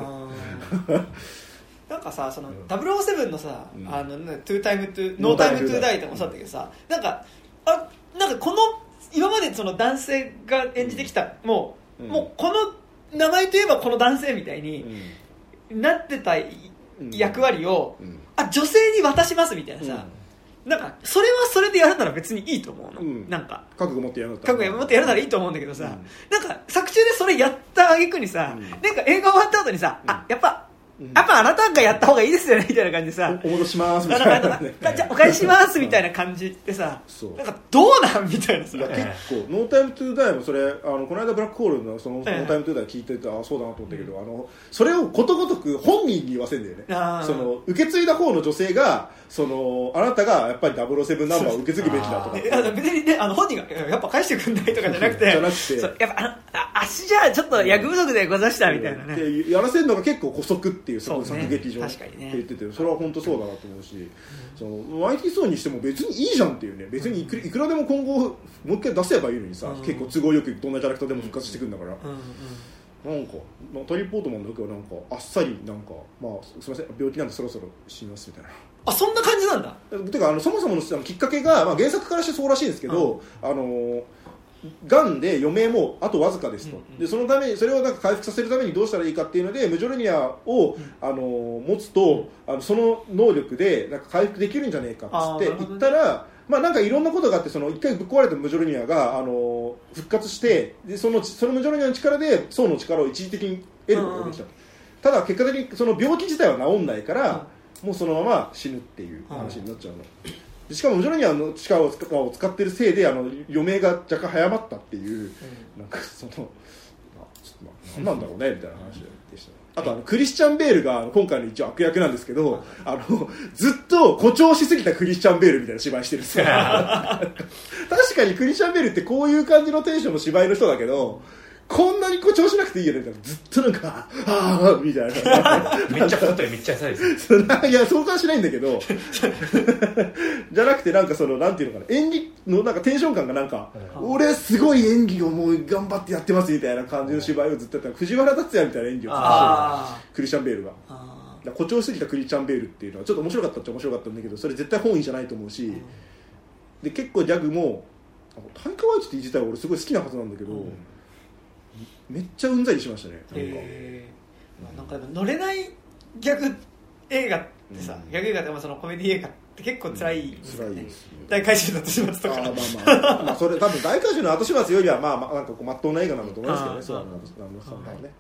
*laughs* なんかさその007のさ、うん。あのねトゥータイムトゥノータイムトゥーダイとかもそうだったけどさなんかあなんかこの今までその男性が演じてきた、もう、うん。もうこの名前といえばこの男性みたいになってた役割を、うん。あ女性に渡しますみたいなさ、なんかそれはそれでやるなら別にいいと思うの、うん。なんか。覚悟持ってやる覚悟持ってやるならいいと思うんだけどさ、うん。なんか作中でそれやった挙句にさ、うん。なんか映画終わった後にさ、うん。あやっぱ、うんやっぱあなたがやった方がいいですよねみたいな感じでさ、おお戻しますみあたいな。ねあじゃあお返ししますみたいな感じってさなんかどうなんみたいなさ。いや結構ノータイムトゥーダイもそれあのこの間ブラックホールのそのノえ。えータイムトゥーダイ聞いててあそうだなと思ったけど、あのそれをことごとく本人に言わせるんだよね。その受け継いだ方の女性がそのあなたがやっぱり007ナンバーを受け継ぐべきだとか。別にねあの本人がいややっぱ返してくんないとかじゃなくて *laughs* じゃなくて。やっぱあのあ足じゃちょっと役不足でござしたみたいなね、でやらせるのが結構姑息っていうそのそうね作劇場って言っててそれは本当そうだなと思うし、そのマイティーソーにしても別にいいじゃんっていうね。別にいくらいくらでも今後もう一回出せばいいのにさ、うん。結構都合よくどんなキャラクターでも復活してくるんだから、うんうんなんかナタリー・ポートマンだけはなんかあっさりなんかまあすみません病気なんでそろそろ死にますみたいな。あそんな感じなんだ。てかあのそもそものきっかけが、まあ、原作からしてそうらしいんですけど、あのがんで余命もあとわずかですと、うんうん。でそのためにそれをなんか回復させるためにどうしたらいいかっていうのでムジョルニアを、あの持つとあのその能力でなんか回復できるんじゃねえかっつって言ったら。まあなんかいろんなことがあってその一回ぶっ壊れたムジョルニアがあの復活してでそのそのムジョルニアの力で層の力を一時的に得ることができた。と、ただ結果的にその病気自体は治んないから、もうそのまま死ぬっていう話になっちゃうの、でしかもムジョルニアの力を使を使ってるせいであの余命が若干早まったっていう、なんかその、まあ、ちょっとまあ何なんだろうねみたいな話で。した、あとあのクリスチャン・ベールが今回の一応悪役なんですけど、あのずっと誇張しすぎたクリスチャン・ベールみたいな芝居してるんですよ確かにクリスチャン・ベールってこういう感じのテンションの芝居の人だけどこんなに誇張しなくていいよね。みたいなずっとなんか「ああ」みたいな。*laughs* めっちゃ太ったりめっちゃ痩せたりす。*laughs* いやそう感しないんだけど。*laughs* じゃなくてなんかそのなんていうのかな。演技のなんかテンション感がなんか、俺すごい演技をもう頑張ってやってますみたいな感じの芝居をずっとやってた。藤原竜也みたいな演技をクリスチャン・ベールが。誇張しすぎたクリスチャン・ベールっていうのはちょっと面白かったっちゃ面白かったんだけどそれ絶対本意じゃないと思うし、で結構ギャグもタイカ・ワイチティ自体は俺すごい好きなはずなんだけど、めっちゃうんざりしましたねなんか、まあなんかでも乗れないギャグ映画ってさ、うん。ギャグ映画でもそのコメディ映画って結構辛いですよね。辛いですね。大怪獣の後始末とかあーまあまあ、まあ、それ多分大怪獣の後始末よりはまあまあなんかこう真っ当な映画なんだと思いますけどねそうなんです。なんです。さんはね、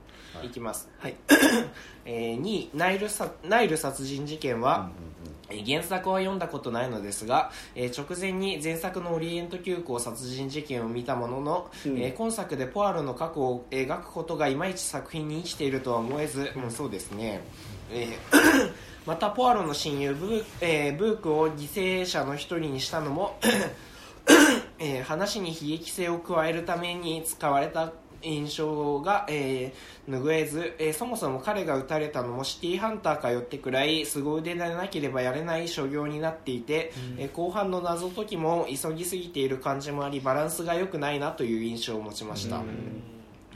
いきます、はい。*coughs* えー、2位ナイルさナイル殺人事件は、えー原作は読んだことないのですが、えー直前に前作のオリエント急行殺人事件を見たものの、うん。えー今作でポアロの過去を描くことがいまいち作品に生きているとは思えず、うんそうですね、えー *coughs* またポアロの親友ブー,、えーブークを犠牲者の一人にしたのも *coughs* えー話に悲劇性を加えるために使われた印象が、えー拭えず、えーそもそも彼が撃たれたのもシティーハンターかよってくらい凄腕でなければやれない所業になっていて、えー後半の謎解きも急ぎすぎている感じもありバランスが良くないなという印象を持ちました。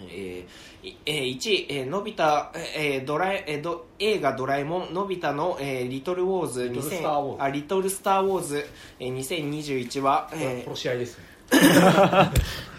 えーいえー1位、えーのび太、えードラええーど映画「ドラえもんのび太の、えーリトルウォーズ」リトルスターウォーズ。あリトルスター・ウォーズ、えー2021は、えー殺し合いですね *laughs*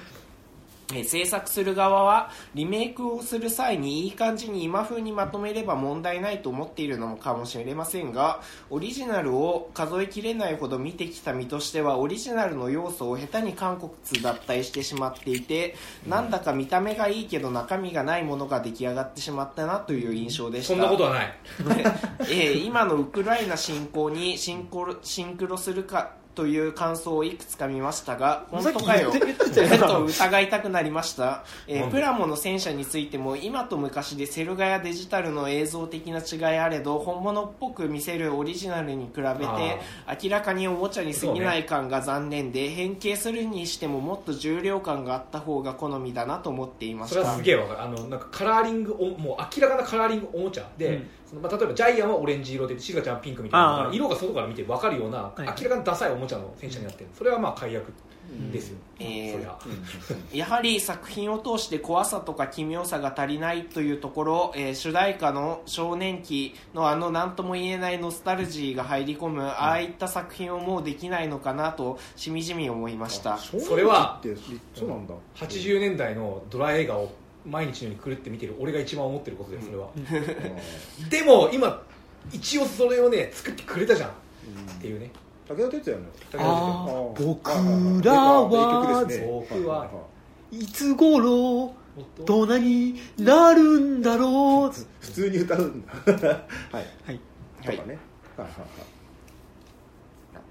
えー制作する側はリメイクをする際にいい感じに今風にまとめれば問題ないと思っているのかもしれませんがオリジナルを数えきれないほど見てきた身としてはオリジナルの要素を下手に韓国脱退してしまっていてなんだか見た目がいいけど中身がないものが出来上がってしまったなという印象でした。そんなことはない。*laughs* えー今のウクライナ侵攻にシンコロシンクロするかという感想をいくつか見ましたが本当かよ。と疑いたくなりました、えープラモの戦車についても今と昔でセル画やデジタルの映像的な違いあれど本物っぽく見せるオリジナルに比べて明らかにおもちゃに過ぎない感が残念で、変形するにしてももっと重量感があった方が好みだなと思っていました。それはすげえわかる。あのなんかカラーリングおもう明らかなカラーリングおもちゃで、うんまあ、例えばジャイアンはオレンジ色でシガちゃんはピンクみたいな色が外から見て分かるような、い。明らかにダサいおもちゃの戦車になってる。それはまあ解約ですよ、えー。そりゃ、やはり作品を通して怖さとか奇妙さが足りないというところ、えー主題歌の少年期のあの何とも言えないノスタルジーが入り込む、ああいった作品をもうできないのかなとしみじみ思いました。それはそうなんだ？80年代のドラ映画を毎日のように狂って見てる俺が一番思ってることですそれは、でも今一応それをね作ってくれたじゃん。っていうね。武田鉄矢の武田僕らはね。僕ははいいつ頃大人になるんだろう。普通に歌うんだ。*laughs* はい。はい。とかね。はいはい。はい。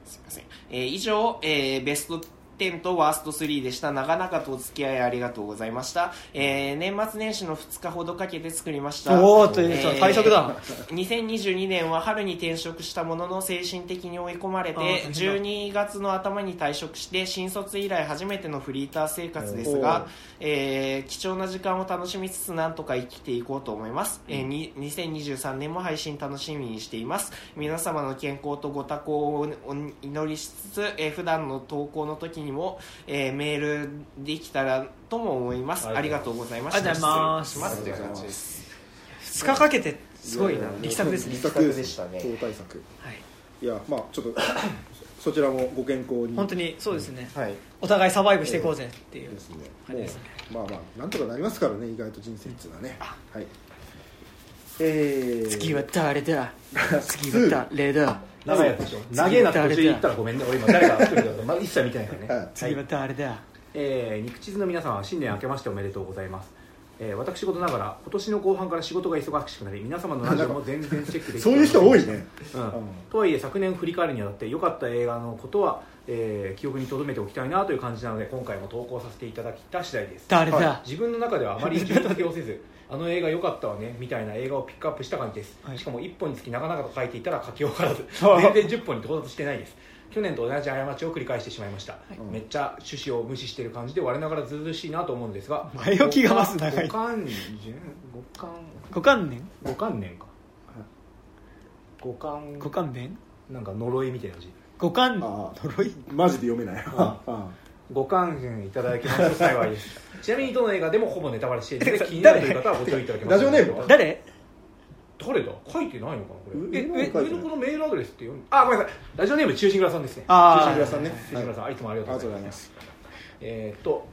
すいません、えー以上、えーベスト10とワースト3でした。長々とお付き合いありがとうございました、えー年末年始の2日ほどかけて作りました。おーっと最速だ。2022年は春に転職したものの精神的に追い込まれてあー大変だ。12月の頭に退職して新卒以来初めてのフリーター生活ですが、えー貴重な時間を楽しみつつなんとか生きていこうと思います、えーに2023年も配信楽しみにしています。皆様の健康とご多幸をお祈りしつつ、えー普段の投稿の時にも、えーメールできたらとも思います。ありがとうございましたありがとうございます。という感じです。2日かけてすごいな。力作ですね。力作でしたね。超大作。はい。いやまあちょっと *coughs* そちらもご健康に。本当にそうですね。はい。お互いサバイブしていこうぜっていうですね。もう感じですね。まあまあなんとかなりますからね意外と人生っていうのはね。はいえー、次は誰だ？*laughs* 次は誰だ？長いやつでしょ。長えなって途中で言ったらごめんね。俺今誰か一人だからまあ一切見てないからね、はい。次は誰だ？えー肉地図の皆さん新年明けましておめでとうございます、えー私事ながら今年の後半から仕事が忙しくなり皆様のラジオも全然チェックできて *laughs* そういう人多いね。うん。とはいえ昨年振り返るにあたって良かった映画のことは、えー記憶に留めておきたいなという感じなので今回も投稿させていただきた次第です。誰だ、は自分の中ではあまり順位付けをせずあの映画良かったわねみたいな映画をピックアップした感じです、はい。しかも1本につき長々と書いていたら書き終わらずあ *laughs* 全然10本に到達してないです。去年と同じ過ちを繰り返してしまいました、い。めっちゃ趣旨を無視している感じで我ながらずうずうしいなと思うんですが前置きがまず長い。五巻順五観念五巻年か。五巻五観念なんか呪いみたいな字。五観ああ呪い？マジで読めない。ああご関心いただきますと幸いですちなみにどの映画でもほぼネタバレしているので気になるという方はご注意いただけます。ラジオネーム？は誰？誰だ？書いてないのかなこれ。ええ上のこのメールアドレスって読むあごめんなさい。ラジオネーム中心蔵さんですね。あー。中心蔵さんね。中心蔵さん、あいつもありがとうございまがとうございます。すえーっと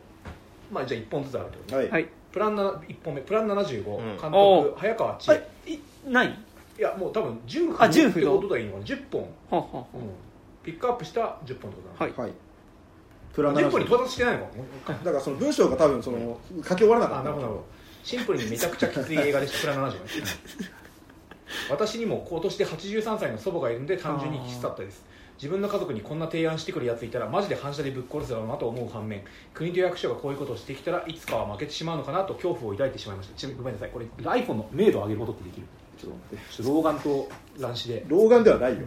まあじゃあ1本ずつあるってことはい、はい。プラン7 1本目。プラン75、うん。監お督早川千あ恵。いない？いやもう多分10あ10ってことでいいのかな？10本、ピックアップした10本ってことだな、はい。はいプラン10本に70到達してないだからその文章が多分その書き終わらなかった。あなるほど。シンプルにめちゃくちゃきつい映画でしたプラン70私にも今年で83歳の祖母がいるので単純にきつかったです。自分の家族にこんな提案してくるやついたらマジで反射でぶっ殺すだろうなと思う反面国と役所がこういうことをしてきたらいつかは負けてしまうのかなと恐怖を抱いてしまいました。ごめんなさい。これ iPhone の明度を上げることってできる？ちょっと待って。老眼と乱視で。老眼ではないよ、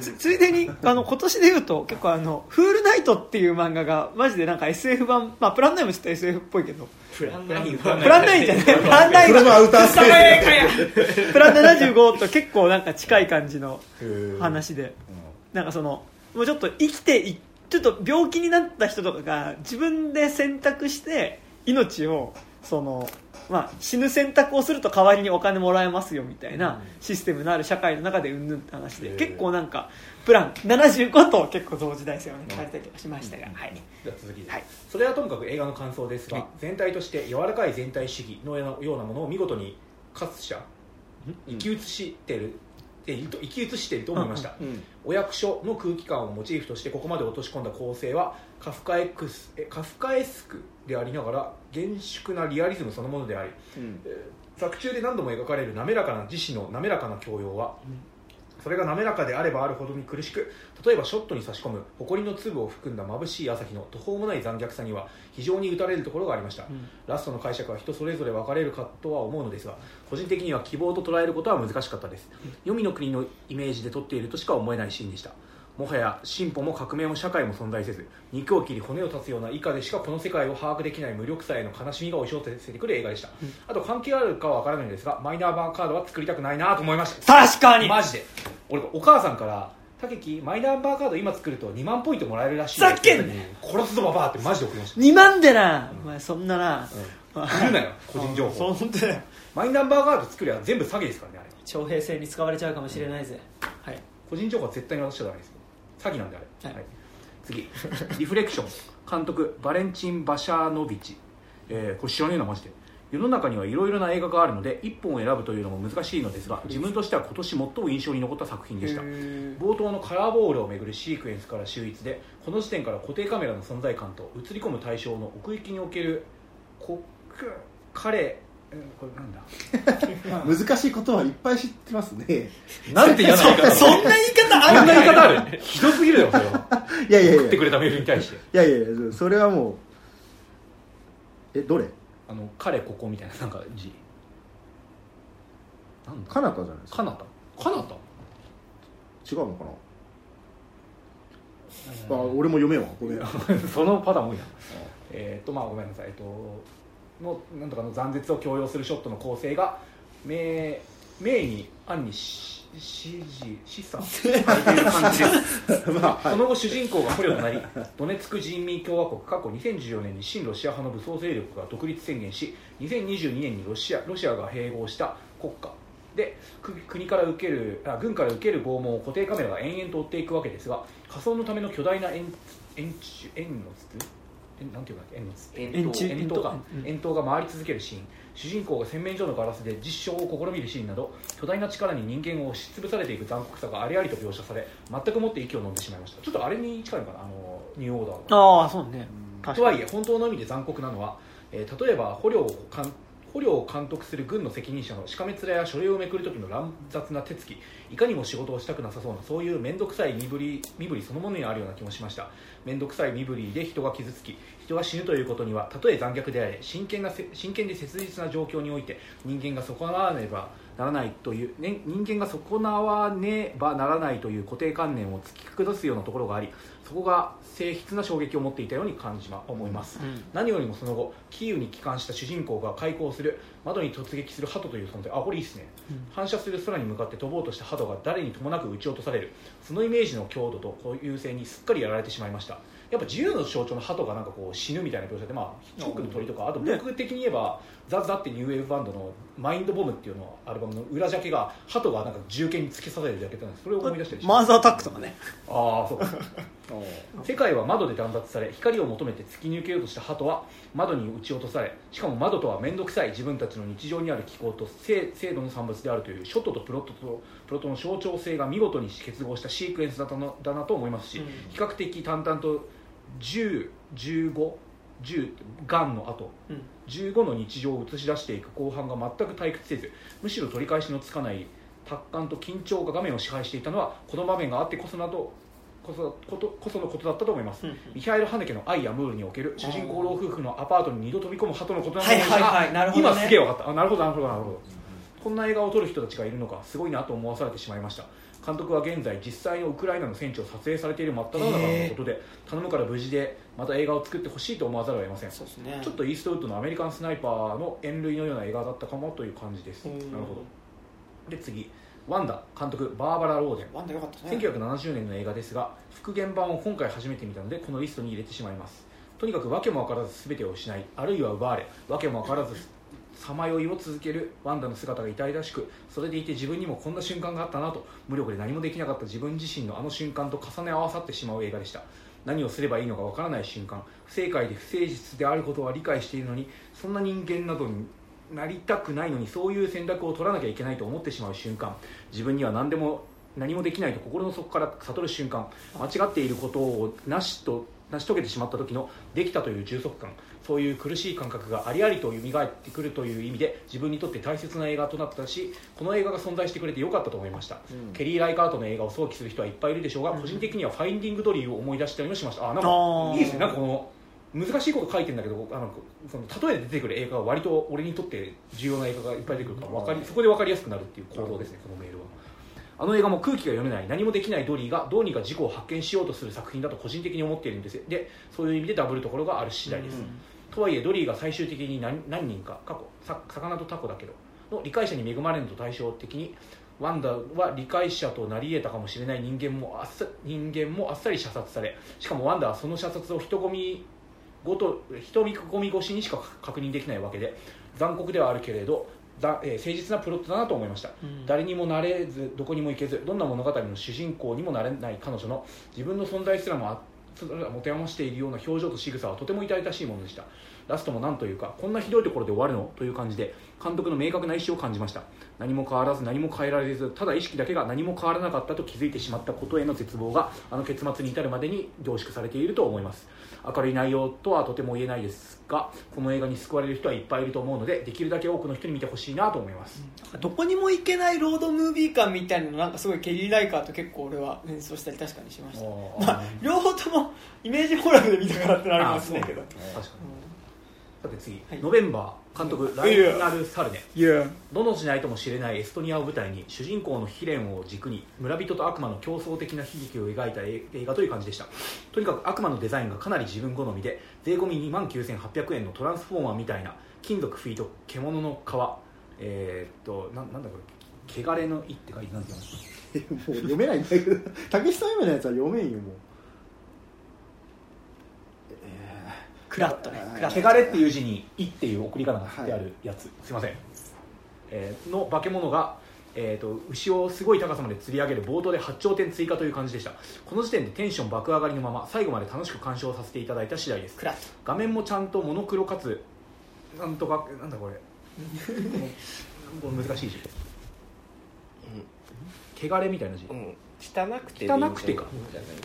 つついでにあの今年で言うと結構あの「フールナイト」っていう漫画がマジでなんか SF 版、まあ、プランナインもちょっと SF っぽいけど。プランナインプランナインじゃない。プランナインプロのアウタースペースプラン75と結構なんか近い感じの話でなんかそのもうちょっと生きていちょっと病気になった人とかが自分で選択して命をその、まあ、死ぬ選択をすると代わりにお金もらえますよみたいなシステムのある社会の中でうんぬんって話でへー。結構なんかプラン75と結構同時代性をね。感じたりしましたが、はい、では続きで。す、はい。それはともかく映画の感想ですが、はい。全体として柔らかい全体主義のようなものを見事に活者生き写してるえ生き写していると思いました、うん。お役所の空気感をモチーフとしてここまで落とし込んだ構成はカフカエクスえカフカエスクでありながら厳粛なリアリズムそのものでありうん。作中で何度も描かれる滑らかな自身の滑らかな教養は、それが滑らかであればあるほどに苦しく例えばショットに差し込む埃の粒を含んだ眩しい朝日の途方もない残虐さには非常に打たれるところがありました、ラストの解釈は人それぞれ分かれるかとは思うのですが個人的には希望と捉えることは難しかったです、黄泉の国のイメージで撮っているとしか思えないシーンでしたもはや進歩も革命も社会も存在せず肉を切り骨を断つような以下でしかこの世界を把握できない無力さへの悲しみが押し寄せてくる映画でした、あと関係あるかは分からないのですがマイナーバーカードは作りたくないなと思いました。確かに。マジで。俺お母さんから「竹木マイナンバーカード今作ると2万ポイントもらえるらしい。よ」ふざけん殺すぞババアってマジで送りました。2万でな、お前そんなな、売るなよ個人情報。そう本当だよ。マイナンバーカード作りゃ全部詐欺ですからねあれ。徴兵制に使われちゃうかもしれないぜ、はい。個人情報は絶対に渡しちゃダメですよ詐欺なんであれ、はい。はい。次。*laughs* リフレクション。監督バレンチン・バシャーノビチ、えーこれ知らねえなマジで。世の中にはいろいろな映画があるので1本を選ぶというのも難しいのですが自分としては今年最も印象に残った作品でした。冒頭のカラーボールをめぐるシークエンスから秀逸でこの時点から固定カメラの存在感と映り込む対象の奥行きにおけるこ彼うんこれなんだ？*laughs* 難しいことはいっぱい知ってますね。*laughs* なんて嫌な言い方 *laughs* そんな言い方あそんるな言い方ある？ひどすぎるよそれは。いやいやいや。送ってくれたメールに対して。いやいやいやそれはもうえどれ？あの彼ここみたいななんか字。なんだ？かなたじゃないですか。かなた？かなた？違うのかな？あ俺も読めんわごめん。そのパターン多いな。えっとまあごめんなさい。えっとのなんとかの残絶を強要するショットの構成が明明に暗にし指示示唆されている感じですまあはい。その後主人公が捕虜となりドネツク人民共和国過去2014年に親ロシア派の武装勢力が独立宣言し2022年にロシアロシアが併合した国家。でく国から受けるあ軍から受ける拷問を固定カメラが延々と追っていくわけですが仮想のための巨大な円円柱円の筒円なんていうか円の筒。円柱円筒がうん。円筒が回り続けるシーン。主人公が洗面所のガラスで実証を試みるシーンなど巨大な力に人間を押しつぶされていく残酷さがありありと描写され全くもって息を飲んでしまいました。ちょっとあれに近いのかな？あのニューオーダーがああそうね。確とはいえ本当の意味で残酷なのは、えー例えば捕虜を監捕虜を監督する軍の責任者のしかめ面や書類をめくる時の乱雑な手つきいかにも仕事をしたくなさそうなそういう面倒くさい身振り身振りそのものにあるような気もしました面倒くさい身振りで人が傷つき人が死ぬということにはたとえ残虐であれ真剣な真剣で切実な状況において人間が損なわねばならないという、ね、人間が損なわねばならないという固定観念を突き崩すようなところがありそこが性質な衝撃を持っていたように感じま思います、うん。何よりもその後キーウに帰還した主人公が開港する窓に突撃する鳩という存在。あこれいいですね、反射する空に向かって飛ぼうとした鳩が誰にともなく撃ち落とされる。そのイメージの強度と固有性にすっかりやられてしまいました。やっぱ自由の象徴の鳩がなんかこう死ぬみたいな描写でまあヒッチコックの鳥とかあと僕的に言えば、ザ・ザってニューウェーブバンドの「マインドボム」っていうのアルバムの裏ジャケが鳩がなんか銃剣に突き刺されるジャケットなんです。それを思い出したりしますマーズアタックとかね。ああそう。か世界は窓で断絶され光を求めて突き抜けようとした鳩は窓に撃ち落とされしかも窓とは面倒くさい。自分たちの日常にある気候と制制度の産物であるというショットとプロットとプロットの象徴性が見事に結合したシークエンスだったのだなと思いますし、うん比較的淡々と101510がんの後。うん。15の日常を映し出していく後半が全く退屈せずむしろ取り返しのつかない達観と緊張が画面を支配していたのはこの場面があってこそなどこそことこそのことだったと思います、うんうん。ミヒャエル・ハネケの「愛やムール」における主人公老夫婦のアパートに二度飛び込む鳩のことなのです。が、はいはいはい。ね。今すげえ分かった。あなるほどなるほどなるほど。こんな映画を撮る人たちがいるのかすごいなと思わされてしまいました監督は現在実際のウクライナの戦地を撮影されている真っ只中のことで頼むから無事でまた映画を作ってほしいと思わざるを得ません。そうですね。ちょっとイーストウッドのアメリカンスナイパーの遠類のような映画だったかもという感じです。うん。なるほど。で次ワンダ監督バーバラ・ローデン。ワンダ良かったね。1970年の映画ですが復元版を今回初めて見たのでこのリストに入れてしまいます。とにかく訳も分からず全てを失いあるいは奪われ訳も分からずさまよいを続けるワンダの姿が痛々しくそれでいて自分にもこんな瞬間があったなと無力で何もできなかった自分自身のあの瞬間と重ね合わさってしまう映画でした。何をすればいいのか分からない瞬間不正解で不誠実であることは理解しているのにそんな人間などになりたくないのにそういう選択を取らなきゃいけないと思ってしまう瞬間自分には何でも何もできないと心の底から悟る瞬間間違っていることをなしと成し遂げてしまった時のできたという充足感。そういう苦しい感覚がありありと蘇ってくるという意味で自分にとって大切な映画となったしこの映画が存在してくれてよかったと思いました、うん。ケリー・ライカートの映画を想起する人はいっぱいいるでしょうが、個人的には「ファインディング・ドリー」を思い出したりもしました。あなんかいいですね。なんかこの難しいこと書いてるんだけどあのその例えで出てくる映画は割と俺にとって重要な映画がいっぱい出てくるから分かりそこで分かりやすくなるっていう行動ですね。このメールは。あの映画も空気が読めない何もできないドリーがどうにか事故を発見しようとする作品だと個人的に思っているんです。でそういう意味でダブルところがある次第です、とはいえドリーが最終的に何何人か過去さ魚とタコだけどの理解者に恵まれるのと対照的にワンダは理解者となり得たかもしれない人間もあっさ人間もあっさり射殺されしかもワンダはその射殺を人混みごと人見込み越しにしか確認できないわけで残酷ではあるけれどだ、えー誠実なプロットだなと思いました、うん。誰にもなれずどこにも行けずどんな物語の主人公にもなれない彼女の自分の存在すらもあ持て余しているような表情と仕草はとても痛々しいものでした。ラストもなんというかこんなひどいところで終わるの？という感じで監督の明確な意思を感じました。何も変わらず何も変えられずただ意識だけが何も変わらなかったと気づいてしまったことへの絶望があの結末に至るまでに凝縮されていると思います。明るい内容とはとても言えないです。がこの映画に救われる人はいっぱいいると思うのでできるだけ多くの人に見てほしいなと思います、どこにも行けないロードムービー感みたいなのなんかすごいケリー・ライカーと結構俺は演奏したり確かにしました。まあ両方ともイメージフォーラムで見たからってなるかもしれないけど。確かに。さて次、はい。ノベンバー監督ライナル・サルネ。どのしないともしれないエストニアを舞台に主人公の悲恋を軸に村人と悪魔の競争的な悲劇を描いた映画という感じでした。とにかく悪魔のデザインがかなり自分好みで税込み2万9800円のトランスフォーマーみたいな金属フィート獣の皮。えーっとななんだこれ汚れの意って書いてなんて言うんですか？*laughs* もう読めないんだけど。竹内さん読めないやつは読めんよもうクラッとね。汚れっていう字に「い」っていう送り仮名が振ってあるやつ、すいません、えーの化け物が、えー、と牛をすごい高さまで釣り上げる冒頭で8頂点追加という感じでした。この時点でテンション爆上がりのまま最後まで楽しく鑑賞させていただいた次第です。クラッと画面もちゃんとモノクロかつなんとかなんだこれ。*laughs* これ難しい字。汚れみたいな字。うん。汚くて汚くてか。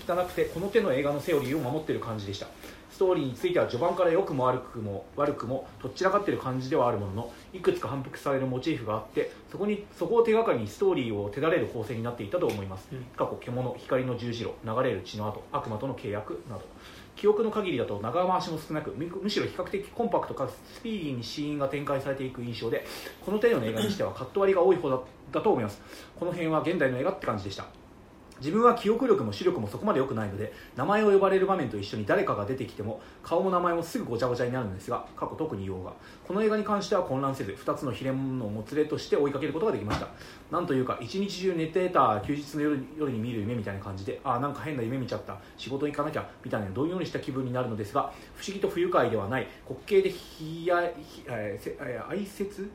汚くてこの手の映画のセオリーを守っている感じでしたストーリーについては序盤から良くも悪くも悪くもどっちらかっている感じではあるもののいくつか反復されるモチーフがあってそこにそこを手がかりにストーリーを手だれる構成になっていたと思います、うん。過去獣光の十字路流れる血の跡悪魔との契約など。記憶の限りだと長回しも少なくむむしろ比較的コンパクトかつスピーディーにシーンが展開されていく印象でこの手の映画にしてはカット割りが多い方だだと思います。この辺は現代の映画って感じでした自分は記憶力も視力もそこまで良くないので名前を呼ばれる場面と一緒に誰かが出てきても顔も名前もすぐごちゃごちゃになるんですが過去特に用が。この映画に関しては混乱せず2つの悲恋のもつれとして追いかけることができました。なんというか一日中寝てた休日の夜夜に見る夢みたいな感じでああなんか変な夢見ちゃった仕事行かなきゃみたいなどんよりした気分になるのですが不思議と不愉快ではない滑稽でひや、ひえーせえー哀切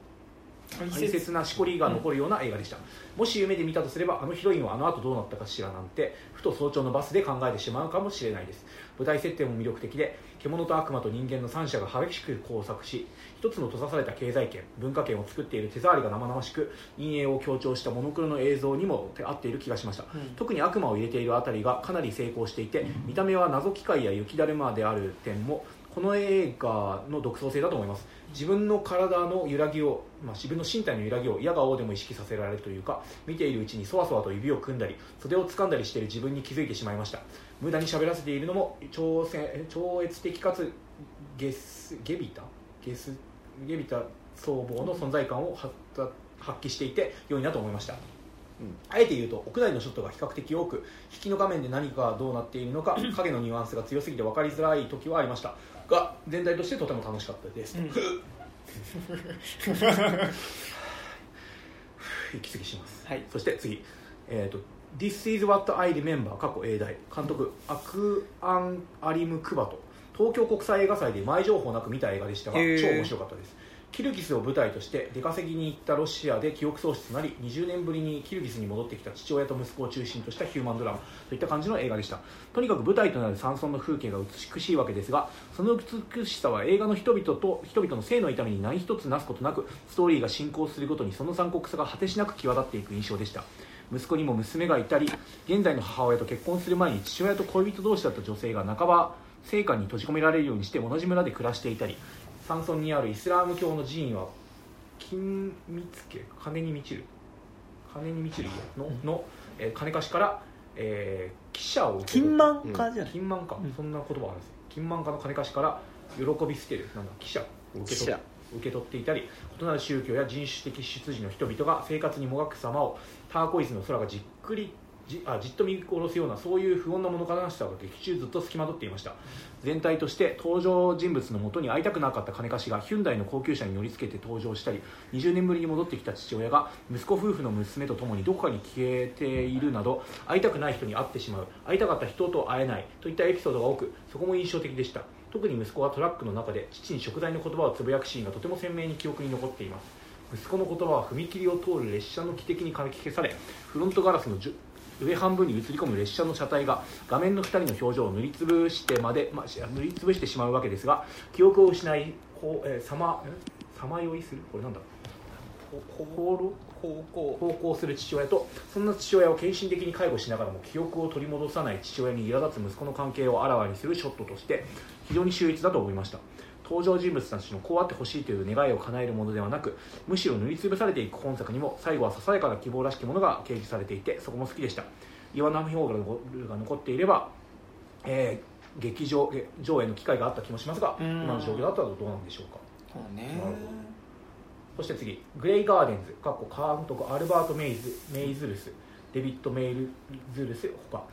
大切なしこりが残るような映画でした、もし夢で見たとすればあのヒロインはあの後どうなったかしらなんてふと早朝のバスで考えてしまうかもしれないです。舞台設定も魅力的で獣と悪魔と人間の3者が激しく交錯し一つの閉ざされた経済圏文化圏を作っている手触りが生々しく陰影を強調したモノクロの映像にも合っている気がしました、うん。特に悪魔を入れているあたりがかなり成功していて見た目は謎機械や雪だるまである点もこの映画の独創性だと思います。自分の体の揺らぎを、まあ、自分の身体の揺らぎを嫌がおうでも意識させられるというか見ているうちにそわそわと指を組んだり袖を掴んだりしている自分に気づいてしまいました。無駄に喋らせているのも超せ超越的かつゲスゲビタゲスゲビタ僧帽の存在感を発発揮していて良いなと思いました。あえて言うと屋内のショットが比較的多く引きの画面で何かがどうなっているのか影のニュアンスが強すぎて分かりづらい時はありましたが全体としてとても楽しかったです、うん。*laughs* 息継ぎします。はい。そして次、えーと This is what I remember 過去英大監督アクアン・アリム・クバト。東京国際映画祭で前情報なく見た映画でしたがへー。超面白かったですキルギスを舞台として出稼ぎに行ったロシアで記憶喪失となり20年ぶりにキルギスに戻ってきた父親と息子を中心としたヒューマンドラマといった感じの映画でした。とにかく舞台となる山村の風景が美しいわけですがその美しさは映画の人々と人々の性の痛みに何一つなすことなくストーリーが進行するごとにその残酷さが果てしなく際立っていく印象でした。息子にも娘がいたり現在の母親と結婚する前に父親と恋人同士だった女性が半ば生家に閉じ込められるようにして同じ村で暮らしていたり山村にあるイスラーム教の寺院は金見つけ金に満ちる？金に満ちる家のの、えー金貸しから、えー、記者を受け取金満化じゃない、金満か、うん。そんな言葉があるんですよ。金満かの金貸しから喜び捨てる。なんだ記者を受け取受け取っていたり異なる宗教や人種的出自の人々が生活にもがく様をターコイズの空がじっくりじあじっと見殺すようなそういう不穏な物悲しさが劇中ずっと付きまとっていました全体として登場人物のもとに会いたくなかった金貸しがヒュンダイの高級車に乗り付けて登場したり20年ぶりに戻ってきた父親が息子夫婦の娘と共にどこかに消えているなど会いたくない人に会ってしまう会いたかった人と会えないといったエピソードが多くそこも印象的でした。特に息子はトラックの中で父に食材の言葉をつぶやくシーンがとても鮮明に記憶に残っています。息子の言葉は踏切を通る列車の汽笛にかき消されフロントガラスの上半分に映り込む列車の車体が画面の2人の表情を塗りつぶしてまで、まあ、塗りつぶしてしまうわけですが記憶を失いこう、えー、さまさまよいする？これなんだ？ほほろ方向奉公する父親とそんな父親を献身的に介護しながらも記憶を取り戻さない父親に苛立つ息子の関係をあらわにするショットとして非常に秀逸だと思いました登場人物たちのこうあってほしいという願いを叶えるものではなくむしろ塗りつぶされていく本作にも最後はささやかな希望らしきものが掲示されていてそこも好きでした。岩波ホールが残っていれば、えー劇場え上映の機会があった気もしますがうん。今の状況だったらどうなんでしょうか。そうね。そして次、グレイガーデンズ、監督アルバート・メイズメイズルス、デビッド・メイズルスほか、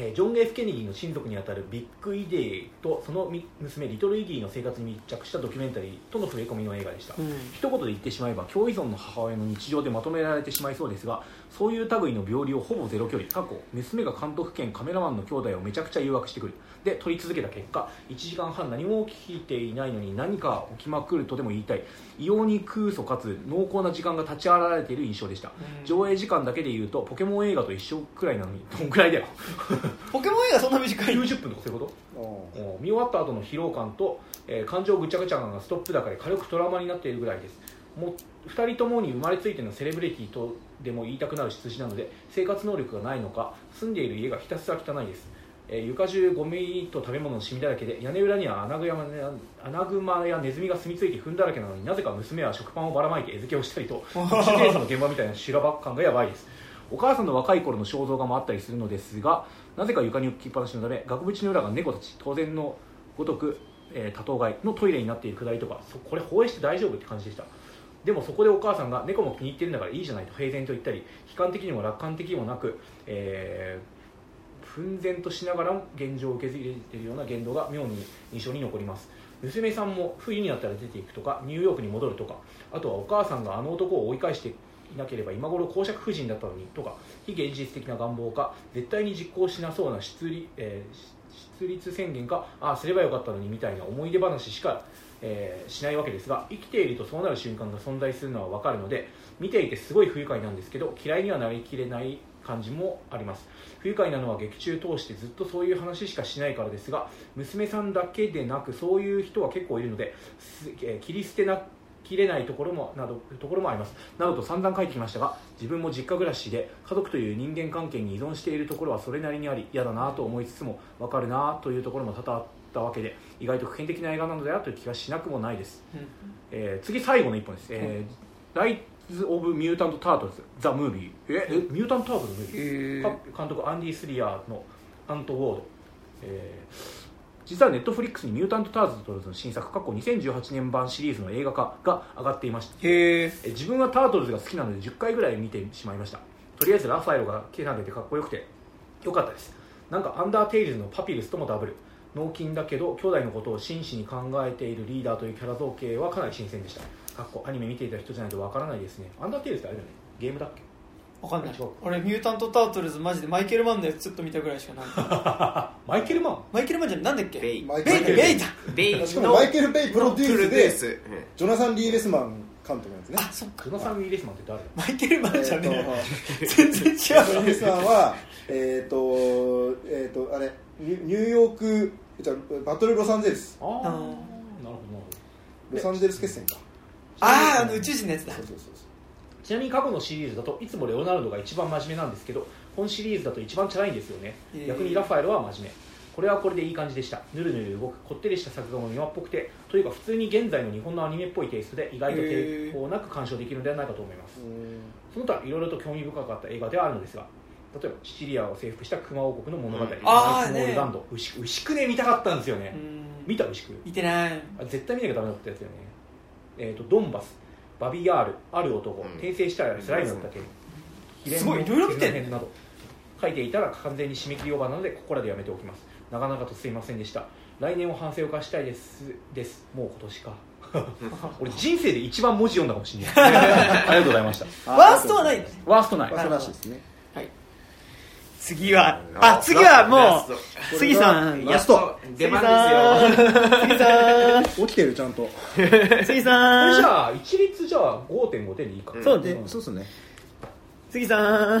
えージョン・エフ・ケネディの親族にあたるビッグ・イディとそのみ娘リトル・イディの生活に密着したドキュメンタリーとの触れ込みの映画でした、うん。一言で言ってしまえば共依存の母親の日常でまとめられてしまいそうですがそういう類の病理をほぼゼロ距離。過去娘が監督兼カメラマンの兄弟をめちゃくちゃ誘惑してくるで撮り続けた結果1時間半何も起きていないのに何か起きまくるとでも言いたい。異様に空想かつ濃厚な時間が立ち現れている印象でした、上映時間だけでいうとポケモン映画と一緒くらいなのにどんくらいだよ。*laughs* ポケモン映画そんな短い？90分とかそういうこと？お見終わった後の疲労感と、えー感情ぐちゃぐちゃ感がストップ高で軽くトラウマになっているぐらいです。もう2人ともに生まれついてのセレブリティとでも言いたくなる出自なので生活能力がないのか住んでいる家がひたすら汚いです、えー床中ゴミと食べ物のシミだらけで屋根裏にはアナグマやアナグマやネズミが住み着いて糞だらけなのになぜか娘は食パンをばらまいて餌付けをしたりと *laughs* 手芸の現場みたいな修羅場感がやばいです。お母さんの若い頃の肖像画もあったりするのですがなぜか床に置きっぱなしのため額縁の裏が猫たち当然のごとく、えー多頭飼いのトイレになっているくだりとかそこれ放映して大丈夫って感じでした。でもそこでお母さんが猫も気に入ってるんだからいいじゃないと平然と言ったり悲観的にも楽観的にもなく、えー奮然としながらも現状を受け継いでいるような言動が妙に印象に残ります。娘さんも冬になったら出ていくとかニューヨークに戻るとかあとはお母さんがあの男を追い返していなければ今頃公爵夫人だったのにとか非現実的な願望か絶対に実行しなそうな出立,、えー出立宣言かああすればよかったのにみたいな思い出話しか、えーしないわけですが生きているとそうなる瞬間が存在するのは分かるので見ていてすごい不愉快なんですけど嫌いにはなりきれない感じもあります。不愉快なのは劇中通してずっとそういう話しかしないからですが娘さんだけでなくそういう人は結構いるのですえー切り捨てなきれないところもなどところもあります。などと散々書いてきましたが自分も実家暮らしで家族という人間関係に依存しているところはそれなりにあり嫌だなと思いつつも分かるなというところも多々あっったわけで意外と普遍的な映画なのではという気がしなくもないです、えー次最後の一本です、えーズ・オブ・ミュータント・タートルズ・ザ・ムービーえ？え？ミュータント・ター。トルズのムー監督アンディ・スリアーの「アント・ウォード」えー。実はネットフリックスに「ミュータント・タートルズ」の新作過去2018年版シリーズの映画化が上がっていました。へええー自分はタートルズが好きなので10回ぐらい見てしまいました。とりあえずラファエロが毛投げてかっこよくてよかったです。なんかアンダーテイルズのパピルスともダブル。脳筋だけど兄弟のことを真摯に考えているリーダーというキャラ造形はかなり新鮮でしたかっこアニメ見ていた人じゃないとわからないですね。アンダーテイルズってあれだよね。ゲームだっけ？わかんない。俺ミュータント・タートルズマジでマイケル・マンのやつちょっと見たぐらいしかない。*laughs* マイケルマン？マイケル・マンじゃなんだっけ？ベイ。ベイベイだ。ベイしかもマイケル・ベイプロデュースでジョナサン・リーベスマン監督なんですね。あそっか。ジョナサン・リーベスマンって誰マイケル・マンじゃねええ *laughs* 全然違ジョナうサンはえっ、とえっ、とあれニューヨークじゃあバトルロサンゼルス。ああなるほどなるほロサンゼルス決戦かあああの宇宙人のやつだ。そうそうそうちなみに過去のシリーズだといつもレオナルドが一番真面目なんですけど本シリーズだと一番チャラいんですよね、へー逆にラファエルは真面目。これはこれでいい感じでした。ぬるぬる動くこってりした作画も今っぽくてというか普通に現在の日本のアニメっぽいテイストで意外と抵抗なく鑑賞できるのではないかと思います。その他いろいろと興味深かった映画ではあるのですが例えばシチリアを征服した熊王国の物語、うん。あーナイツモールランド。牛牛久根見たかったんですよね、うん。見た牛久？見てない。あ絶対見なきゃダメだったやつよねえっ、とドンバスバビヤールある男、うん。転生したらスライムだったけすごいいろいろ見てんね。編など書いていたら完全に締め切りオーバーなのでここらでやめておきます。なかなかとすいませんでした。来年を反省を化したいですです。もう今年か。*laughs* 俺人生で一番文字読んだかもしれない。*laughs* ありがとうございました。*laughs* ワーストはないワーストない。ワーストらしいですね次はあ次はもうト。杉さん。ラスト。出番ですよ。杉さん。起きてるちゃん。と杉さん。じゃあ一律じゃあ5.5点でいいか、うんそうね。でそうっすね。杉さん。は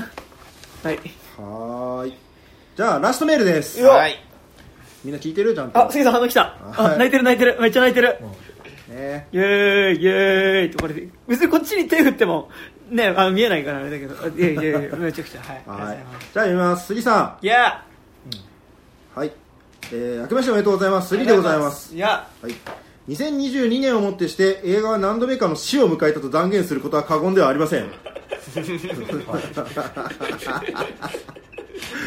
い。はーい。じゃあラストメールです。はい。みんな聞いてる？ちゃんと。あ杉さん反応来た。あはい。泣いてる泣いてる。めっちゃ泣いてる。ね。イエーイイエーイ。ってこれで別にこっちに手振ってもねあの見えないからあれだけど。あいやいやいやめちゃくちゃ。はい。ありがとうごはい。ざい。ますじゃあ読みます。杉さいや。んはい。えー、明けましておめでとうございます。杉でございます。いや。はい。2022年をもってして映画は何度目かの死を迎えたと断言することは過言ではありません。*laughs*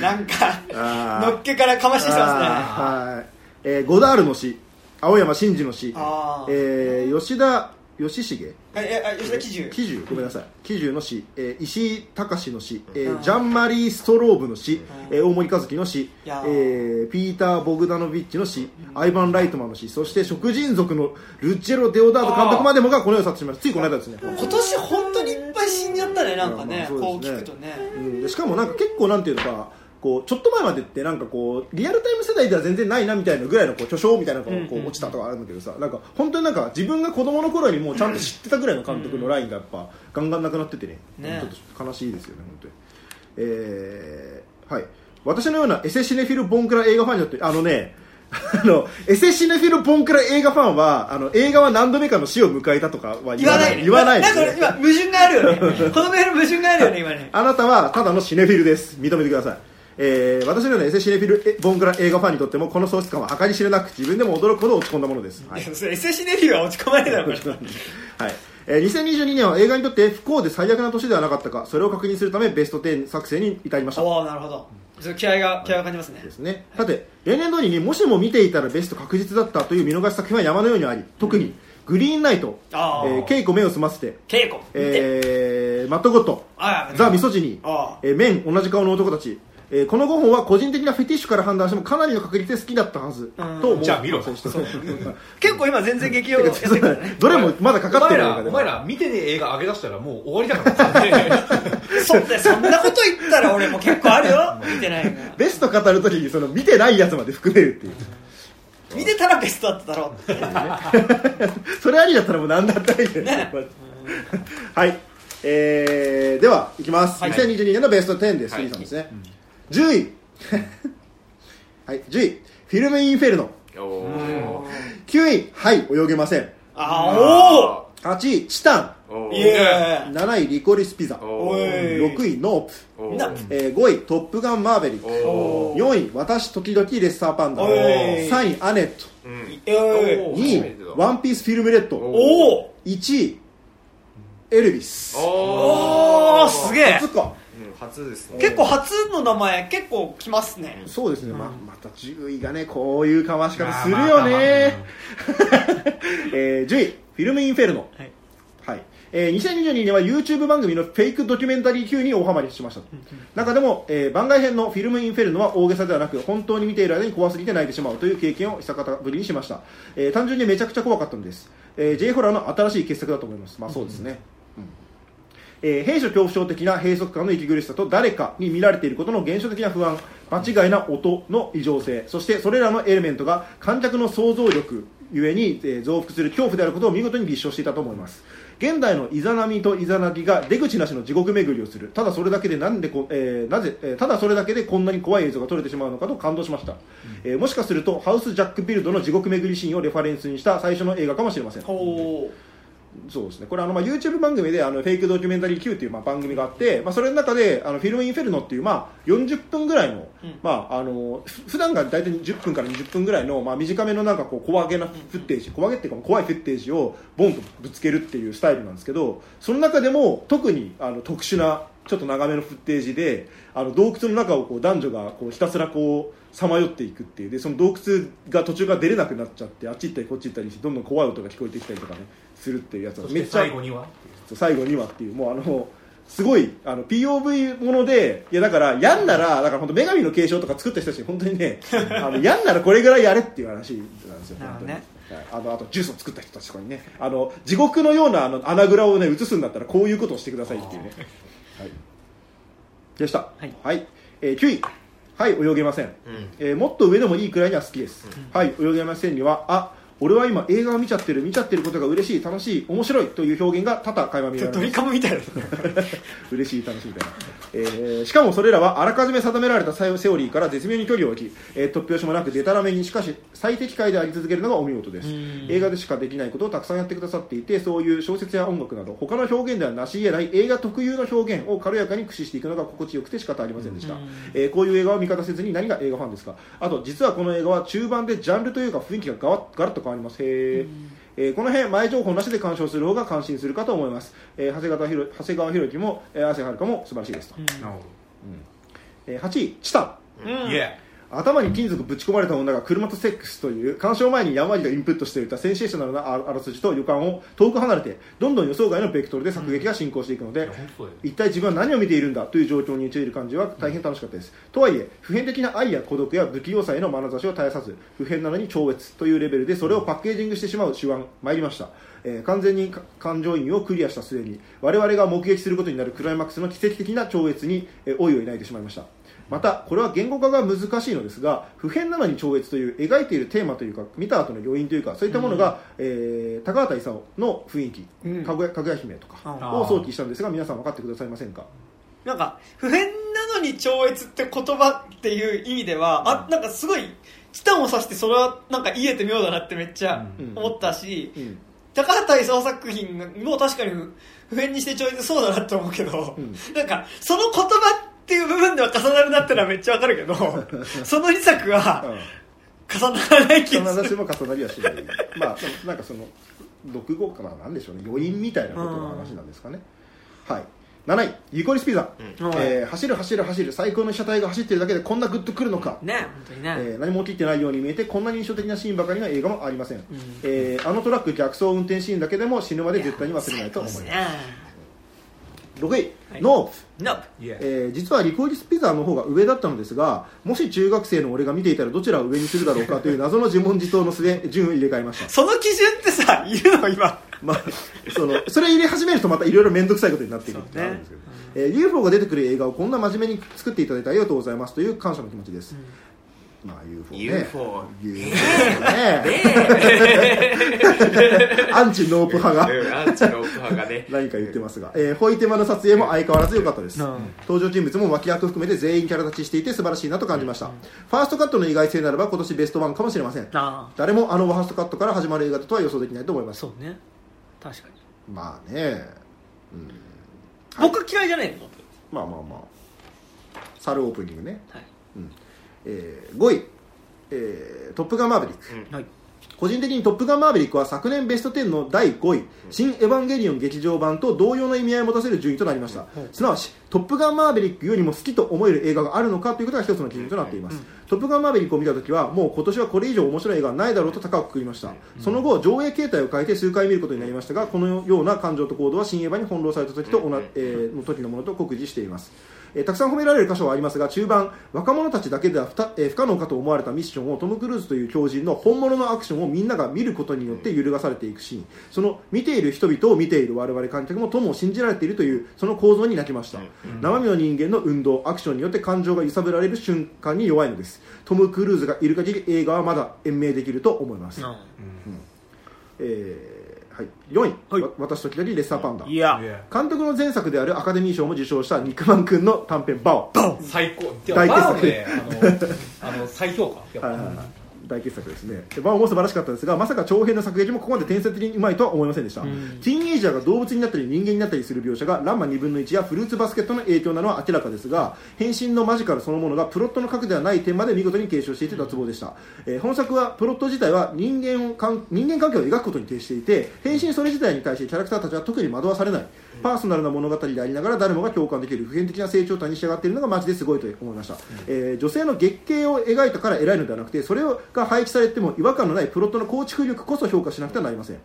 なんかあー。のっけからかましてきてますね。あーはい、えーゴダールの死。青山真司の死。あー。えー吉田義重ええあ吉田喜重喜重ごめんなさい。喜重の死、えー石井隆の死、えーうんジャンマリー・ストローブの死、うん。えー大森和樹の死、いやー。えーピーター・ボグダノビッチの死、アイバン・ライトマンの死そして食人族のルッチェロ・デオダート監督までもがこの世を去ってしまいついこの間ですね、今年本当にいっぱい死んじゃったねなんかね。こう聞くとね。うん、でしかもなんか結構なんていうのかこうちょっと前までってなんかこうリアルタイム世代では全然ないなみたいなぐらいのこう巨匠みたいなのがこう落ちたとかあるんだけどさなんか本当になんか自分が子供の頃にもうちゃんと知ってたぐらいの監督のラインがやっぱガンガンなくなっててね。ね。ちょっと悲しいですよね本当に。えー、はい。私のようなエセシネフィル・ボンクラ映画ファンによってあのねあのエセシネフィル・ボンクラ映画ファンはあの映画は何度目かの死を迎えたとかは言わな言わない。い言わないなんか俺今矛盾があるよね。このメール矛盾があるよね今ね。あなたはただのシネフィルです。認めてください、えー私のようなエセシネフィルえボンクラ映画ファンにとってもこの喪失感は計り知れなく自分でも驚くほど落ち込んだものです、はい。いやそれ SC ネビューは落ち込まれだろこれはい。えー2022年は映画にとって不幸で最悪な年ではなかったかそれを確認するためベスト10作成に至りました。おおなるほど。ちょっと気合が気合が感じますね。ですね。さて例年通りにもしも見ていたらベスト確実だったという見逃し作品は山のようにあり特にグリーンナイト、えー稽古目を澄ませて、稽古。えーマットゴットあザ・ミソジニー。あえー、面同じ顔の男たち、えーこの5本は個人的なフェティッシュから判断してもかなりの確率で好きだったはず。うん。と思う。じゃあ見ろ。そうそう結構今全然劇場やってるからねどれもまだかかってるお前ら見てねえ映画上げ出したらもう終わりだからねそんなそんなこと言ったら俺も結構あるよ。見てないのベスト語るときにその見てないやつまで含めるっていう。見てたらベストだっただろ。うってそれありだったらもう何だったらいいね。はい。えー、ではいきます、はい。2022年のベスト10です、はい。杉さんですね、10位 *laughs* はい10位フィルムインフェルノ。おー。9位はい泳げません。あ8位チタン。おー。おいいえ7位リコリスピザ。おおいー。6位ノープ。えー5位「トップガンマーヴェリック」おー。4位「私時々レッサーパンダ」おー。3位「アネット。うん。えー。おー」2初めてだ。位「ワンピースフィルムレッド」おお1位「エルビス」おおーすげえ初ですね。結構初の名前結構きますね。そうですね、ままた10位がねこういうかまし方するよね、*laughs* えー10位「フィルムインフェルノ」はい。はい。えー2022年は YouTube 番組のフェイクドキュメンタリー級に大ハマりしました中でも、えー番外編のフィルムインフェルノは大げさではなく本当に見ている間に怖すぎて泣いてしまうという経験を久方ぶりにしました、えー単純にめちゃくちゃ怖かったんです、えー、J ホラーの新しい傑作だと思います。まあそうですね、うんえー閉所恐怖症的な閉塞感の息苦しさと誰かに見られていることの現象的な不安間違いな音の異常性そしてそれらのエレメントが観客の想像力ゆえに、えー増幅する恐怖であることを見事に立証していたと思います。現代のイザナミとイザナギが出口なしの地獄巡りをする。ただそれだけでなんでこ、えーなぜ、えーただそれだけでこんなに怖い映像が撮れてしまうのかと感動しました、えーもしかするとハウス・ジャック・ビルドの地獄巡りシーンをレファレンスにした最初の映画かもしれませんそうですね。これあの、まあ、YouTube 番組であのフェイクドキュメンタリー Q っていう、まあ、番組があって、まあ、それの中であのフィルムインフェルノっていう、まあ、40分ぐらいの,、うん。まあ、あのふ普段が大体10分から20分ぐらいの、まあ、短めのなんかこう小分けなフッテージ小分けっていうか怖いフッテージをボンとぶつけるっていうスタイルなんですけどその中でも特にあの特殊なちょっと長めのフッテージであの洞窟の中をこう男女がこうひたすらこうさまよっていくっていう。でその洞窟が途中から出れなくなっちゃってあっち行ったりこっち行ったりしてどんどん怖い音が聞こえてきたりとかねするっていうやつそしてめっちゃ最後には？最後にはっていう。もうあのすごいあの POV ものでいやだからやんならだから本当女神の継承とか作った人たちに本当にね *laughs* あのやんならこれぐらいやれっていう話なんですよ本当に、ねはい。あのあとジュースを作った人たちとかにね。あの地獄のようなあの穴蔵をね映すんだったらこういうことをしてくださいっていうね。はい。でした。はい。えー9位はい泳げません。うん。えーもっと上でもいいくらいには好きです、はい泳げませんにはあ俺は今映画を見ちゃってる見ちゃってることが嬉しい楽しい面白いという表現が多々垣間見られドリカムみたいな。*laughs* 嬉しい楽しいみたいな、えーしかもそれらはあらかじめ定められたセオリーから絶妙に距離を置き、えー突拍子もなくデタラメにしかし最適解であり続けるのがお見事です。うん。映画でしかできないことをたくさんやってくださっていてそういう小説や音楽など他の表現ではなし得ない映画特有の表現を軽やかに駆使していくのが心地よくて仕方ありませんでした、えーこういう映画を見方せずに何が映画ファンですか？あと実はこの映画は中盤でジャンルというか雰囲気がガワッガラッと変わります。へー。えーこの辺前情報なしで鑑賞する方が感心するかと思います、えー長谷川博長谷川博之も、えー、汗はるかも素晴らしいですと、なるほえー8位チタン。うん。どイエ頭に金属ぶち込まれた女が車とセックスという鑑賞前に山地がインプットしていたセンセーショナルなあらすじと予感を遠く離れてどんどん予想外のベクトルで作劇が進行していくので、うだよ一体自分は何を見ているんだという状況に陥る感じは大変楽しかったです、とはいえ普遍的な愛や孤独や不器用さへの眼差しを絶やさず普遍なのに超越というレベルでそれをパッケージングしてしまう手腕参りました、えー完全に感情移入をクリアした末に我々が目撃することになるクライマックスの奇跡的な超越に、えー老いを抱いてしまいましたまたこれは言語化が難しいのですが普遍なのに超越という描いているテーマというか見た後の余韻というかそういったものが、えー高畑勲の雰囲気、うん。かぐやかぐや姫とかあを想起したんですが皆さん分かってくださいませんか？なんか普遍なのに超越って言葉っていう意味では、あなんかすごいチタンを指してそれはなんか言えて妙だなってめっちゃうん。思ったし、うん。高畑勲作品も確かに *laughs* 普遍にして超越そうだなって思うけど、うん。なんかその言葉っていう部分では重なるなってのはめっちゃわかるけど *laughs* その2作は重ならない気必がするずしも重なりはしないまあなんかその読語かななんでしょうね。余韻みたいなことの話なんですかね、はい。7位リコリスピザ、うん。えー走る走る走る。最高の車体が走ってるだけでこんなグッとくるのか、ね本当にね、えー何も起きてないように見えてこんなに印象的なシーンばかりの映画もありません、えーあのトラック逆走運転シーンだけでも死ぬまで絶対に忘れないと思いますね6位、はい。ノープノイエえー実はリコリスピザの方が上だったのですがもし中学生の俺が見ていたらどちらを上にするだろうかという謎の自問自答の末順を入れ替えました。その基準ってさいるの今。まあ、そのそれ入れ始めるとまたいろいろ面倒くさいことになっている。ってるんですけど、えー UFO が出てくる映画をこんな真面目に作っていただいてありがとうございますという感謝の気持ちです、まあ UFO ね。UFO UFO ね。アンチノープ派が。うんアンチのオフ派がね。何か言ってますが、えー、ホイテマの撮影も相変わらず良かったです、うん。登場人物も脇役含めて全員キャラ立ちしていて素晴らしいなと感じました、ファーストカットの意外性ならば今年ベストワンかもしれません。あ誰もあのファーストカットから始まる映画だとは予想できないと思いますそうね。確かに。まあね。僕嫌いじゃないの。まあまあまあ。猿オープニングね、はい。うんえー5位、えートップガンマーヴェリック」はい。個人的に「トップガンマーヴェリック」は昨年ベスト10の第5位「新エヴァンゲリオン劇場版」と同様の意味合いを持たせる順位となりました。すなわち「トップガンマーヴェリック」よりも好きと思える映画があるのかということが一つの基準となっています「トップガンマーヴェリック」を見た時はもう今年はこれ以上面白い映画はないだろうと高くくくりました。その後上映形態を変えて数回見ることになりましたがこのような感情と行動は新エヴァに翻弄された時と同じ、えーの時のものと酷似していますえーたくさん褒められる箇所はありますが中盤若者たちだけでは不た、えー不可能かと思われたミッションをトム・クルーズという狂人の本物のアクションをみんなが見ることによって揺るがされていくシーン。その見ている人々を見ている我々観客も友を信じられているというその構造に泣きました、生身の人間の運動アクションによって感情が揺さぶられる瞬間に弱いのです。トム・クルーズがいる限り映画はまだ延命できると思います、えーはい、4位、はい。わ私ときなりレッサーパンダ。いや。監督の前作であるアカデミー賞も受賞した肉まんくんの短編「バオ」最高。大傑作。バねあのあの再評価。やっぱはいはいはい大傑作ですね。でバオも素晴らしかったですがまさか長編の作劇もここまで天才的にうまいとは思いませんでした、ティーンエイジャーが動物になったり人間になったりする描写がランマ2分の1やフルーツバスケットの影響なのは明らかですが変身のマジカルそのものがプロットの核ではない点まで見事に継承していて脱帽でした、えー本作はプロット自体は人間をかん人間関係を描くことに徹していて変身それ自体に対してキャラクターたちは特に惑わされないパーソナルな物語でありながら誰もが共感できる普遍的な成長体に仕上がっているのがマジですごいと思いました、えー女性の月経を描いたから偉いのではなくてそれが配置されても違和感のないプロットの構築力こそ評価しなくてはなりません。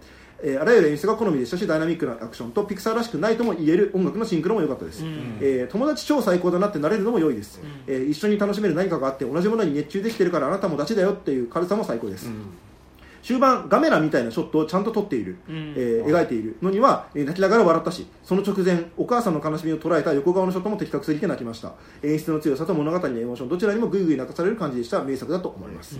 えーあらゆる演出が好みでしたしダイナミックなアクションとピクサーらしくないとも言える音楽のシンクロも良かったです、えー友達超最高だなってなれるのも良いです、えー一緒に楽しめる何かがあって同じものに熱中できてるからあなたもダチだよっていう軽さも最高です、終盤ガメラみたいなショットをちゃんと撮っている、えー描いているのには、えー泣きながら笑ったしその直前お母さんの悲しみを捉えた横顔のショットも的確すぎて泣きました。演出の強さと物語のエモーションどちらにもグイグイ泣かされる感じでした名作だと思います、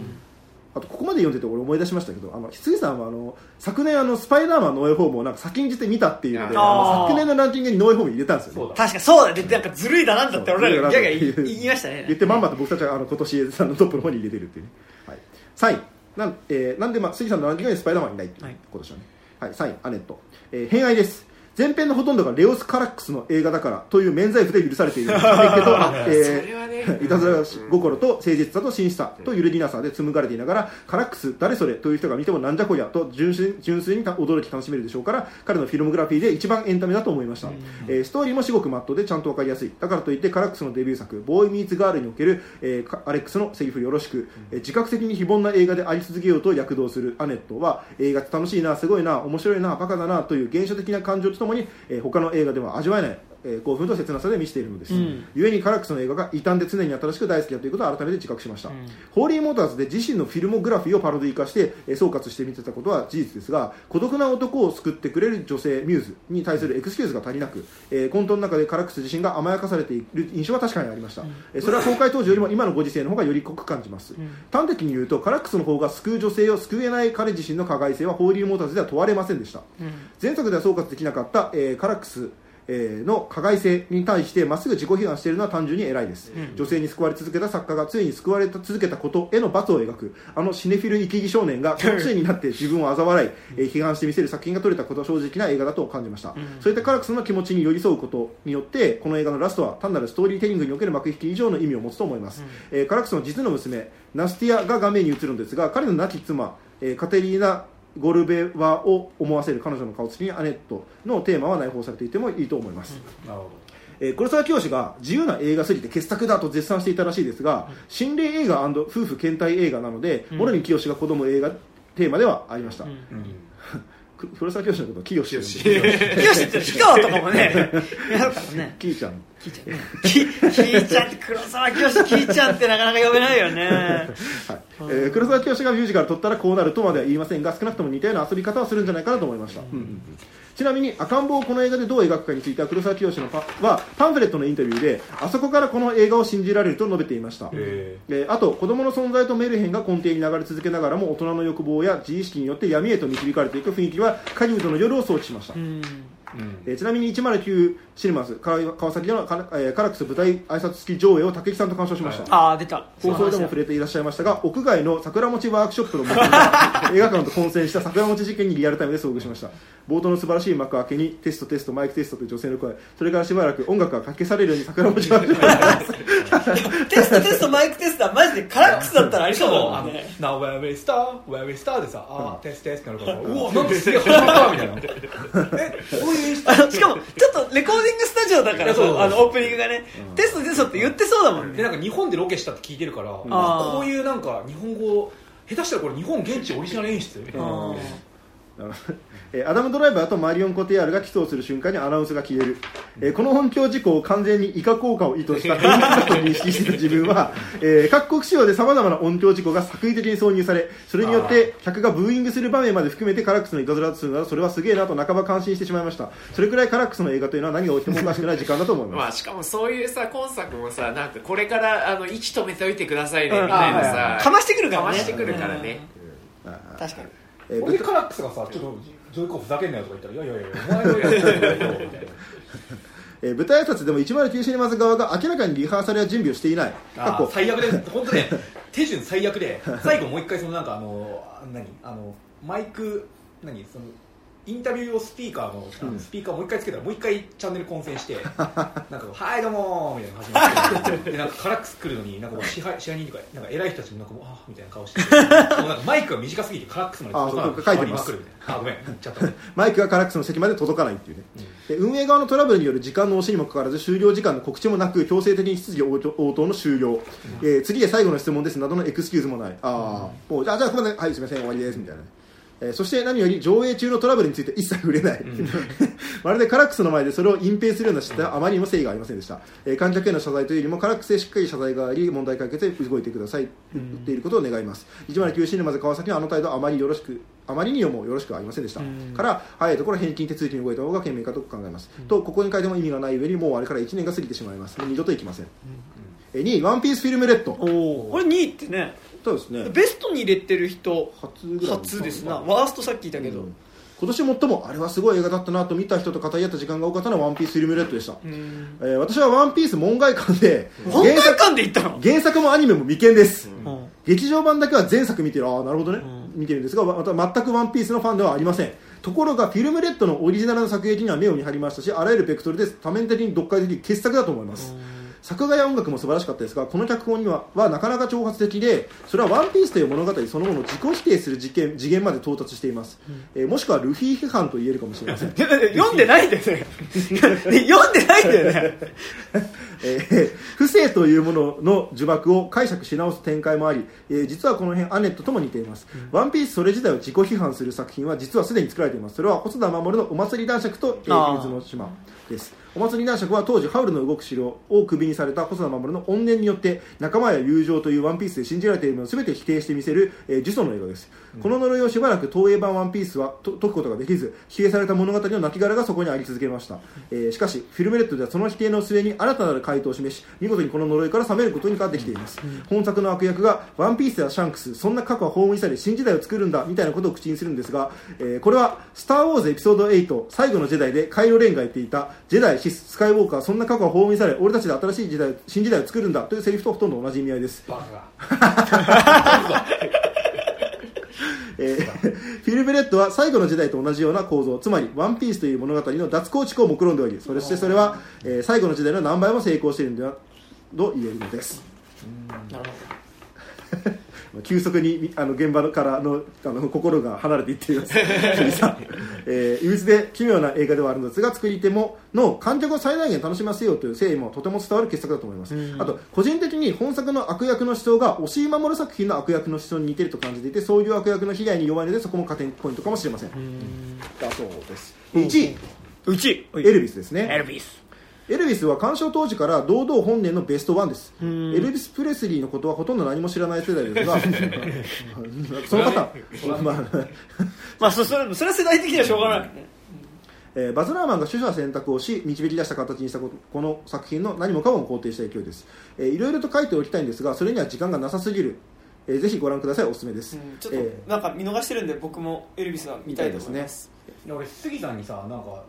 あとここまで読んでて俺思い出しましたけどあの羊さんはあの昨年あのスパイダーマンノーエホームをなんか先んじて見たっていうので昨年のランキングにノーエホーム入れたんですよね。確かそうだねなんかずるいだなんだって俺らが言いましたね言ってまんまと僕たちはあの今年さんのトップの方に入れてるっていうね、はい、3位なん,、えーなんで、まあ、杉さんのランキングにスパイダーマンいないっていうはい。今年はね、はい、3位アネット、えー、偏愛です前編のほとんどがレオス・カラックスの映画だからという免罪符で許されている。ん *laughs* ですけど、*laughs* えそれはね。ーいたずら心と誠実さと真摯さと揺るぎなさで紡がれていながらカラックス誰それという人が見てもなんじゃこりゃと純粋純粋に驚き楽しめるでしょうから彼のフィルムグラフィーで一番エンタメだと思いました、えーストーリーも至極マットでちゃんと分かりやすい。だからといってカラックスのデビュー作「ボーイ・ミーツ・ガール」における、えーかアレックスのセリフよろしく、えー自覚的に非凡な映画であり続けようと躍動するアネットは映画って楽しいなすごいな面白いなバカだなという現象的な感情とともに、えー他の映画では味わえないえー興奮と切なさで見せているのです、うん。故にカラックスの映画が異端で常に新しく大好きだということを改めて自覚しました、ホーリーモーターズで自身のフィルモグラフィーをパロディ化して、えー総括して見てたことは事実ですが孤独な男を救ってくれる女性ミューズに対するエクスキューズが足りなく、えー混沌の中でカラックス自身が甘やかされている印象は確かにありました、えーそれは公開当時よりも今のご時世の方がより濃く感じます、端的に言うとカラックスの方が救う女性を救えない彼自身の加害性はホーリーモーターズでは問われませんでした、前作では総括できなかった、えーカラックスえーの加害性に対してまっすぐ自己批判しているのは単純に偉いです、女性に救われ続けた作家がついに救われ続けたことへの罰を描くあのシネフィル生き生少年がこのついになって自分を嘲笑い、えー批判してみせる作品が撮れたことは正直な映画だと感じました、そういったカラクスの気持ちに寄り添うことによってこの映画のラストは単なるストーリーテリングにおける幕引き以上の意味を持つと思います、えーカラクスの実の娘ナスティアが画面に映るのですが彼の亡き妻、えーカテリーナゴルベワを思わせる彼女の顔つきにアネットのテーマは内包されていてもいいと思います、なるほえー黒沢清が自由な映画すぎて傑作だと絶賛していたらしいですが、心霊映画夫婦倦怠映画なので、諸見清が好む映画テーマではありました、ど、うん。く黒沢清のことを清と呼んで清って氷川とかもね。*laughs* やるからね。キーちゃんキーちゃんねキキーちゃんって黒沢清キーちゃんってなかなか呼べないよね。*laughs* はい。えー黒沢清がミュージカル撮ったらこうなるとまでは言いませんが少なくとも似たような遊び方はするんじゃないかなと思いました、うんうんうん。ちなみに赤ん坊をこの映画でどう描くかについては黒沢清のパはパンフレットのインタビューであそこからこの映画を信じられると述べていました、ええーあと子供の存在とメルヘンが根底に流れ続けながらも大人の欲望や自意識によって闇へと導かれていく雰囲気はカリウッドの夜を想起しました、えーちなみに109シネマズ川川崎でのカ,、えーカラックス舞台挨拶付き上映を武井さんと鑑賞しました、ああ出た。放送でも触れていらっしゃいましたが屋外の桜餅ワークショップの映画館と混戦した桜餅事件にリアルタイムで遭遇しました冒頭の素晴らしい幕開けにテストテストマイクテストという女性の声それからしばらく音楽がかき消されるように桜餅ワークショップテストテストマイクテストはマジでカラックスだったらありそうだもんね。Now where we start, where we start でさ、あー、テストテストってなるから、うわ、なんかすげえ始まったみたいな。*laughs* え、こういうしかもちょっとレコーディングスタジオだからあのオープニングがねテストテストって言ってそうだもんでねなんか日本でロケしたって聞いてるから、あー。こういうなんか日本語下手したらこれ日本現地オリジナル演出？みたいなえーアダム・ドライバーとマリオン・コテヤールが起訴する瞬間にアナウンスが消える、えーこの音響事故を完全に以下効果を意図した。演出だと認識していた自分は、えー各国仕様でさまざまな音響事故が作為的に挿入されそれによって客がブーイングする場面まで含めてカラックスのいたずらとするならそれはすげえなと半ば感心してしまいました。それくらいカラックスの映画というのは何が起きてもおかしくない時間だと思います、*laughs* まあしかもそういうさ今作もさなんかこれからあの息止めておいてくださいね。みたいなさ。かましてくるからね。かましてくるからね。確かにえー俺カラックスがさ、ちょっとジョイコふざけんなよとか言ったら、いやいやいや、お前のやたいな。*laughs* えー舞台挨拶でも109シネマズ側が明らかにリハーサルや準備をしていない。最悪で本当ね *laughs* 手順最悪で最後もう一回そのなんかあの何？あのマイク何？そのインタビューをスピーカーのあのスピーカーをもう一回つけたらもう一回チャンネル混戦して *laughs* なんか「はいどうも」みたいなの始まってでなんかカラックス来るのになんか支配支配人とかなんか偉い人たちもなんかもうあーみたいな顔して *laughs* もうなんかマイクが短すぎてカラックスまで届かなあそう書いてます。あごめんちゃった *laughs* マイクがカラックスの席まで届かないっていうね、で運営側のトラブルによる時間の押しにもかかわらず終了時間の告知もなく強制的に質疑応答の終了、えー次で最後の質問ですなどのエクスキューズもない。ああ、もうじゃあじゃあここまではいすみません。終わりです。みたいなねえーそして何より上映中のトラブルについて一切触れない、*laughs* まるでカラックスの前でそれを隠蔽するような姿勢はあまりにも誠意がありませんでした、えー観客への謝罪というよりもカラックスへしっかり謝罪があり問題解決へ動いてください言っていることを願います。109シネマズ川崎のあの態度はあまりよろしくあまりにもよろしくありませんでした、から早いところ返金手続きに動いた方が賢明かと考えます、とここに書いても意味がない上にもうあれから1年が過ぎてしまいます。二度と行きません、えー2位ワンピースフィルムレッド。おおこれ2位ってねそうですね。ベストに入れてる人初ぐらい初ですな。ワーストさっき言ったけど、うん。今年最もあれはすごい映画だったなと見た人と語り合った時間が多かったのは「ワンピースフィルムレッドでした、うん。えー私は「ワンピース門外観で本原作体感で言ったの、原作もアニメも未見です、うん。劇場版だけは前作見てる。ああなるほどね、う見てるんですがまた全く「ワンピースのファンではありません。ところがフィルムレッドのオリジナルの作劇には目を見張りましたしあらゆるベクトルで多面的に読解できる傑作だと思います、作画や音楽も素晴らしかったですがこの脚本にははなかなか挑発的でそれは「ワンピースという物語そのものを自己否定する事件次元まで到達しています、えーもしくはルフィ批判と言えるかもしれません。*laughs* 読んでないんだよね。*laughs* 読んでないんだよね。*laughs* えー不正というものの呪縛を解釈し直す展開もあり、えー実はこの辺アネットとも似ています、ワンピースそれ自体を自己批判する作品は実はすでに作られています。それは細田守のお祭り男爵と、えーあー秘密の島ですお祭り男爵は当時ハウルの動く城をクビにされた細田守の怨念によって仲間や友情というワンピースで信じられているものを全て否定してみせる、えー呪詛の映画です、この呪いをしばらく東映版ワンピースはと解くことができず否定された物語の亡骸がそこにあり続けました、えーしかしフィルムレッドではその否定の末に新たなる回答を示し見事にこの呪いから覚めることにができています、本作の悪役がワンピースやシャンクスそんな過去は葬り去り新時代を作るんだみたいなことを口にするんですが、えーこれは「スター・ウォーズエピソード8最後のジェダイ」でカイロ・レンが言っていたジェダイ、シス、スカイウォーカーそんな過去は葬り去れ俺たちで新しい時代新時代を作るんだというセリフとほとんど同じ意味合いです。バカ。が *laughs* えーフィルムレッドは最後の時代と同じような構造。つまりワンピースという物語の脱構築を目論んでおりそれしてそれは、えー最後の時代の何倍も成功しているのではと言えるのです。なるほ急速にみあの現場からのあの心が離れていっています。桐さんえー、いびつで奇妙な映画ではあるのですが作り手もの観客を最大限楽しませようという誠意もとても伝わる傑作だと思います、あと個人的に本作の悪役の思想が押井守作品の悪役の思想に似ていると感じていてそういう悪役の被害に弱いのでそこも加点ポイントかもしれません。だそうです。1位。エルビスですね。エルビスエルビスは鑑賞当時から堂々本年のベストワンです。エん。ルビス・プレスリーのことはほとんど何も知らない世代ですが *laughs* その方、まあ。まあそそれそれは世代的にはしょうがない。えーバズ・ラーマンが取捨選択をし導き出した形にしたことこの作品の何もかも肯定した勢いです、えーいろいろと書いておきたいんですがそれには時間がなさすぎる、えーぜひご覧ください。おすすめです、うん。ちょっとえなんか見逃してるんで僕もエルビスは見たいと思います。いや俺杉さんにさなんかとなんか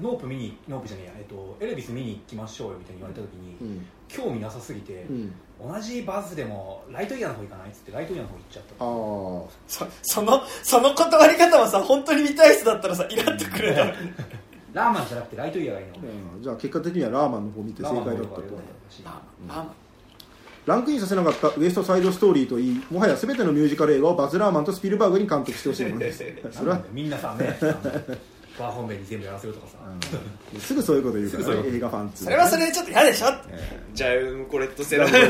ノープ見にノープじゃねえや、えっと、エルビス見に行きましょうよみたいに言われた時に、ーうん。興味なさすぎて、うん。同じバズでもライトイヤーの方行かないっつってライトイヤーの方行っちゃった。あー。そそのその断り方はさ本当に見たい人だったらさイラッとくるだろ *laughs* ラーマンじゃなくてライトイヤーがいいの。うん。じゃあ結果的にはラーマンの方見て正解だったと。ランクインさせなかったウエストサイドストーリーといいもはや全てのミュージカル映画をバズ・ラーマンとスピルバーグに監督してほしいものです。それはみんなさね *laughs* バー本命に全部やらせるとかさ、すぐそういうこと言うから、ね、映画ファンそれはそれでちょっと嫌でしょ？じゃあこれとセラ全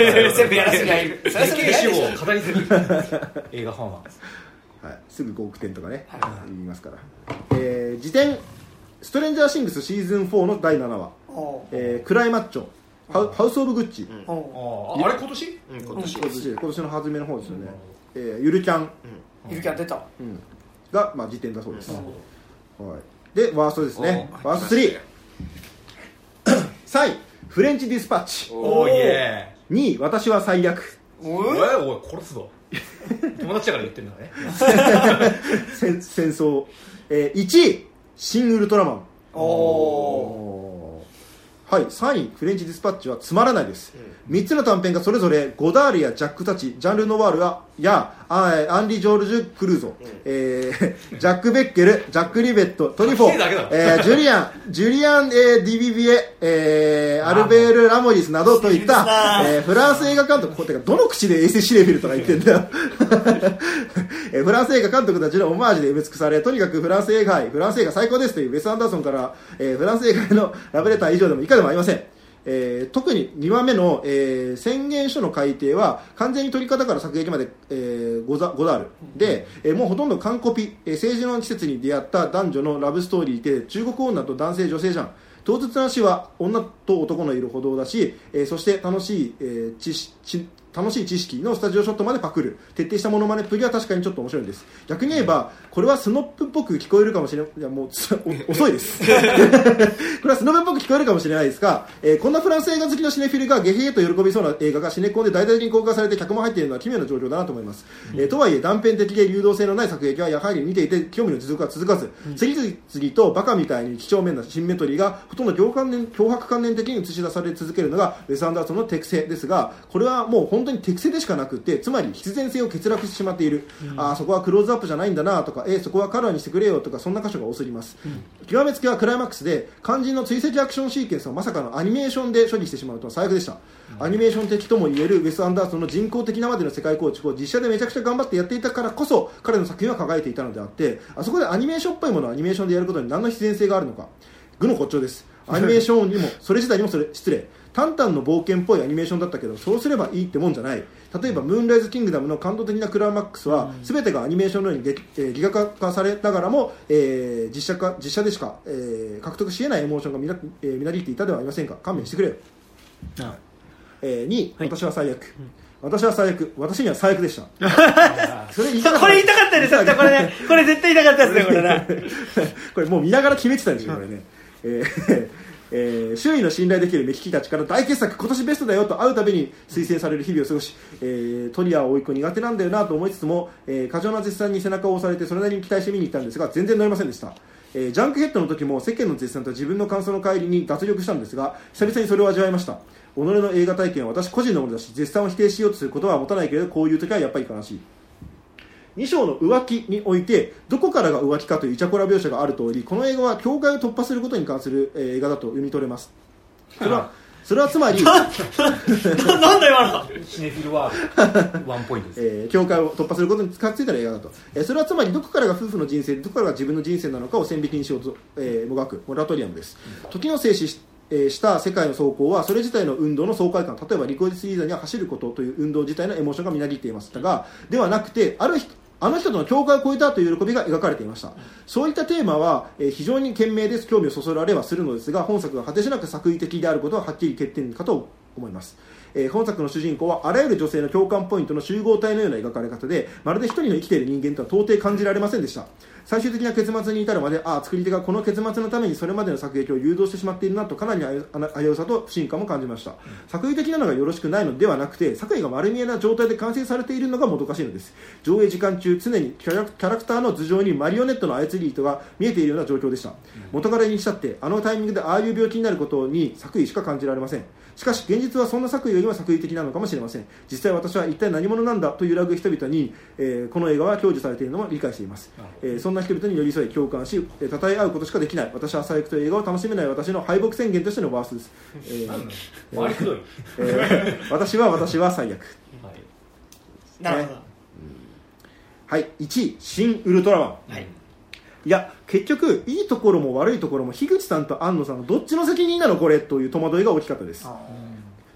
部やらせりゃい *laughs* るそれはそれで死嫌でしょ？を語り継ぐ映画ファンははい、すぐ5億点とかね、言いますから、えー、辞典「ストレンジャーシングスシーズン4」の第7話。おう「えー、クライマッチョ。ハウハウス・オブ・グッチ」おうあああれ今年？うん。今年。今年。今年の初めの方ですよね、えーゆるキャン、ゆるキャン出た。うん。が、まあ、辞典だそうです、はい、でワーストですね。ワースト3 3位フレンチ・ディスパッチ。おーイエ2位私は最悪。おーイおいおい殺すぞ。*laughs* 友達だから言ってんだね。戦戦争、えー、1位シン・ウルトラマン。おはい、3位フレンチ・ディスパッチはつまらないです、3つの短編がそれぞれゴダールやジャック・タチジャンル・ノワールやアンリ・ジョルジュ・クルーゾ、えー *laughs* ジャック・ベッケルジャック・リベットトリフォー。*laughs* えージュリアンジュリアン、*laughs* えーディビビエ、えーアルベール・ラモリスなどといった、えーフランス映画監督こてかどの口でエーセ・シレフィルとか言ってんだよ。えーフランス映画監督たちのオマージュで埋め尽くされとにかくフランス映画愛フランス映画最高ですというウェス・アンダーソンから、えーフランス映画へのラブレター以上でも以下でもありませんえー特に2番目の、えー宣言書の改定は完全に取り方から作劇まで、えーござござる。で、えーもうほとんど完コピ、えー政治の季節に出会った男女のラブストーリーで中国女と男性女性じゃん。当日の足は女と男のいる歩道だし、えーそして楽しい、えー知識楽しい知識のスタジオショットまでパクる。徹底したモノマネっぷりは確かにちょっと面白いんです。逆に言えばこれはスノップっぽく聞こえるかもしれないいやもう遅いです。これはスノブっぽく聞こえるかもしれないですが、えーこんなフランス映画好きのシネフィルがゲヘゲと喜びそうな映画がシネコンで大々的に公開されて客も入っているのは奇妙な状況だなと思います、えーとはいえ断片的で流動性のない作劇はやはり見ていて興味の持続が続かず、次々とバカみたいに几帳面なシンメトリーがほとんど強観念脅迫観念的に映し出され続けるのがウェス・アンダーソンの適性ですがこれはもう本当に適性でしかなくてつまり必然性を欠落してしまっている、あーそこはクローズアップじゃないんだなとか、えーそこはカラーにしてくれよとかそんな箇所が多すぎます、極めつけはクライマックスで肝心の追跡アクションシーケンスをまさかのアニメーションで処理してしまうとは最悪でした、アニメーション的ともいえるウェス・アンダーソンの人工的なまでの世界構築を実写でめちゃくちゃ頑張ってやっていたからこそ彼の作品は輝いていたのであってあそこでアニメーションっぽいものをアニメーションでやることに何の必然性があるのか。愚の骨頂です。アニメーションにもそれ自体にもそれ失礼タンタンの冒険っぽいアニメーションだったけどそうすればいいってもんじゃない。例えば「ムーンライズ・キングダム」の感動的なクライマックスは、全てがアニメーションのように劇、えー、ギガ化されながらも、えー実写化実写でしか、えー獲得し得ないエモーションがみな、えー、みなぎっていたではありませんか。勘弁してくれよ、えー、2位、私は最悪、私は最悪。私には最悪でした。*laughs* それ言いたかった。これ言いたかったです。よこれねこれ絶対言いたかったですねこれね *laughs* これもう見ながら決めてたんですよ、これね。えーえー周囲の信頼できる目利きたちから大傑作、今年ベストだよと会うたびに推薦される日々を過ごし、えートリアを追いっ子苦手なんだよなと思いつつも、えー過剰な絶賛に背中を押されてそれなりに期待して見に行ったんですが全然乗れませんでした、えージャンクヘッドの時も世間の絶賛と自分の感想の帰りに脱力したんですが久々にそれを味わいました。己の映画体験は私個人のものだし絶賛を否定しようとすることは持たないけれどこういう時はやっぱり悲しい。2章の浮気においてどこからが浮気かというイチャコラ描写がある通りこの映画は境界を突破することに関する、えー映画だと読み取れます。それは *laughs* それはつまり、な *laughs* なんだ今の。シネフィルワールド。ワンポイントです。えー境界を突破することにつかついた映画だと、えーそれはつまりどこからが夫婦の人生でどこからが自分の人生なのかを線引きにしようと、えーもがくモラトリアムです、時の静止しえーした世界の走行はそれ自体の運動の爽快感例えばリコイスリーザーには走ることという運動自体のエモーションがみなぎっていましたがではなくてある人あの人との境界を越えたという喜びが描かれていました。そういったテーマは、え非常に賢明です。興味をそそられはするのですが本作が果てしなく作為的であることははっきり欠点かと思います。えー本作の主人公はあらゆる女性の共感ポイントの集合体のような描かれ方でまるで一人の生きている人間とは到底感じられませんでした。最終的な結末に至るまでああ作り手がこの結末のためにそれまでの作劇を誘導してしまっているなとかなり危うさと不信感も感じました、作為的なのがよろしくないのではなくて作為が丸見えな状態で完成されているのがもどかしいのです。上映時間中常にキャラキャラクターの頭上にマリオネットの操り糸が見えているような状況でした、元彼にしたってあのタイミングでああいう病気になることに作為しか感じられません。しかし現実はそんな作為をよりも作為的なのかもしれません。実際私は一体何者なんだと揺らぐ人々に、えーこの映画は享受されているのも理解しています。えーそんな人々に寄り添い共感し、えー称え合うことしかできない。私は最悪という映画を楽しめない私の敗北宣言としてのバースです、えーえー私は私は最悪。はい、なるほど、はい。1位「新ウルトラマン」はいいや結局いいところも悪いところも樋口さんと安野さんのどっちの責任なのこれという戸惑いが大きかったです。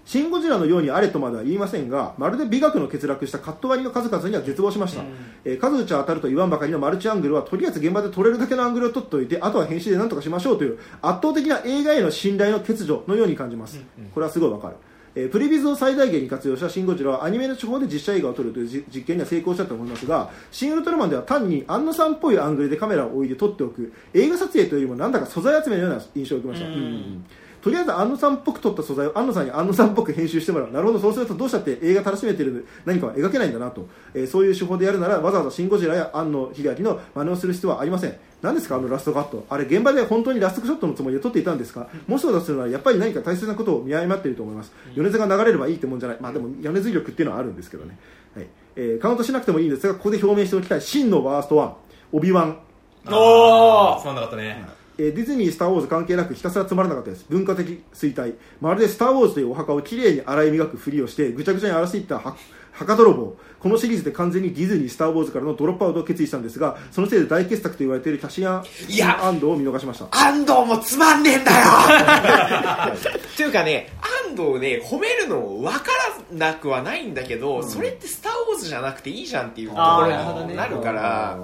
シン・ゴジラのようにあれとまでは言いませんがまるで美学の欠落したカット割りの数々には絶望しました、うん。えー数打ち当たると言わんばかりのマルチアングルはとりあえず現場で撮れるだけのアングルを撮っておいてあとは編集で何とかしましょうという圧倒的な映画への信頼の欠如のように感じます、これはすごいわかるえープレビズを最大限に活用したシン・ゴジラはアニメの手法で実写映画を撮るというじ実験には成功したと思いますがシン・ウルトラマンでは単にアンナさんっぽいアングルでカメラを置いて撮っておく。映画撮影というよりもなんだか素材集めのような印象を受けました、うん。うんとりあえず安野さんっぽく撮った素材を安野さんに安野さんっぽく編集してもらう。なるほど。そうするとどうしたって映画楽しめてる何かは描けないんだなと、えーそういう手法でやるならわざわざ「シン・ゴジラ」や安野秀明の真似をする必要はありません。何ですか？あのラストカット。あれ現場で本当にラストショットのつもりで撮っていたんですか？もしそうだとするならやっぱり何か大切なことを見誤っていると思います。米津が流れればいいってもんじゃない。まあでも米津力っていうのはあるんですけどね、はい。えーカウントしなくてもいいんですがここで表明しておきたい。真のワースト1オビワン。おー！つまんなかったね、えーディズニー、スター・ウォーズ関係なくひたすらつまらなかったです。文化的衰退。まるでスター・ウォーズというお墓をきれいに洗い磨くふりをしてぐちゃぐちゃに荒らしていったは墓泥棒。このシリーズで完全にディズニー、スター・ウォーズからのドロップアウトを決意したんですがそのせいで大傑作と言われているキャシアンいやアンドを見逃しました。安藤もつまんねえんだよ。*laughs* っていうかね安藤ね褒めるの分からなくはないんだけど、それって「スター・ウォーズ」じゃなくていいじゃんっていうところになるから。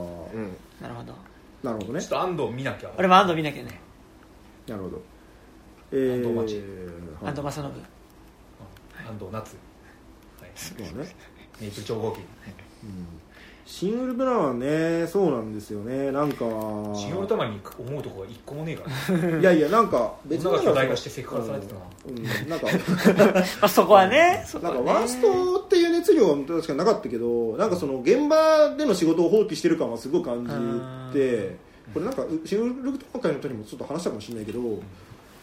なるほどなるほどね。ちょっと安藤見なきゃ。俺も安藤見なきゃね。なるほど。えー安藤町。はい。安藤正信。安藤夏、はい、そうね。メイプル超合金シン・ウルトラマンねそうなんですよね。なんかシン・ウルトラマンに思うとこが一個もねえから。*laughs* いやいやなんか別女がに巨大化してセクハラされてたなうんなんか *laughs* まあそこはねなんかワーストっていう熱量は確かになかったけどなんかその現場での仕事を放棄してる感はすごい感じてこれなんかシングルトラ会の時もちょっと話したかもしれないけど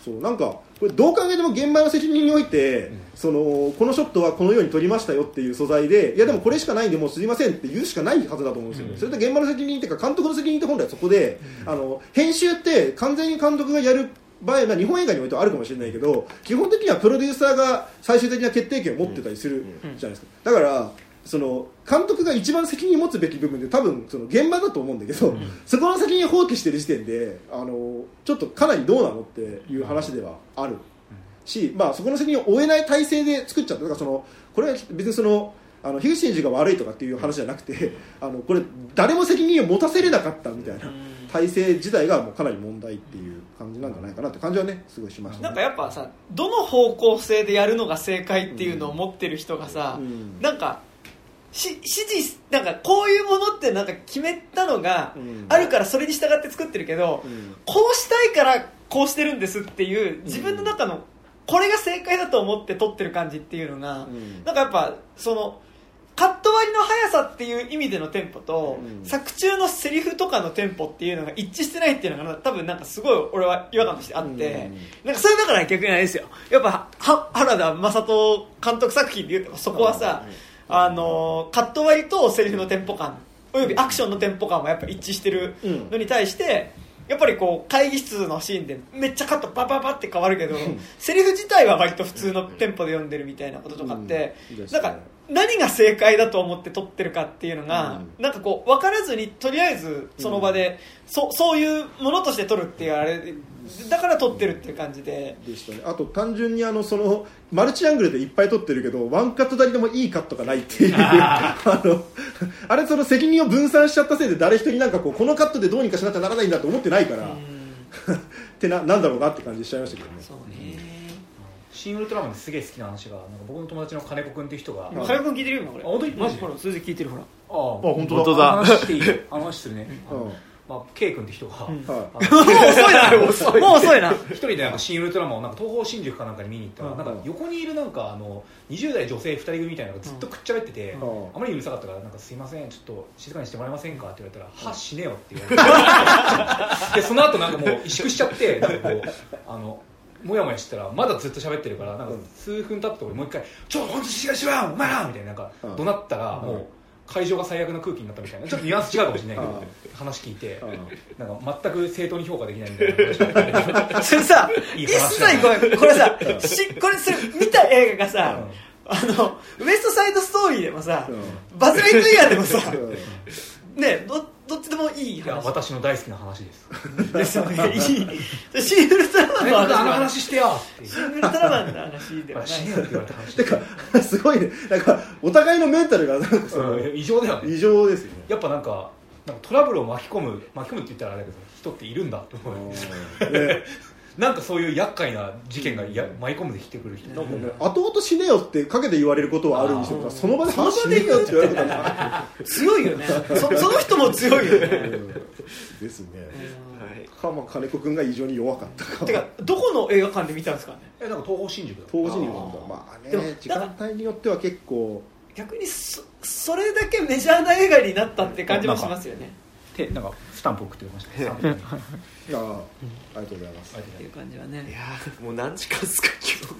そうなんかこれどう考えても現場の責任において、そのこのショットはこのように撮りましたよっていう素材でいやでもこれしかないんでもうすいませんって言うしかないはずだと思うんですよね、それと現場の責任っていうか監督の責任って本来そこで、あの編集って完全に監督がやる場合、まあ、日本映画においてはあるかもしれないけど基本的にはプロデューサーが最終的な決定権を持ってたりするじゃないですか。だからその監督が一番責任を持つべき部分で多分その現場だと思うんだけど、そこの責任を放棄してる時点であのちょっとかなりどうなのっていう話ではある。し、まあ、そこの責任を負えない体制で作っちゃった。だからそのこれは別にそのあの樋口真嗣が悪いとかっていう話じゃなくてあのこれ誰も責任を持たせれなかったみたいな体制自体がもうかなり問題っていう感じなんじゃないかなって感じはねすごいしました、ね、なんかやっぱさどの方向性でやるのが正解っていうのを持ってる人がさ、うん。なんかし指示なんかこういうものってなんか決めたのがうん。あるからそれに従って作ってるけど、うん。こうしたいからこうしてるんですっていう自分の中のこれが正解だと思って撮ってる感じっていうのが、うん。なんかやっぱそのカット割りの速さっていう意味でのテンポと、うん。作中のセリフとかのテンポっていうのが一致してないっていうのが多分なんかすごい俺は違和感としてあって、うん。なんかそれだから逆にあれですよ。やっぱは原田雅人監督作品でいうとそこはさ、あのカット割りとセリフのテンポ感。およびアクションのテンポ感もやっぱ一致してるのに対して、やっぱりこう会議室のシーンでめっちゃカットバババって変わるけど、セリフ自体は割と普通のテンポで読んでるみたいなこととかって、うん。なんか何が正解だと思って撮ってるかっていうのが、うなんかこう分からずにとりあえずその場で、そそういうものとして撮るっていうあれだから撮ってるっていう感じで。でしたね。あと単純にあのそのマルチアングルでいっぱい撮ってるけどワンカットだけでもいいカットがないっていう。*laughs* あのあれその責任を分散しちゃったせいで誰一人なんかこうこのカットでどうにかしなきゃならないんだと思ってないから、*laughs* ってななんだろうなって感じしちゃいましたけどね。そうねシン・ウルトラマンですげえ好きな話がなんか僕の友達の金子君っていう人があはいカヤ君聞いてるよ今これ。あ本当にマジほらそれで聞いてるほら。ああ。本当だ。本当だ話していい？よあの話するね、まあ、K 君って人が、*laughs* *laughs* もう遅いな。もう遅いな。一人でなんか新ウルトラマンをなんか東方新宿かなんかに見に行ったら、うん。なんか横にいるなんかあの20代女性2人組みたいなのがずっとくっちゃべってて、うん。あまりにうるさかったからなんかすいませんちょっと静かにしてもらえませんかって言われたら、は死ねよって言われて。*laughs* でその後なんかもう萎縮しちゃってなんかこうあのもやもやしてたらまだずっと喋ってるからなんか数分経ったところでもう一回「ちょ本当静かにしろよお前ら!」みたいななんかうん。怒鳴ったらもう会場が最悪な空気になったみたいなちょっとニュアンス違うかもしれないけどうん。話聞いてうん。なんか全く正当に評価できないみたいな話それさいい一切ごめんこれさしこれそれ見た映画がさ、あのウエストサイドストーリーでもさ、うバズ・ライトイヤーでもさうん。ねどどっちでもいいいや話私の大好きな話です。ですよね。いい。シン・ウルトラマンの話。あのは話してよっていうシン・ウルトラマンの話ではない。死ねよって言われた話。てかすごいね。なんかお互いのメンタルがなんかそのうん。異常だよね。異常ですよね。やっぱなんかなんかトラブルを巻き込む巻き込むって言ったらあれだけど人っているんだって思う。ねなんかそういう厄介な事件がや舞い込んできてくる人。なんかね後々死ねよって陰で言われることはあるにしてもあーその場で話死ねよって言われることはない強いよねそその人も強いよね。うん。ですね。かまあ金子君が異常に弱かったか。てかどこの映画館で見たんですかね？えなんか東方新宿だ。当時にもなんだ。まあでもね時間帯によっては結構。逆にそそれだけメジャーな映画になったって感じもしますよねでなんかスタンプ送ってましたスタンプにああありがとうございます。っていう感じはいねやーもう何時間っすか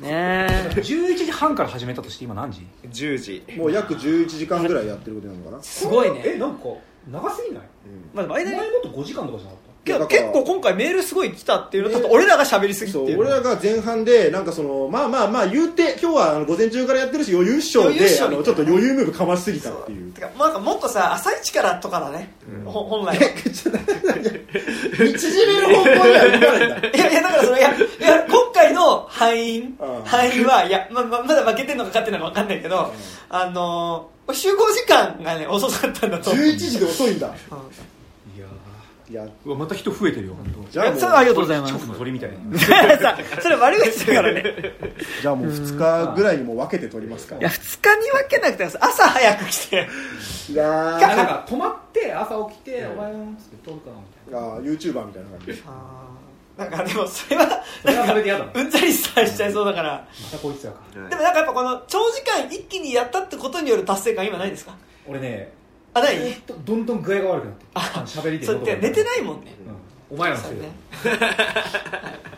今ね11時半から始めたとして今何時？日10時もう約11時間ぐらいやってることなのかな？すごいね。えなんか長すぎない？まあでも間に前もっと5時間とかじゃなかっけど結構今回メールすごい来たっていうのと俺らが喋りすぎっていう。俺らが前半でなんかそのまあまあまあ言うて今日はあの午前中からやってるし余裕っしょでちょっと余裕ムーブかましすぎたっていう。てかなんかもっとさ朝一からとかだね、ほ本来は。縮める方向には動かないんだいやいやだからそのいやいや今回の敗因うん敗因はいやまままだ負けてんのか勝ってんのか分かんないけど、あのー集合時間がね遅かったんだと思う。11時で遅いんだ。うん。たいやいや。うわまた人増えてるよ本当。じゃあありがとうございます。近くの鳥みたいな。*laughs* さそれ悪口だからね。じゃあもう2日ぐらいにも分けて撮りますか。いや2日に分けなくて朝早く来て。いやあなんか泊まって朝起きて「お前のって撮るかな」みたいな。あー YouTuber みたいな感じ。であー。なんかでもそれはそれはそれで嫌だなうんざりさしちゃいそうだから。またこいつらかでもなんかやっぱこの長時間一気にやったってことによる達成感今ないですか？俺ねあない？ずっとどんどん具合が悪くなってあ喋りでそうって寝てないもんね。うん。お前らのせいだ。ね。*laughs*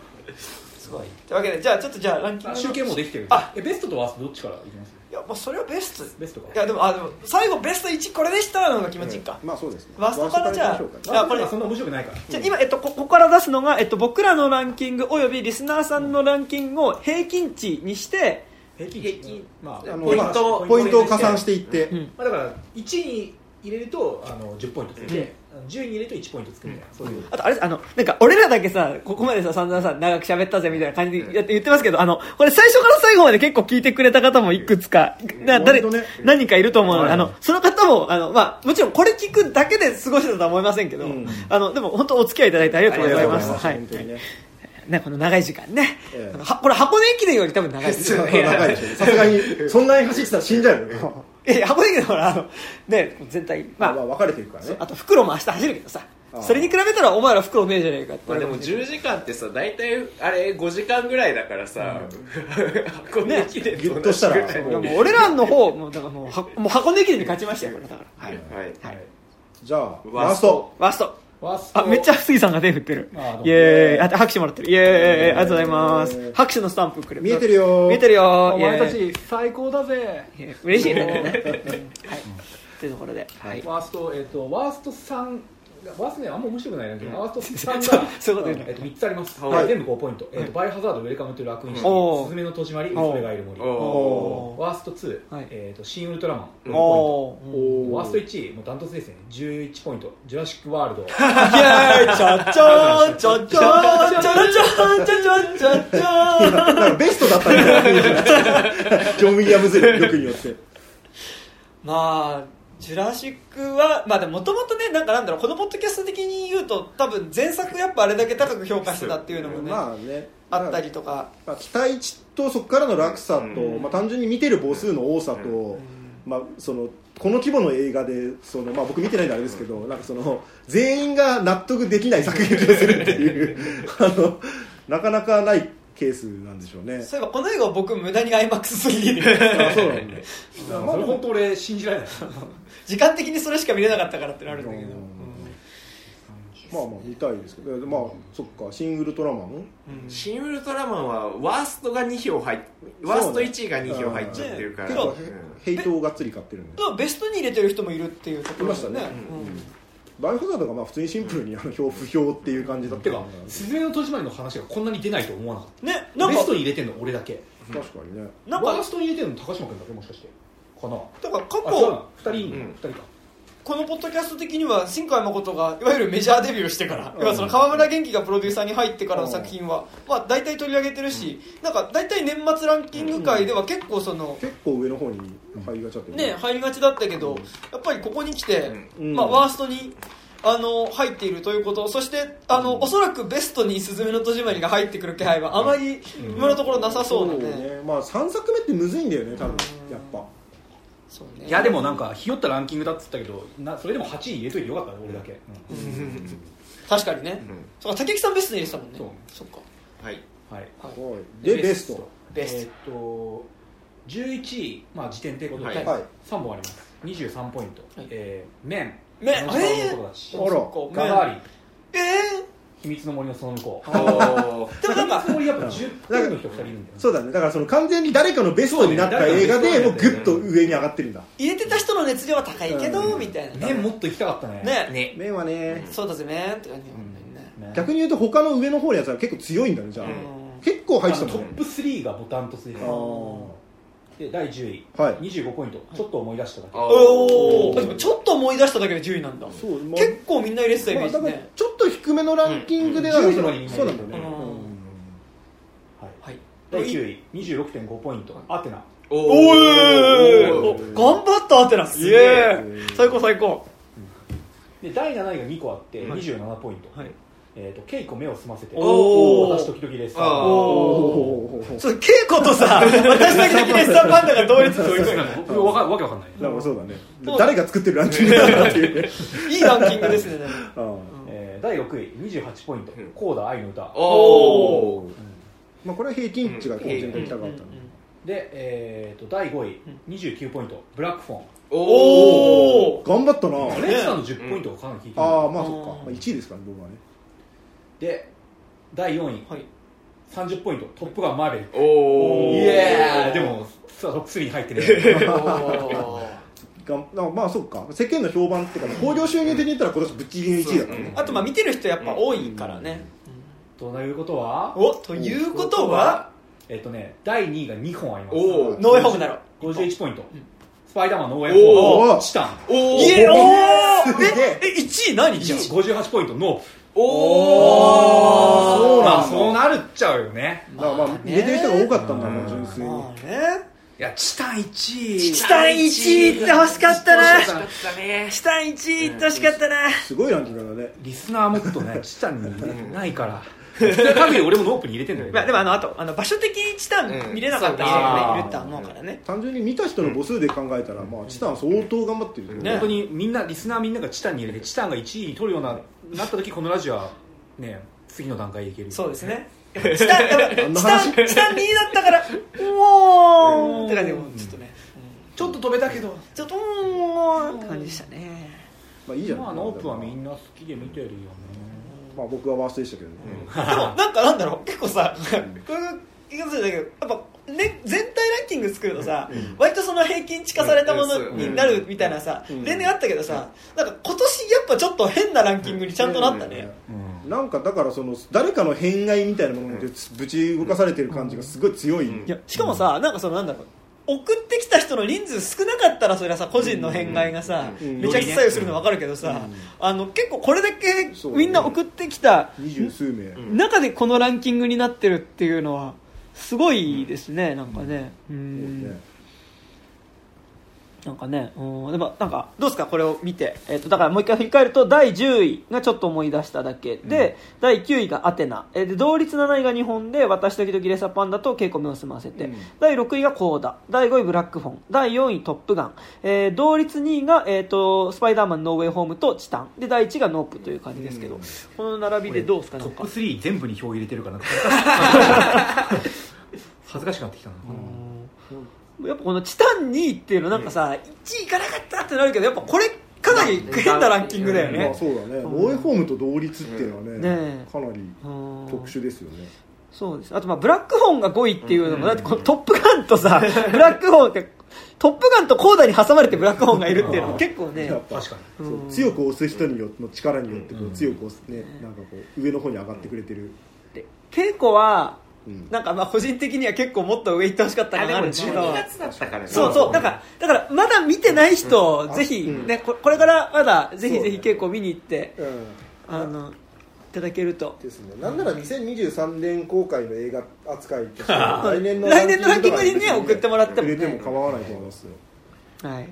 すごい。というわけでじゃあちょっとじゃあランキングの集計もうできてる。あえベストとワーストどっちからいきます？いやもうそれはベスト。ベストか。いやでもあでも最後ベスト1これでしたのが気持ちいいか、まあそうですね。ワーストからじゃあ。あこれ。そんな面白くないから。じゃあ今、えっと、こここから出すのが、えっと、僕らのランキングおよびリスナーさんのランキングを平均値にして、平均平均。まああのポイントまあポイントを加算していって、うん。まあ、だから1に入れるとあの10ポイントついて、10に入れると1ポイントつくみたいな、そういう。あとあれあのなんか俺らだけさここまでさ散々さ長く喋ったぜみたいな感じでやって言ってますけどあのこれ最初から最後まで結構聞いてくれた方もいくつかな誰、ね。何人かいると思うので、はいあのその方もあの、まあ、もちろんこれ聞くだけで過ごしてたとは思いませんけど、うん。あのでも本当お付き合いいただいてありがとうございます。はい。ね。ね、この長い時間ね、ええ。はこれ箱根駅伝より多分長いですよね。さすがに *laughs* そんなに走ってたら死んじゃうよね *laughs* いや箱根駅伝ほらあのね全体まあまあまあ分かれていくからね。あと袋も明日走るけどさそれに比べたらお前ら袋ねえじゃねえかって。まあでも10時間ってさ大体あれ5時間ぐらいだからさ、箱根駅伝ギュッとしたら同じぐらい。いやもう俺らの方もうだからもうはもう箱根駅伝に勝ちましたよこれだから。はい。はい。はい。じゃあワースト。ワーストあめっちゃ杉さんが手振ってる。イエーイ。あ拍手もらってる。イエーイ。ありがとうございます。拍手のスタンプくれる見えてるよ。見えてるよ。お前たち最高だぜ。嬉しいね。うん。*laughs* はい。というところで。はい。ワースト、えっとワースト3ワーストねあんま面白くないなけど、ワースト3 *laughs* そうがそういうこと言うの。えっと3つあります、はい。全部5ポイント、えっとバイオハザードウェルカムトゥラクインシテおーすずめの戸締まり娘がいる森。おおーワースト2、はい。えっとシン・ウルトラマン。うん。6ポイント。おーワースト1もうダントツですね。11ポイント。ジュラシック・ワールド。イエーイチャッチャーチャッチャーチャッチャーチャッチャーチャッチャーチャッチャーなんかベストだったみたいな雰囲気になっちゃうジョン・ウィリアムズ力によってまあジュラシックはまあでもともとねなんかなんだろうこのポッドキャスト的に言うと多分前作やっぱあれだけ高く評価してたっていうのもね、まあね。あったりとか、まあ、期待値とそこからの落差と、うん。まあ、単純に見てる母数の多さと、まあ、そのこの規模の映画でその、まあ、僕見てないんであれですけど、*laughs* なんかその全員が納得できない作劇をするっていう *laughs* あのなかなかないケースなんでしょうね。そういえばこの映画を僕無駄に IMAX3D であそうなんだ。それ本当俺信じられない時間的にそれしか見れなかったからってなるんだけど、うん。まあまあ見たいですけどまあそっか新ウルトラマン？シン・ウルトラマンはワーストが2票入っワースト1位が2票入っちゃってるから、結構うん。ヘイトをがっつり買ってるんで。ベストに入れてる人もいるっていうところですよね。いましたね。バイオハザードがまあ普通にシンプルにあの票不評っていう感じだったてか「すずめの戸締まり」の話がこんなに出ないと思わなかっね。たなんかベストに入れてんの俺だけ。確かにね。なんかワーストに入れてんの高島君だけもしかしてかなだから過去。2人うん。2人か。このポッドキャスト的には新海誠がいわゆるメジャーデビューしてから、要はその川村元気がプロデューサーに入ってからの作品は、まあ、大体取り上げてるし、なんか大体年末ランキング界では結構その、結構上の方に入りがちだったよね、入りがちだったけど、やっぱりここに来て、うん。まあ、ワーストにあの入っているということそしてあの、おそらくベストに「すずめの戸締まり」が入ってくる気配はあまり今のところなさそうなね,、ね。まあ3作目ってむずいんだよね多分。やっぱそうね。いやでもなんかひよったランキングだっつったけどなそれでも8位入れといてよかったね俺だけ、確かにね、うん。そうか竹木さんベストに入れてたもんね。そう。そっか。はい。はい。はい。でベスト。ベスト。えーっと11位、まあ、時点ということで、はい。はい。3本あります。23ポイント、はい。えー、麺。麺。あの時間の男だし。あら。ガガーリンえ秘密の森のその向こう。*laughs* *laughs* でもなんか秘密の森やっぱ10点の人2人いるんだよね。そうだね。だからその完全に誰かのベストになった映画でもうグッと上に上がってるんだ。入れてた人の熱量は高いけど、うん。みたいな。麺もっと行きたかったね。ね。ね。麺はね。そうだぜ麺って感じ。逆に言うと他の上の方のやつは結構強いんだねじゃあ。うん。結構入あってたもんね。のトップ3がボタンとついてあーで第10位、はい。25ポイント。ちょっと思い出しただけ、おおちょっと思い出しただけで10位なんだ。そうまあ。結構みんな入れてたイメージね。ちょっと低めのランキングでうんなん。かその10位までみんなそうなんだよねうん。はい、はい。第9位。26.5ポイント。アテナ。おおー。おお頑張ったアテナすげげえ。え最高最高。で第7位が2個あってはい。27ポイント、はいえー、と稽古目を澄ませて私時々ですあー。おー。そう稽古とさ私だけだけレッサーパンダが同率そういうことなの？僕わかわけわかんない。なんかそうだね。誰が作ってるランキングだなっていう。ねいいランキングですね。*laughs* えー第6位28ポイント。うん「コーダ愛の歌」おー。ーまあこれは平均値がこう全体高かったねで、えー、と第5位29ポイント「ブラックフォン。おお頑張ったな。レッサーの10ポイントがかなり効いてる、ああまあそっか。うんまあ1位ですからね僕はねで第4位。はい。30ポイント「トップガンマーベル」おー。イエーイ。でもさトップ3に入ってね *laughs* がなまあそっか。世間の評判っていうか興行収入的に言ったら今年ぶっちぎりの1位だからね。あとまあ見てる人やっぱ多いからね。ということはおということは？えっ、とね第2位が2本あります。おー。ノーウェイホームだろ。51ポイント。スパイダーマンノーウェイホーム。チタン。おおえ。ええ1位何じゃん？58ポイント。ノープおそうなんだ。まあそうなるっちゃうよね。だからまあ入れてる人が多かったんだもう純粋に。まあね。いやチタン1位。チタン1位って欲しかったな。欲しかったね。チタン1位って欲しかったな。すごいランキングだね。リスナーもっとねチタンにないから限り俺もノープに入れてんだよ。まあでもあのあとあの場所的にチタン見れなかった人うんもねいるって思うからね。単純に見た人の母数で考えたらまあチタン相当頑張ってるよね本当にみんなリスナーみんながチタンに入れてチタンが1位に取るようななった時このラジオはね次の段階でいけるそうですね。チタンチタン *laughs* チタン2位だったからうおーって感じでちょっとね。ちょっと飛べたけど。ちょっとうーんって感じでしたね。まあいいじゃん。まあノープはみんな好きで見てるよねまあ僕はワーストでしたけどね。でもなんかなんだろう。結構さこれが言い方だけどやっぱね、全体ランキング作るとさ、割とその平均値化されたものになるみたいなさ、うん。例年あったけどさなんか今年やっぱちょっと変なランキングにちゃんとなったね、なんかだからその誰かの偏愛みたいなものでぶち動かされてる感じがすごい強い、いやしかもさ、なんかそのなんだろう送ってきた人の人数少なかったらそれはさ個人の変害がさ、うんめちゃくちゃ左右するの分かるけどさ、あの結構これだけみんな送ってきた二十数名、中でこのランキングになってるっていうのはすごいですね、なんかね。うん。ねなんかね、うん、でもなんかどうですか？これを見て、えっとだからもう一回振り返ると第10位がちょっと思い出しただけ。で、第9位がアテナ、えーで同率7位が日本で私時々レサパンダと稽古目を済ませて、うん。第6位がコーダ。第5位ブラックフォン。第4位トップガン、えー同率2位が、えー、とスパイダーマンノーウェイホームとチタン。で第1位がノープという感じですけど、うん。この並びでどうですか？なんか。トップ3全部に票入れてるからな恥ずかしくなってきたな、やっぱこのチタン2位っていうのなんかさ、1位いかなかったってなるけどやっぱこれ考かなり変なランキングだよまあねそうだね。防衛フォームと同率っていうのはね,、ねえ。かなりうん。特殊ですよね。そうです。あとまあブラックホーンが5位っていうのもだってこのトップガンとさ *laughs* ブラックホーンってトップガンとコーダに挟まれてブラックホーンがいるっていうのも結構ねやっぱ確かにそううん強く押す人によっての力によってこう強く押すねなんかこう上の方に上がってくれてる、で稽古はうん。なんかまあ個人的には結構もっと上行ってほしかったかなあるんですけど。12月だったからね。そうそうだからだからまだ見てない人、うん。ぜひ、うん。ねここれからまだぜひぜひ稽古見に行ってうん。あのいただけると。ですね。なんなら2023年公開の映画扱いとして *laughs* 来年の来年のランキングにね送ってもらってもね。入れても構わないと思いますよ。はい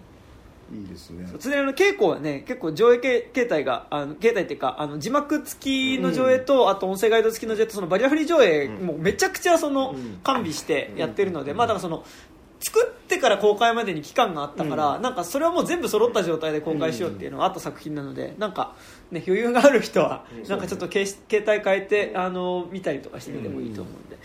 いいですね。常にあの稽古はね結構上映形形態があの形態っていうかあの字幕付きの上映と、あと音声ガイド付きの上映とそのバリアフリー上映、もうめちゃくちゃその、うん。完備してやってるので、まあだからその作ってから公開までに期間があったから、なんかそれはもう全部揃った状態で公開しようっていうのがあった作品なので、なんか、ね、余裕がある人は、なんかちょっと形形態変えてあの見たりとかしてみてもいいと思うんで、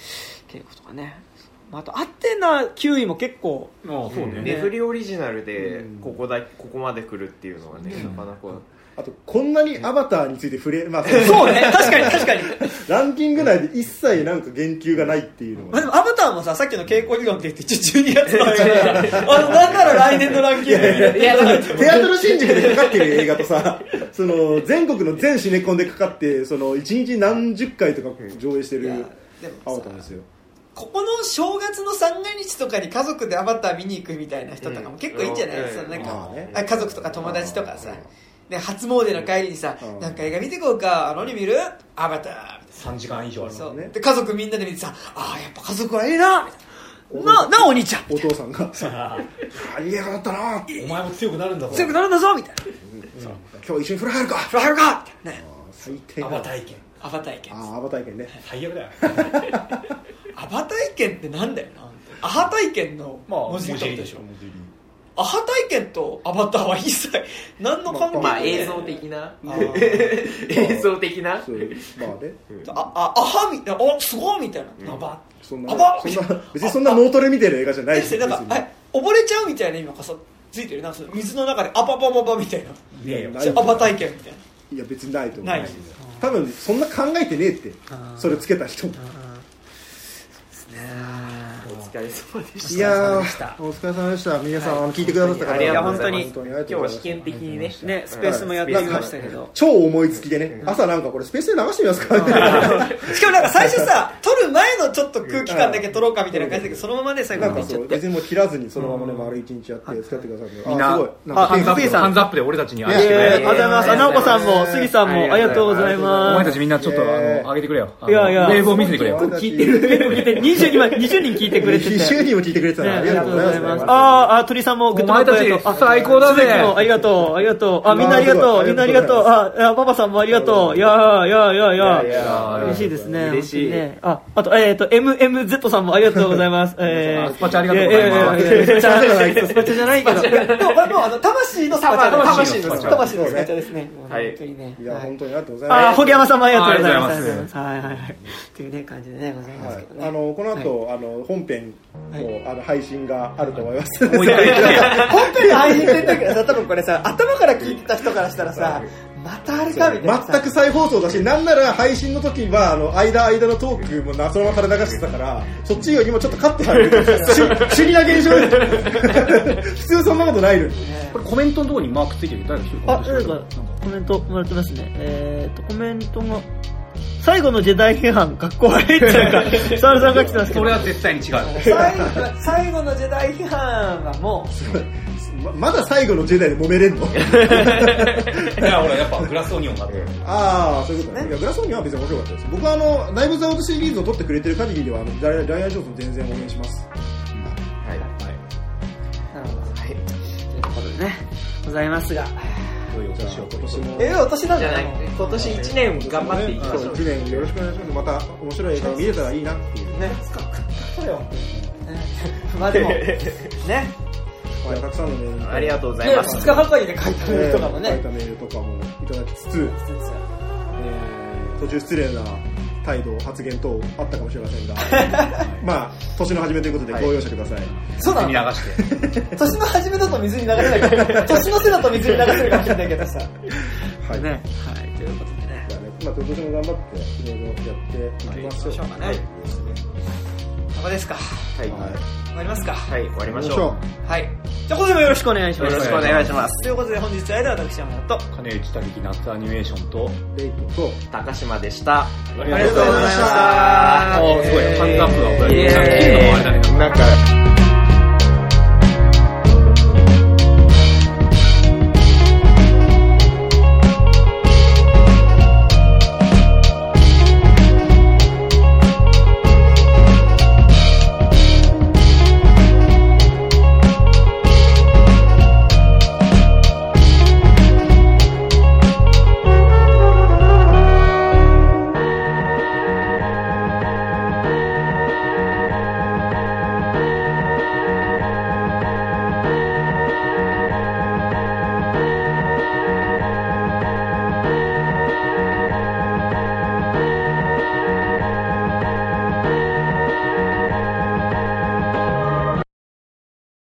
稽古とかね。まああとアテナ9位も結構ああそうね。ネフリオリジナルでうん。ここだここまで来るっていうのはね、なかなか。あとこんなにアバターについて触れ、まあ、*laughs* そうね。確かに確かに。*laughs* ランキング内で一切なんか言及がないっていうのまあ、がでもアバターもささっきの傾向理論って言って一応12月だからあのなんなら来年のランキングに。入れていやだからテアトル新宿でかかってる映画とさ *laughs* その全国の全シネコンでかかってその1日何十回とか上映してるアバターですよここの正月の三が日とかに家族でアバター見に行くみたいな人とかも結構いいんじゃないですか、うん。なんか、まあね。あ家族とか友達とかさ、で初詣の帰りにさ、うん。なんか映画見てこうか？あ何見る？アバター。みたい3時間以上あるなそう、ねで家族みんなで見てさああやっぱ家族はいいな。みたいなななお兄ちゃん。お父さんが。さ *laughs* あいい映画だったな。ってお前も強くなるんだぞ。強くなるんだぞみたいな。今日一緒に風呂入るか。フライルか！みたいなね最低アバ体験アバ体験ああアバ体験ね。最悪だよ *laughs* アバ体験ってなんだよなアハ体験のまあ文字文字入りでしょ。アハ体験とアバターは一切何の関係もない。まあ映像的な。映像的な。*laughs* まあね。ああアハみたいなおすごいみたいな、アバ。そんなあばそんな別にそんな脳トレみたいな映画じゃないえなんか溺れちゃうみたいな今かさついてる？な水の中でアババババみたいな。アバ体験みたいな。いや別にないと思う。ない多分そんな考えてねえって。それつけた人もお疲れ様でした。いやお疲れ様でした。皆さん、あの聞いてくださった方ありがとうござい本当に今日は試験的にねねスペースもやってみましたけど。超思いつきでね、朝なんかこれスペースで流してみますか。しかもなんか最初さ撮る前のちょっと空気感だけ撮ろうかみたいな感じだけどそのままね最後なんかそうまでいっちゃって別にもう切らずにそのままね丸一日やって使ってくださってみんなあすごい。なんあかハンズアップピーさんハンズアップで俺たちに愛いしてくれえー。ありがとうございます。あ直子さんも杉さんもありがとうございおます。前たちみんなちょっとあの上げてくれよ。いやいやウェーブを見せてくれよ。聞いてる。聞いて20今20人聞いてくれてて20人も聞いてくれてたありがとうございます。あーあ、鳥さんもグッドバッドありがと。最高だぜありがとう、ありがとう。あ、みんなありがとう、みんなありがとう。あ、パパさんもありがとう。い。やーいやーいやいや。嬉しいですね。嬉しい。あ、あと、えっと、MMZ さんもありがとうございます。*laughs* えスパチャありがとうございます。スパチャじゃないスパチャじゃないけど。でも、これもう、あの、魂のスパチャ。魂のスパチャ。魂のスパチャですね。はい。本当にね。いやはい。本当にありがとうございます。あー、ホゲ山さんもありがとうございます。はい。はいはい。っていうね、感じでね、ございますはいけどね。あのこの後、あの本編も、あの配信があると思います。*laughs* 本当に配信って言ったけどさ、多分これさ、頭から聞いてた人からしたらさ、またあれかみたいなさ。全く再放送だし、なんなら配信の時は、あの、間間のトークもなそのまま垂れ流してたから、そっちよりもちょっとカットされてる。不思議な現象で普通そんなことないのに。これコメントのところにマークついてる誰かあ、誰かコメントもらってますね。えーと、コメントが、最後のジェダイ批判、かっこ悪いってなんか、*laughs* サールさんが来てますけどそれ。は絶対に違う最後最後のジェダイ批判はもま *laughs* まだ最後のジェダイで揉めれんの？*laughs* いやほらやっぱグラスオニオンがあってああ、そういうことね。いや、グラスオニオンは別に面白かったです。僕はあの、ライブザウトシリーズを撮ってくれてる限りでは、あのライライアン・ジョンソン全然応援します。はいう、なるほど。はい。ということでね、ございますが。良いお年を今年も。え、お年なんじゃない今年1年頑張っていきましょう1年よろしくお願いします。また面白い映画見れたらいいなっていう。ね。*laughs* まあでも、ね。はいたくさんのメールありがとうございね、ます2日がかりで書いたメールとかもね。書いたメールとかもいただきつつ、えー途中失礼な態度発言等あったかもしれませんが。*laughs* まあ年の初めということでご容赦ください、そうな水にの流して。*laughs* 年の初めだと水に流れないから *laughs* 年の瀬だと水に流せるかもしれないけどさ。はい。ね。はい。ということでね。じゃあねまあ、今年も頑張っていろいろやっていきましょう。はい行きましょうかね。はい。ここですか。はい。はい終わりますか。はい終わりましょはい。じゃあ今年もよろしくお願いします。よろしくお願いします。ということで本日は間私山田と金内たりき夏アニメーションとレイトと、う高島でした。ありがとうございました。あーすごい。ハンズアップが送られてイエーイ。切るのもあれだけどなんか